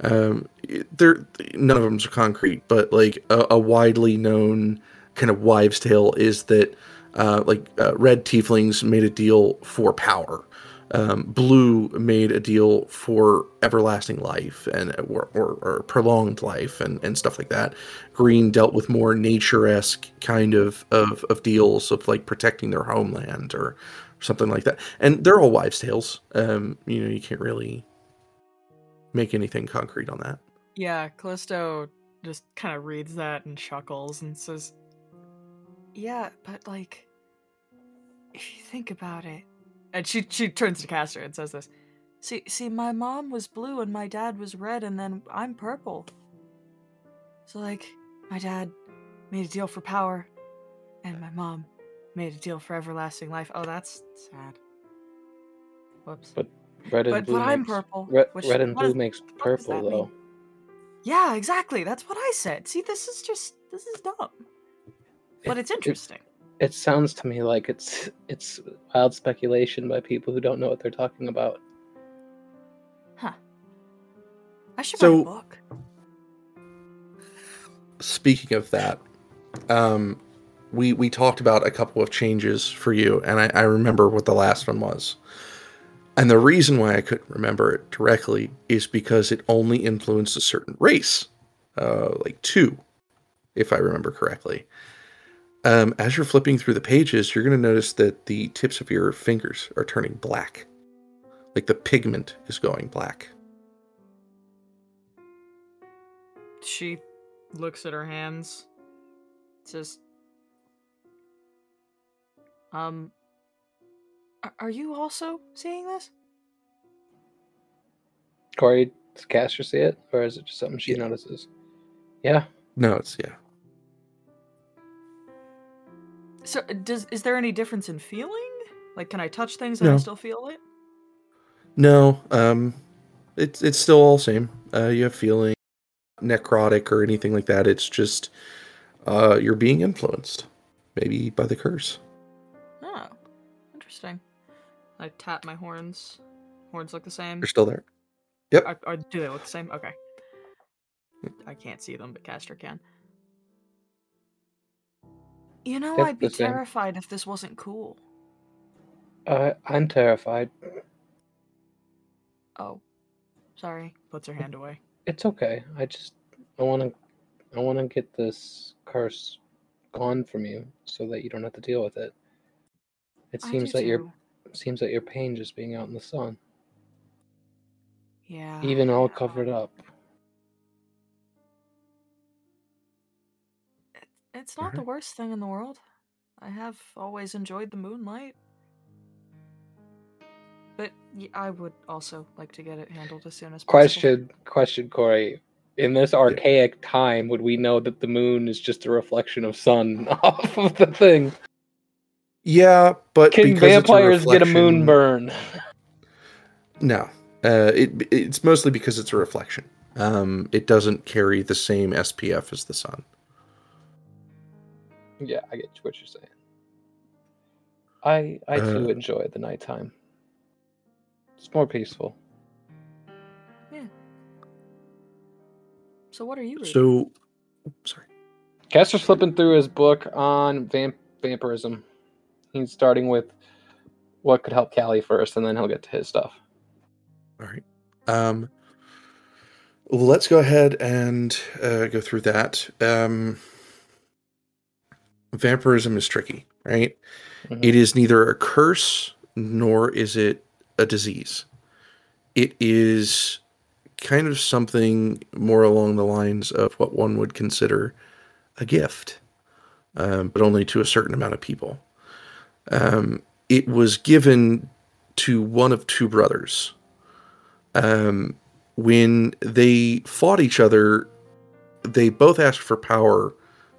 um, there none of them are concrete, but like a, a widely known kind of wives' tale is that uh, like uh, red tieflings made a deal for power um, blue made a deal for everlasting life and or, or, or, prolonged life and, and stuff like that. Green dealt with more nature esque kind of, of of deals of like protecting their homeland or something like that. And they're all wives' tales. Um, you know, you can't really make anything concrete on that. Yeah, Callisto just kind of reads that and chuckles and says, "Yeah, but like, if you think about it." And she she turns to Castor and says this. See see my mom was blue and my dad was red and then I'm purple. So like my dad made a deal for power and my mom made a deal for everlasting life. Oh, that's sad. Whoops. But red and but, blue but I'm makes- purple. Red, red and blue makes purple though. mean? Yeah, exactly. That's what I said. See, this is just this is dumb. But It- it's interesting. It sounds to me like it's it's wild speculation by people who don't know what they're talking about. Huh. I should So- write a book. Speaking of that, um, we we talked about a couple of changes for you, and I, I remember what the last one was. And the reason why I couldn't remember it directly is because it only influenced a certain race, uh, like two, if I remember correctly. Um, as you're flipping through the pages, you're going to notice that the tips of your fingers are turning black, like the pigment is going black. She looks at her hands. Says, "Um, are, are you also seeing this?" Corey, does Castor see it, or is it just something she Yeah. notices? Yeah, No, it's yeah. So, uh, does is there any difference in feeling? Like, can I touch things and I still feel it? No, um, it's it's still all same. Uh, you have feeling necrotic or anything like that. It's just uh, you're being influenced, maybe by the curse. Oh, interesting. I tap my horns. Horns look the same. They're still there. Yep. Are- do they look the same? Okay. I can't see them, but Castor can. You know, I'd be terrified if this wasn't cool. uh, I'm terrified. Oh, sorry. Puts her hand away. It's okay. I just I want to I want to get this curse gone from you so that you don't have to deal with it. It seems that your seems that your pain just being out in the sun, Yeah. even all covered up. It's not the worst thing in the world. I have always enjoyed the moonlight. But I would also like to get it handled as soon as possible. Question, question, Corey. In this archaic time, would we know that the moon is just a reflection of sun off of the thing? Yeah, but Can because it's a vampires get a moon burn? No, uh, it it's mostly because it's a reflection. Um, it doesn't carry the same SPF as the sun. Yeah, I get what you're saying. I I too Uh, enjoy the nighttime. It's more peaceful. Yeah. So what are you reading? So, sorry. Castor's flipping through his book on vamp- vampirism. He's starting with what could help Callie first, and then he'll get to his stuff. All right. Um, let's go ahead and uh, go through that. Um, vampirism is tricky, right? Mhm. It is neither a curse nor is it a disease. It is kind of something more along the lines of what one would consider a gift, um, but only to a certain amount of people. Um, it was given to one of two brothers. Um, when they fought each other, they both asked for power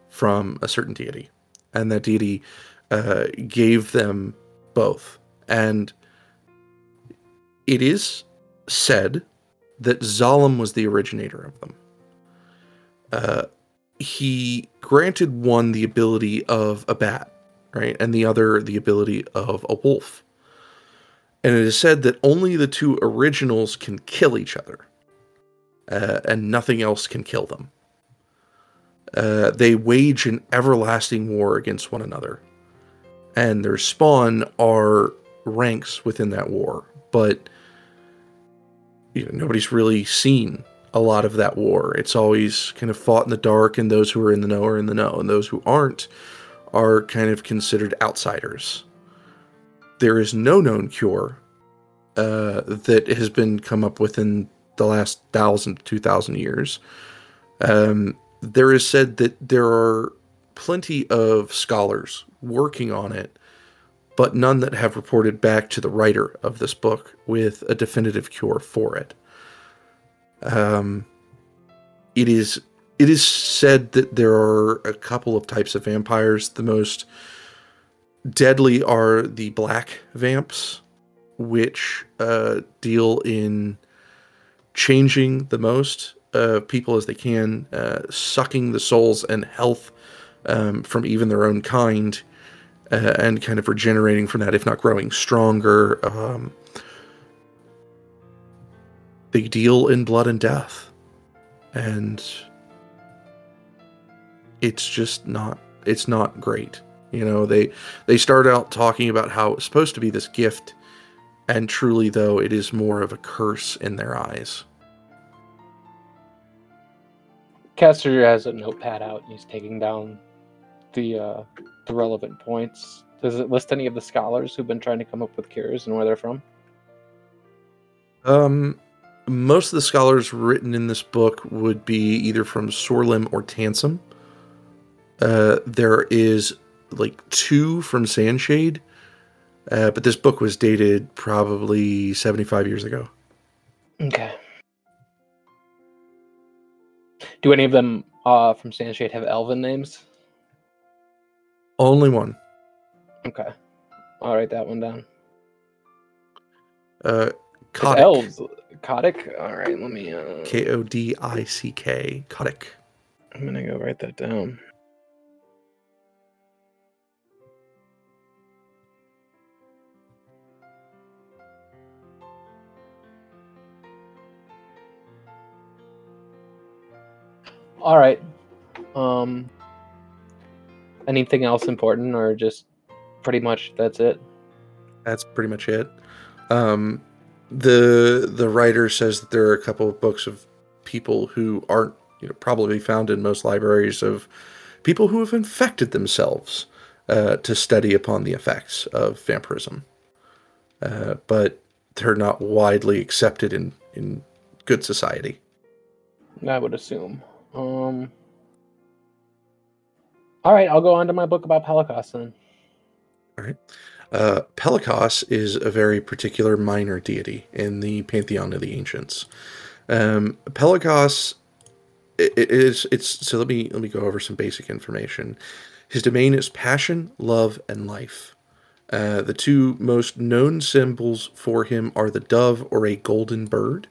from a certain deity, and that deity uh, gave them both. And it is said that Zalem was the originator of them. Uh, he granted one the ability of a bat, right, and the other the ability of a wolf. And it is said that only the two originals can kill each other, uh, and nothing else can kill them. Uh, they wage an everlasting war against one another, and their spawn are ranks within that war. But you know, nobody's really seen a lot of that war. It's always kind of fought in the dark, and those who are in the know are in the know, and those who aren't are kind of considered outsiders. There is no known cure uh, that has been come up within the last thousand to two thousand years. Um, there is said that there are plenty of scholars working on it, but none that have reported back to the writer of this book with a definitive cure for it. Um, it is it is said that there are a couple of types of vampires. The most deadly are the black vamps, which uh, deal in changing the most uh, people as they can, uh, sucking the souls and health um, from even their own kind, uh, and kind of regenerating from that, if not growing stronger. Um, they deal in blood and death, and it's just not. It's not great. You know, they they start out talking about how it's supposed to be this gift, and truly, though, it is more of a curse in their eyes. Castor has a notepad out and he's taking down the uh, the relevant points. Does it list any of the scholars who've been trying to come up with cures and where they're from? Um, most of the scholars written in this book would be either from Sorlim or Tansom. Uh, there is like two from Sandshade, uh, but this book was dated probably 75 years ago. Okay. Do any of them uh, from Sandshade have elven names? Only one. Okay. I'll write that one down. Uh, Kodic. elves. Kodic? All right, let me. Uh, K O D I C K. Kodic. I'm gonna go write that down. All right. Um. Anything else important, or just pretty much that's it? That's pretty much it. Um, the the writer says that there are a couple of books of people who aren't you know probably found in most libraries of people who have infected themselves uh, to study upon the effects of vampirism, uh, but they're not widely accepted in in good society. I would assume. Um. All right, I'll go on to my book about Pelicos then. All right. Uh, Pelikos is a very particular minor deity in the pantheon of the ancients. Um, Pelikos i- i- is it's so let me let me go over some basic information. His domain is passion, love, and life. Uh, the two most known symbols for him are the dove or a golden bird.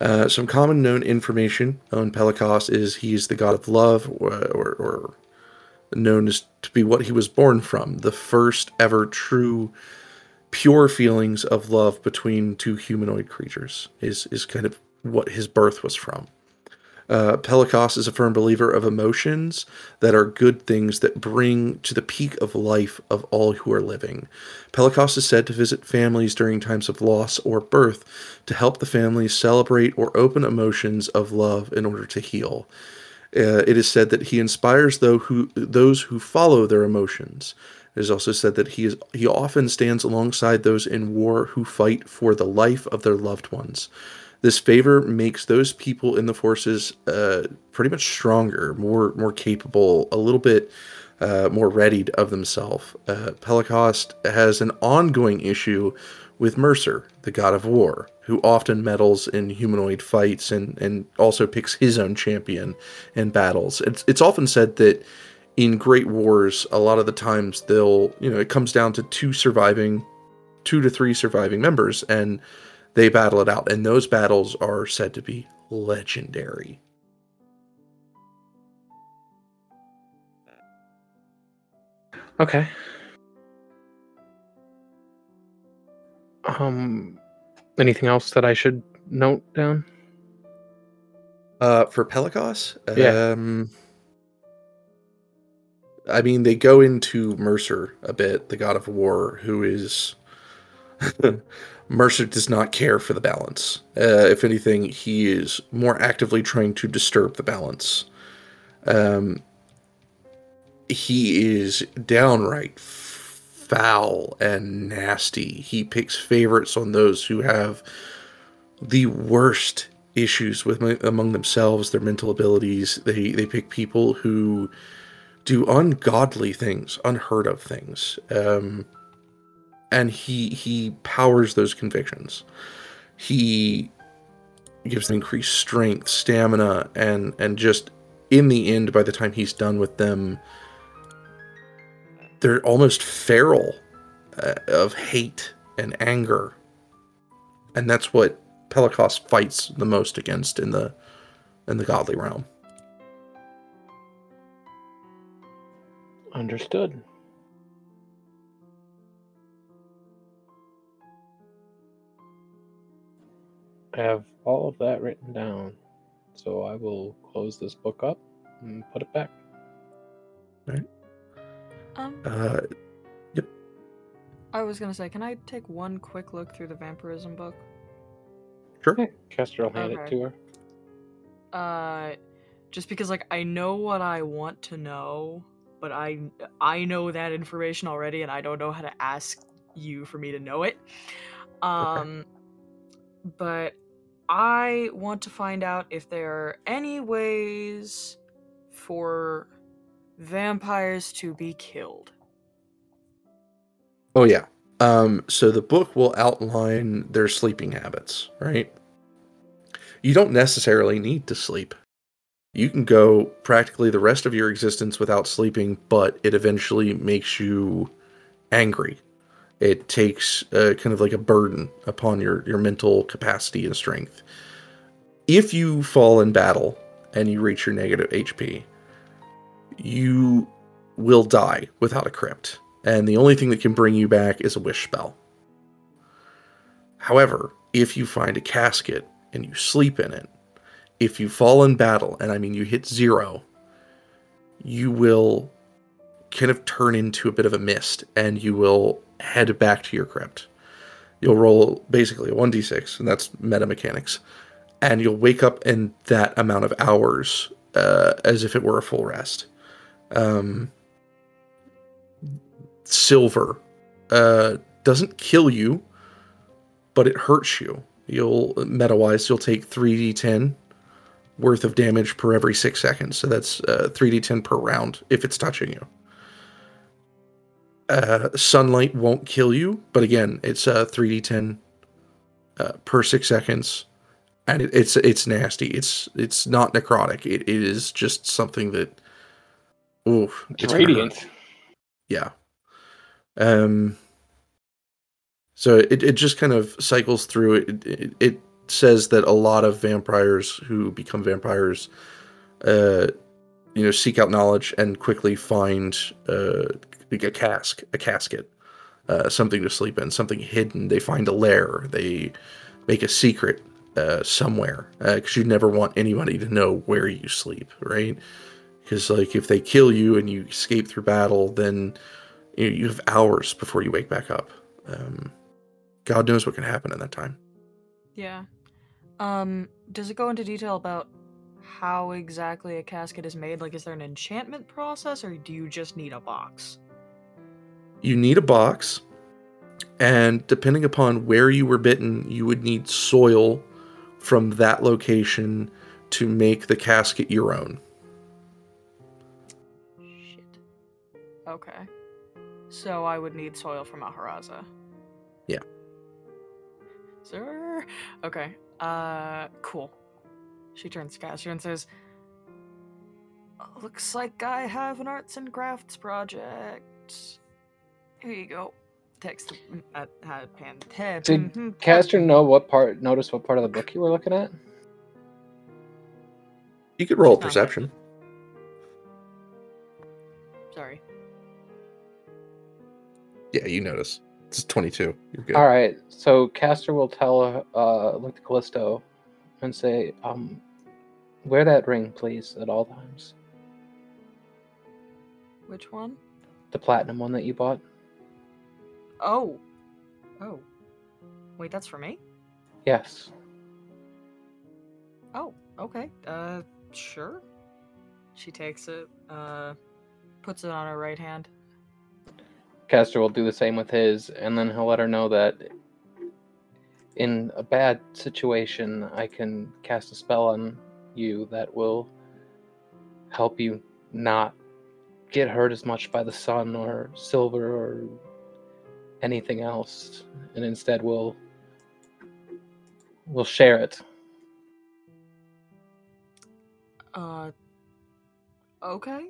Uh, some common known information on Pelikos is he is the god of love, or, or, or known as to be what he was born from, the first ever true pure feelings of love between two humanoid creatures is is kind of what his birth was from. Uh, Pelikos is a firm believer of emotions that are good things that bring to the peak of life of all who are living. Pelikos is said to visit families during times of loss or birth to help the families celebrate or open emotions of love in order to heal. Uh, it is said that he inspires those who those who follow their emotions. It is also said that he is he often stands alongside those in war who fight for the life of their loved ones. This favor makes those people in the forces uh, pretty much stronger, more more capable, a little bit uh, more readied of themselves. Uh, Pelicost has an ongoing issue with Mercer, the god of war, who often meddles in humanoid fights and, and also picks his own champion in battles. It's, it's often said that in great wars, a lot of the times they'll, you know, it comes down to two surviving, two to three surviving members, and they battle it out. And those battles are said to be legendary. Okay. Um, anything else that I should note down? Uh, for Pelicos, Yeah. um, I mean, they go into Mercer a bit, the god of war, who is Mercer does not care for the balance. Uh, if anything, he is more actively trying to disturb the balance. Um, he is downright foul and nasty. He picks favorites on those who have the worst issues with among themselves, their mental abilities. They they pick people who do ungodly things, unheard of things. Um, and he he powers those convictions. He gives them increased strength, stamina, and and just in the end, by the time he's done with them, they're almost feral uh, of hate and anger, and that's what Pelicos fights the most against in the in the godly realm. Understood. Have all of that written down, so I will close this book up and put it back. Right. Um, Uh, yep. I was gonna say, can I take one quick look through the vampirism book? sure. Yeah, Castor will hand it to her. Uh, just because like I know what I want to know, but I I know that information already, and I don't know how to ask you for me to know it. Um, but I want to find out if there are any ways for vampires to be killed. Oh yeah. Um, so the book will outline their sleeping habits, right? You don't necessarily need to sleep. You can go practically the rest of your existence without sleeping, but it eventually makes you angry. It takes uh, kind of like a burden upon your, your mental capacity and strength. If you fall in battle and you reach your negative HP, you will die without a crypt and the only thing that can bring you back is a wish spell. However, if you find a casket and you sleep in it, if you fall in battle, and I mean you hit zero, you will kind of turn into a bit of a mist and you will head back to your crypt. You'll roll basically a 1d6, and that's meta mechanics, and you'll wake up in that amount of hours uh, as if it were a full rest. Um, silver uh, doesn't kill you, but it hurts you. You'll meta wise, you'll take 3d10 worth of damage per every six seconds. So that's uh, 3d10 per round if it's touching you. Uh, sunlight won't kill you, but again, it's uh, 3d10 uh, per six seconds, and it, it's it's nasty. It's it's not necrotic. It, it is just something that. Ooh, It's it's radiant. Yeah. Um. So it, it just kind of cycles through. It, it it says that a lot of vampires who become vampires, uh, you know, seek out knowledge and quickly find uh like a cask, a casket, uh, something to sleep in, something hidden. They find a lair. They make a secret uh, somewhere because you never want anybody to know where you sleep, right? Because like if they kill you and you escape through battle, then you, you have hours before you wake back up. Um, God knows what can happen in that time. Yeah. Um, does it go into detail about how exactly a casket is made? Like, is there an enchantment process, or do you just need a box? You need a box, and depending upon where you were bitten, you would need soil from that location to make the casket your own. Shit. Okay. So I would need soil from Aharaza. Yeah. Sir. Okay. Uh, cool. She turns to Castor and says, "Looks like I have an arts and crafts project. Here you go." Text the- at had pan. tab- Did mhm, Castor know what part? Notice what part of the book you were looking at? You could roll a perception. Sorry. Yeah, you notice. It's 22. You're good. All right. So Castor will tell, uh, look to Callisto, and say, um, wear that ring, please, at all times. Which one? The platinum one that you bought. Oh. Oh. Wait, that's for me? Yes. Oh, okay. Uh, sure. She takes it, uh, puts it on her right hand. Castor will do the same with his, and then he'll let her know that in a bad situation, I can cast a spell on you that will help you not get hurt as much by the sun or silver or anything else, and instead we'll we'll share it. Uh, okay.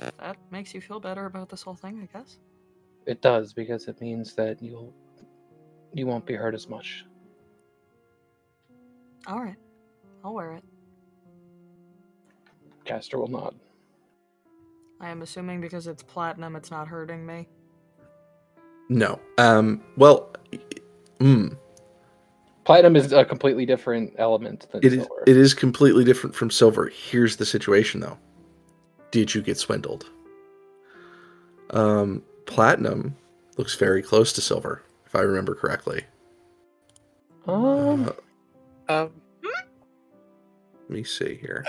If that makes you feel better about this whole thing, I guess. It does because it means that you'll you won't be hurt as much. Alright. I'll wear it. Castor will nod. I am assuming because it's platinum, it's not hurting me. No. Um. Well. Mm, Platinum is a completely different element than it is. silver. It is completely different from silver. Here's the situation, though. Did you get swindled? Um. Platinum looks very close to silver, if I remember correctly. um, Uh, Um, let me see here.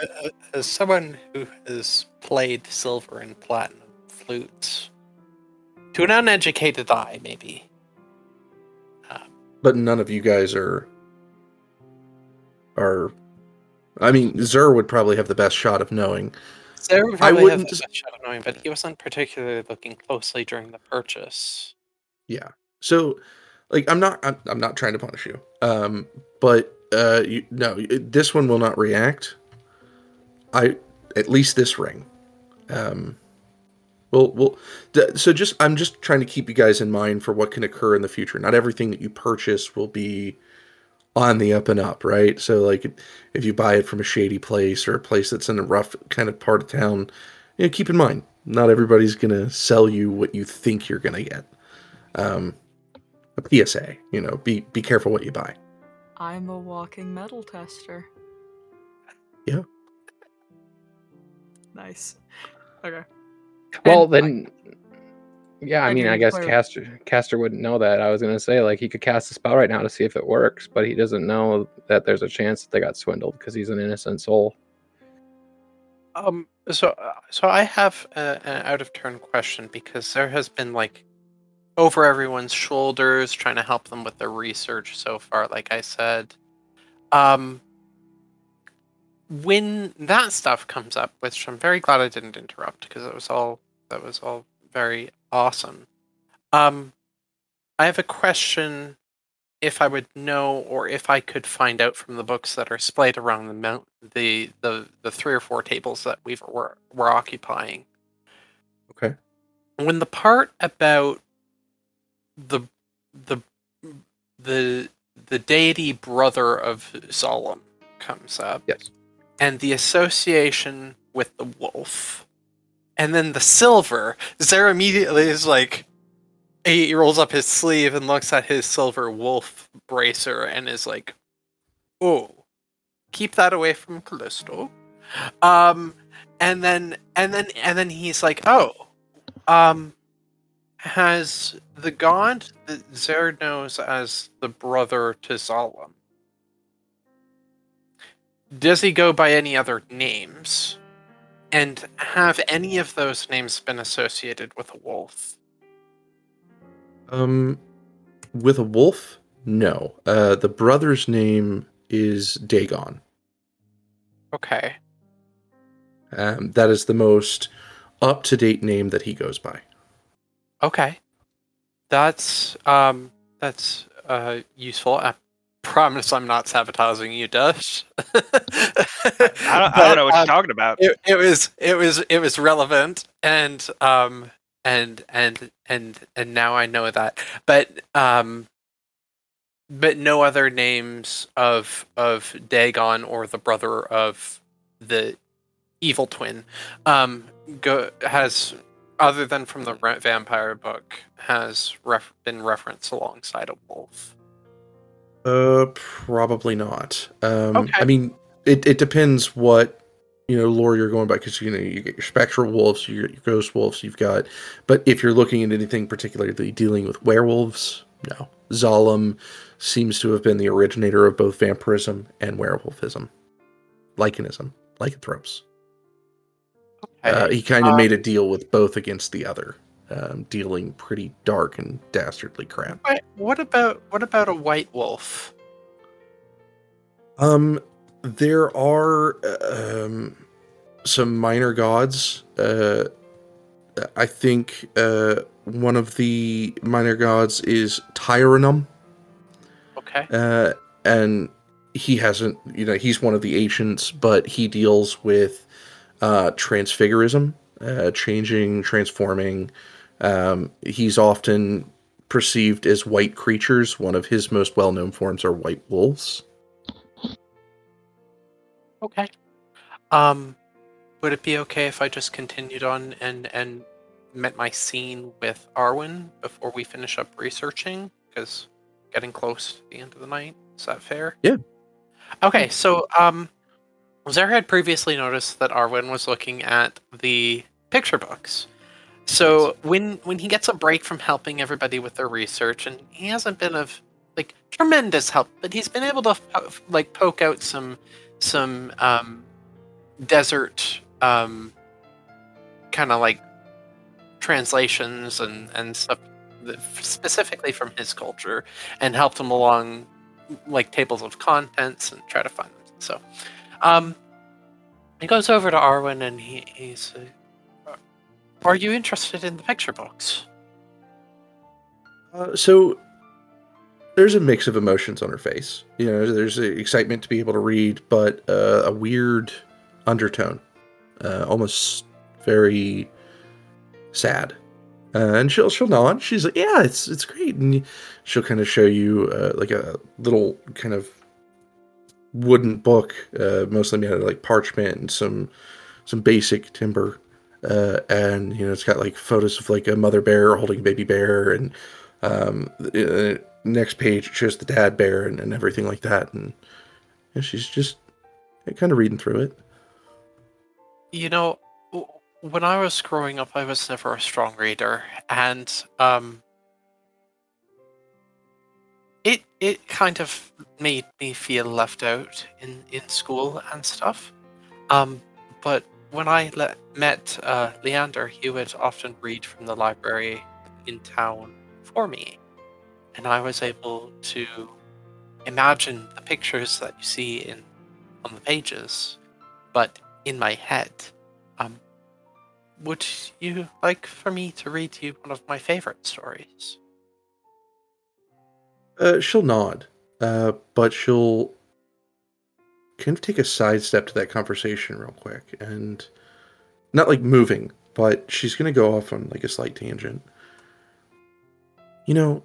as someone who has played silver and platinum flutes, to an uneducated eye, maybe. But none of you guys are. Are. I mean, Zare would probably have the best shot of knowing. Zare would probably have wouldn't- the best shot of knowing, but he wasn't particularly looking closely during the purchase. Yeah. So, like, I'm not. I'm, I'm not trying to punish you. Um. But uh, you, no, this one will not react. I at least this ring. Um. Well, well. d- So just I'm just trying to keep you guys in mind for what can occur in the future. Not everything that you purchase will be on the up and up, right? So like if you buy it from a shady place or a place that's in a rough kind of part of town, you know, keep in mind not everybody's gonna sell you what you think you're gonna get. Um, a PSA, you know, be be careful what you buy. I'm a walking metal tester. Yeah. Nice. Okay. Well And, then, yeah. I I mean, I guess declare- Castor Castor wouldn't know that. I was gonna say like he could cast a spell right now to see if it works, but he doesn't know that there's a chance that they got swindled because he's an innocent soul. Um, so, uh, so I have a, an out of turn question because there has been like over everyone's shoulders trying to help them with their research so far. Like I said, um, when that stuff comes up, which I'm very glad I didn't interrupt because it was all that was all very awesome. Um, I have a question if I would know or if I could find out from the books that are splayed around the mount the the the three or four tables that we've we're, we're occupying. Okay. When the part about the the the the deity brother of Solemn comes up Yes. and the association with the wolf and then the silver Zare immediately is like he rolls up his sleeve and looks at his silver wolf bracer and is like oh keep that away from callisto um and then and then and then he's like oh um has the god that Zare knows as the brother to Zalem does he go by any other names? And have any of those names been associated with a wolf? Um, with a wolf, no. Uh, the brother's name is Dagon. Okay. Um, that is the most up to date name that he goes by. Okay. That's um that's uh useful. I promise I'm not sabotaging you, Dush. I don't, I don't know what you're talking about. It, it was it was it was relevant and um and and and and now I know that. But um but no other names of of Dagon or the brother of the evil twin um go has other than from the vampire book has ref- been referenced alongside a wolf. Uh, probably not. Um, Okay. I mean, it, it depends what you know lore you're going by because you know you get your spectral wolves, you get your ghost wolves, you've got. But if you're looking at anything particularly dealing with werewolves, no. Zalem seems to have been the originator of both vampirism and werewolfism, lichenism, lycanthropes. Uh, he kind of Um, made a deal with both against the other, um, dealing pretty dark and dastardly crap. What- what about what about a white wolf? Um, there are um some minor gods. Uh, I think uh one of the minor gods is Tyrannum. Okay. Uh, and he hasn't, you know, he's one of the ancients, but he deals with uh transfigurism, uh, changing, transforming. Um, he's often perceived as white creatures. One of his most well-known forms are white wolves. Okay. Um, would it be okay if I just continued on and and met my scene with Arwen before we finish up researching? Because getting close to the end of the night. Is that fair? Yeah. Okay. So, um, Zare had previously noticed that Arwen was looking at the picture books. So when when he gets a break from helping everybody with their research, and he hasn't been of like tremendous help, but he's been able to like poke out some some um, desert um, kind of like translations and and stuff specifically from his culture, and help them along like tables of contents and try to find them. So, um, he goes over to Arwen and he he's. Are you interested in the picture books? Uh, so there's a mix of emotions on her face. You know, there's excitement to be able to read, but uh, a weird undertone, uh, almost very sad. Uh, and she'll she'll nod. She's like, "Yeah, it's it's great," and she'll kind of show you uh, like a little kind of wooden book, uh, mostly made out of like parchment and some some basic timber. Uh, and you know, it's got like photos of like a mother bear holding a baby bear, and um, the, uh, next page shows the dad bear and, and everything like that. And she's just kind of reading through it. You know, when I was growing up, I was never a strong reader, and um, it it kind of made me feel left out in in school and stuff. Um, but when I le- met uh, Leander, he would often read from the library in town for me, and I was able to imagine the pictures that you see in on the pages, but in my head. Um, would you like for me to read you one of my favorite stories? Uh, she'll nod, uh, but she'll kind of take a sidestep to that conversation real quick, and not like moving, but she's gonna go off on like a slight tangent. You know,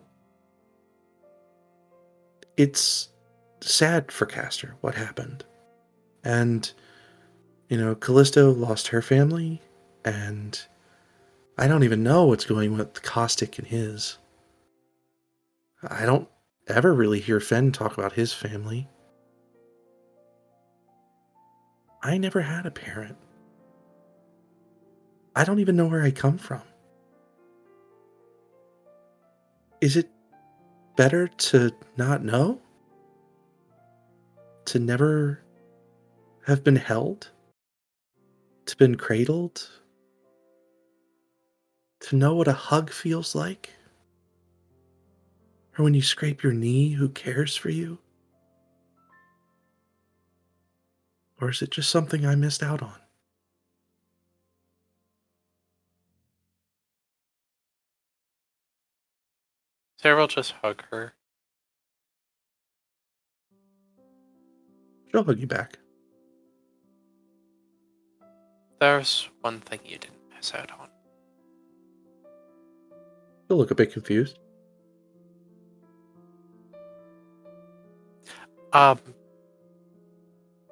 it's sad for Castor what happened, and you know, Callisto lost her family, and I don't even know what's going with Caustic and his. I don't ever really hear Fen talk about his family. I never had a parent. I don't even know where I come from. Is it better to not know? To never have been held? To been cradled? To know what a hug feels like? Or when you scrape your knee, who cares for you? Or is it just something I missed out on? Zare will just hug her. She'll hug you back. There's one thing you didn't miss out on. She'll look a bit confused. Um,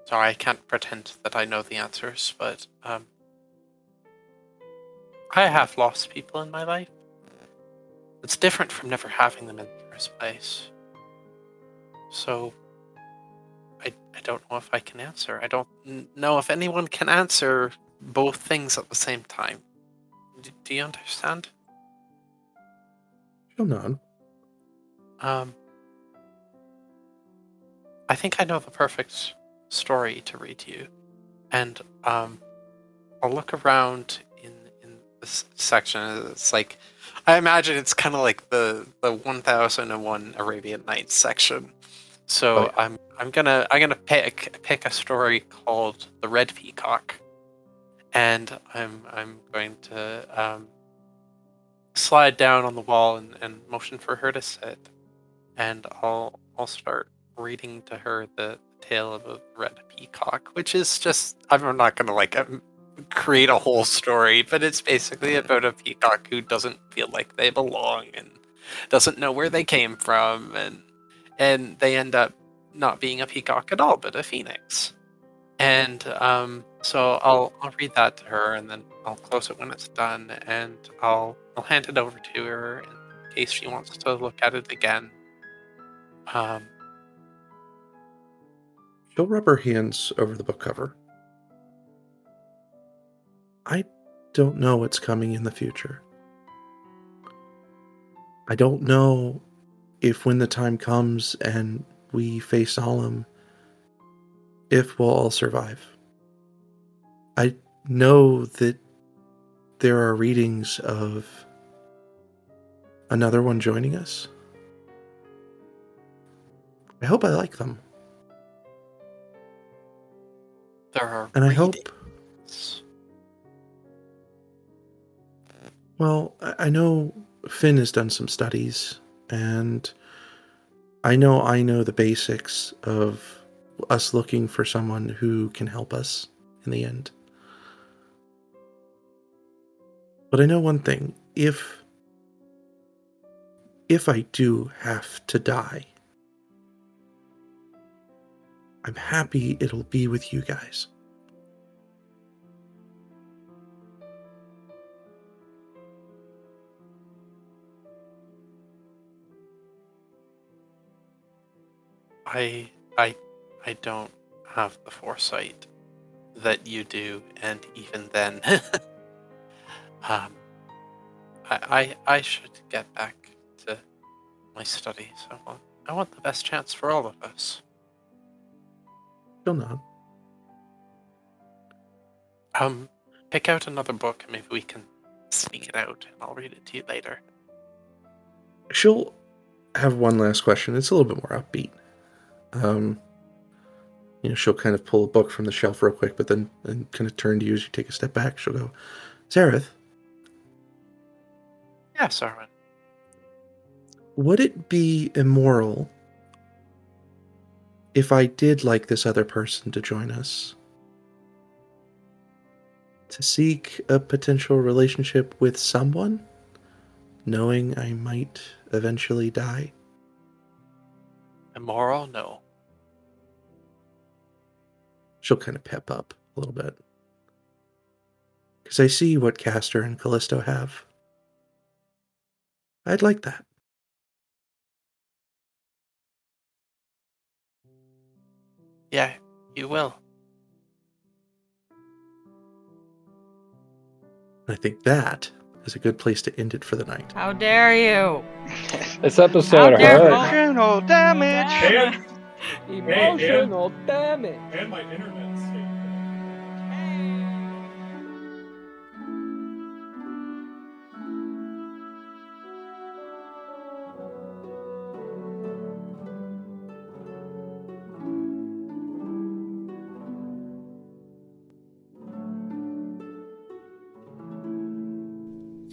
sorry, I can't pretend that I know the answers, but um, I have lost people in my life. It's different from never having them in the first place. So, I I don't know if I can answer. I don't know if anyone can answer both things at the same time. D- do you understand? She'll nod. Um, I think I know the perfect story to read to you, and um, I'll look around in in this section. It's like I imagine it's kind of like the the one thousand and one Arabian Nights section. So Oh, yeah. I'm I'm gonna I'm gonna pick pick a story called the Red Peacock, and I'm I'm going to um, slide down on the wall and, and motion for her to sit, and I'll I'll start reading to her the tale of a red peacock, which is just I'm not gonna like um, create a whole story, but it's basically about a peacock who doesn't feel like they belong and doesn't know where they came from, and and they end up not being a peacock at all, but a phoenix. And um, so I'll I'll read that to her, and then I'll close it when it's done, and I'll I'll hand it over to her in case she wants to look at it again. Um, She'll rub her hands over the book cover. I don't know what's coming in the future. I don't know if when the time comes and we face Solemn, if we'll all survive. I know that there are readings of another one joining us. I hope I like them. There are And I hope. Well, I know Finn has done some studies, and I know I know the basics of us looking for someone who can help us in the end. But I know one thing if if I do have to die, I'm happy it'll be with you guys. I I I don't have the foresight that you do, and even then, um, I, I I should get back to my studies. I want I want the best chance for all of us. Um, pick out another book, and maybe we can sneak it out, and I'll read it to you later. she'll have one last question. It's a little bit more upbeat. Um, you know, she'll kind of pull a book from the shelf real quick, but then and kind of turn to you as you take a step back. She'll go, Zareth, Yes, Arwen. would it be immoral if I did like this other person to join us? To seek a potential relationship with someone, knowing I might eventually die? Immoral? No. she'll kind of pep up a little bit. Because I see what Castor and Callisto have. I'd like that. Yeah, you will. I think that is a good place to end it for the night. How dare you? This episode dare hurt. Emotional damage. And, Emotional damage. and my internet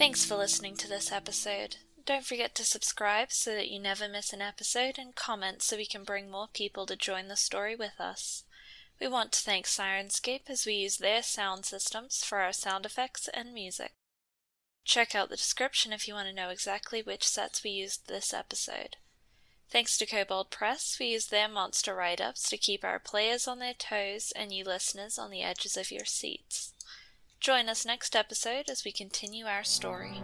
Thanks for listening to this episode. Don't forget to subscribe so that you never miss an episode and comment so we can bring more people to join the story with us. We want to thank Syrinscape as we use their sound systems for our sound effects and music. Check out the description if you want to know exactly which sets we used this episode. Thanks to Kobold Press, we use their monster write ups to keep our players on their toes and you listeners on the edges of your seats. Join us next episode as we continue our story.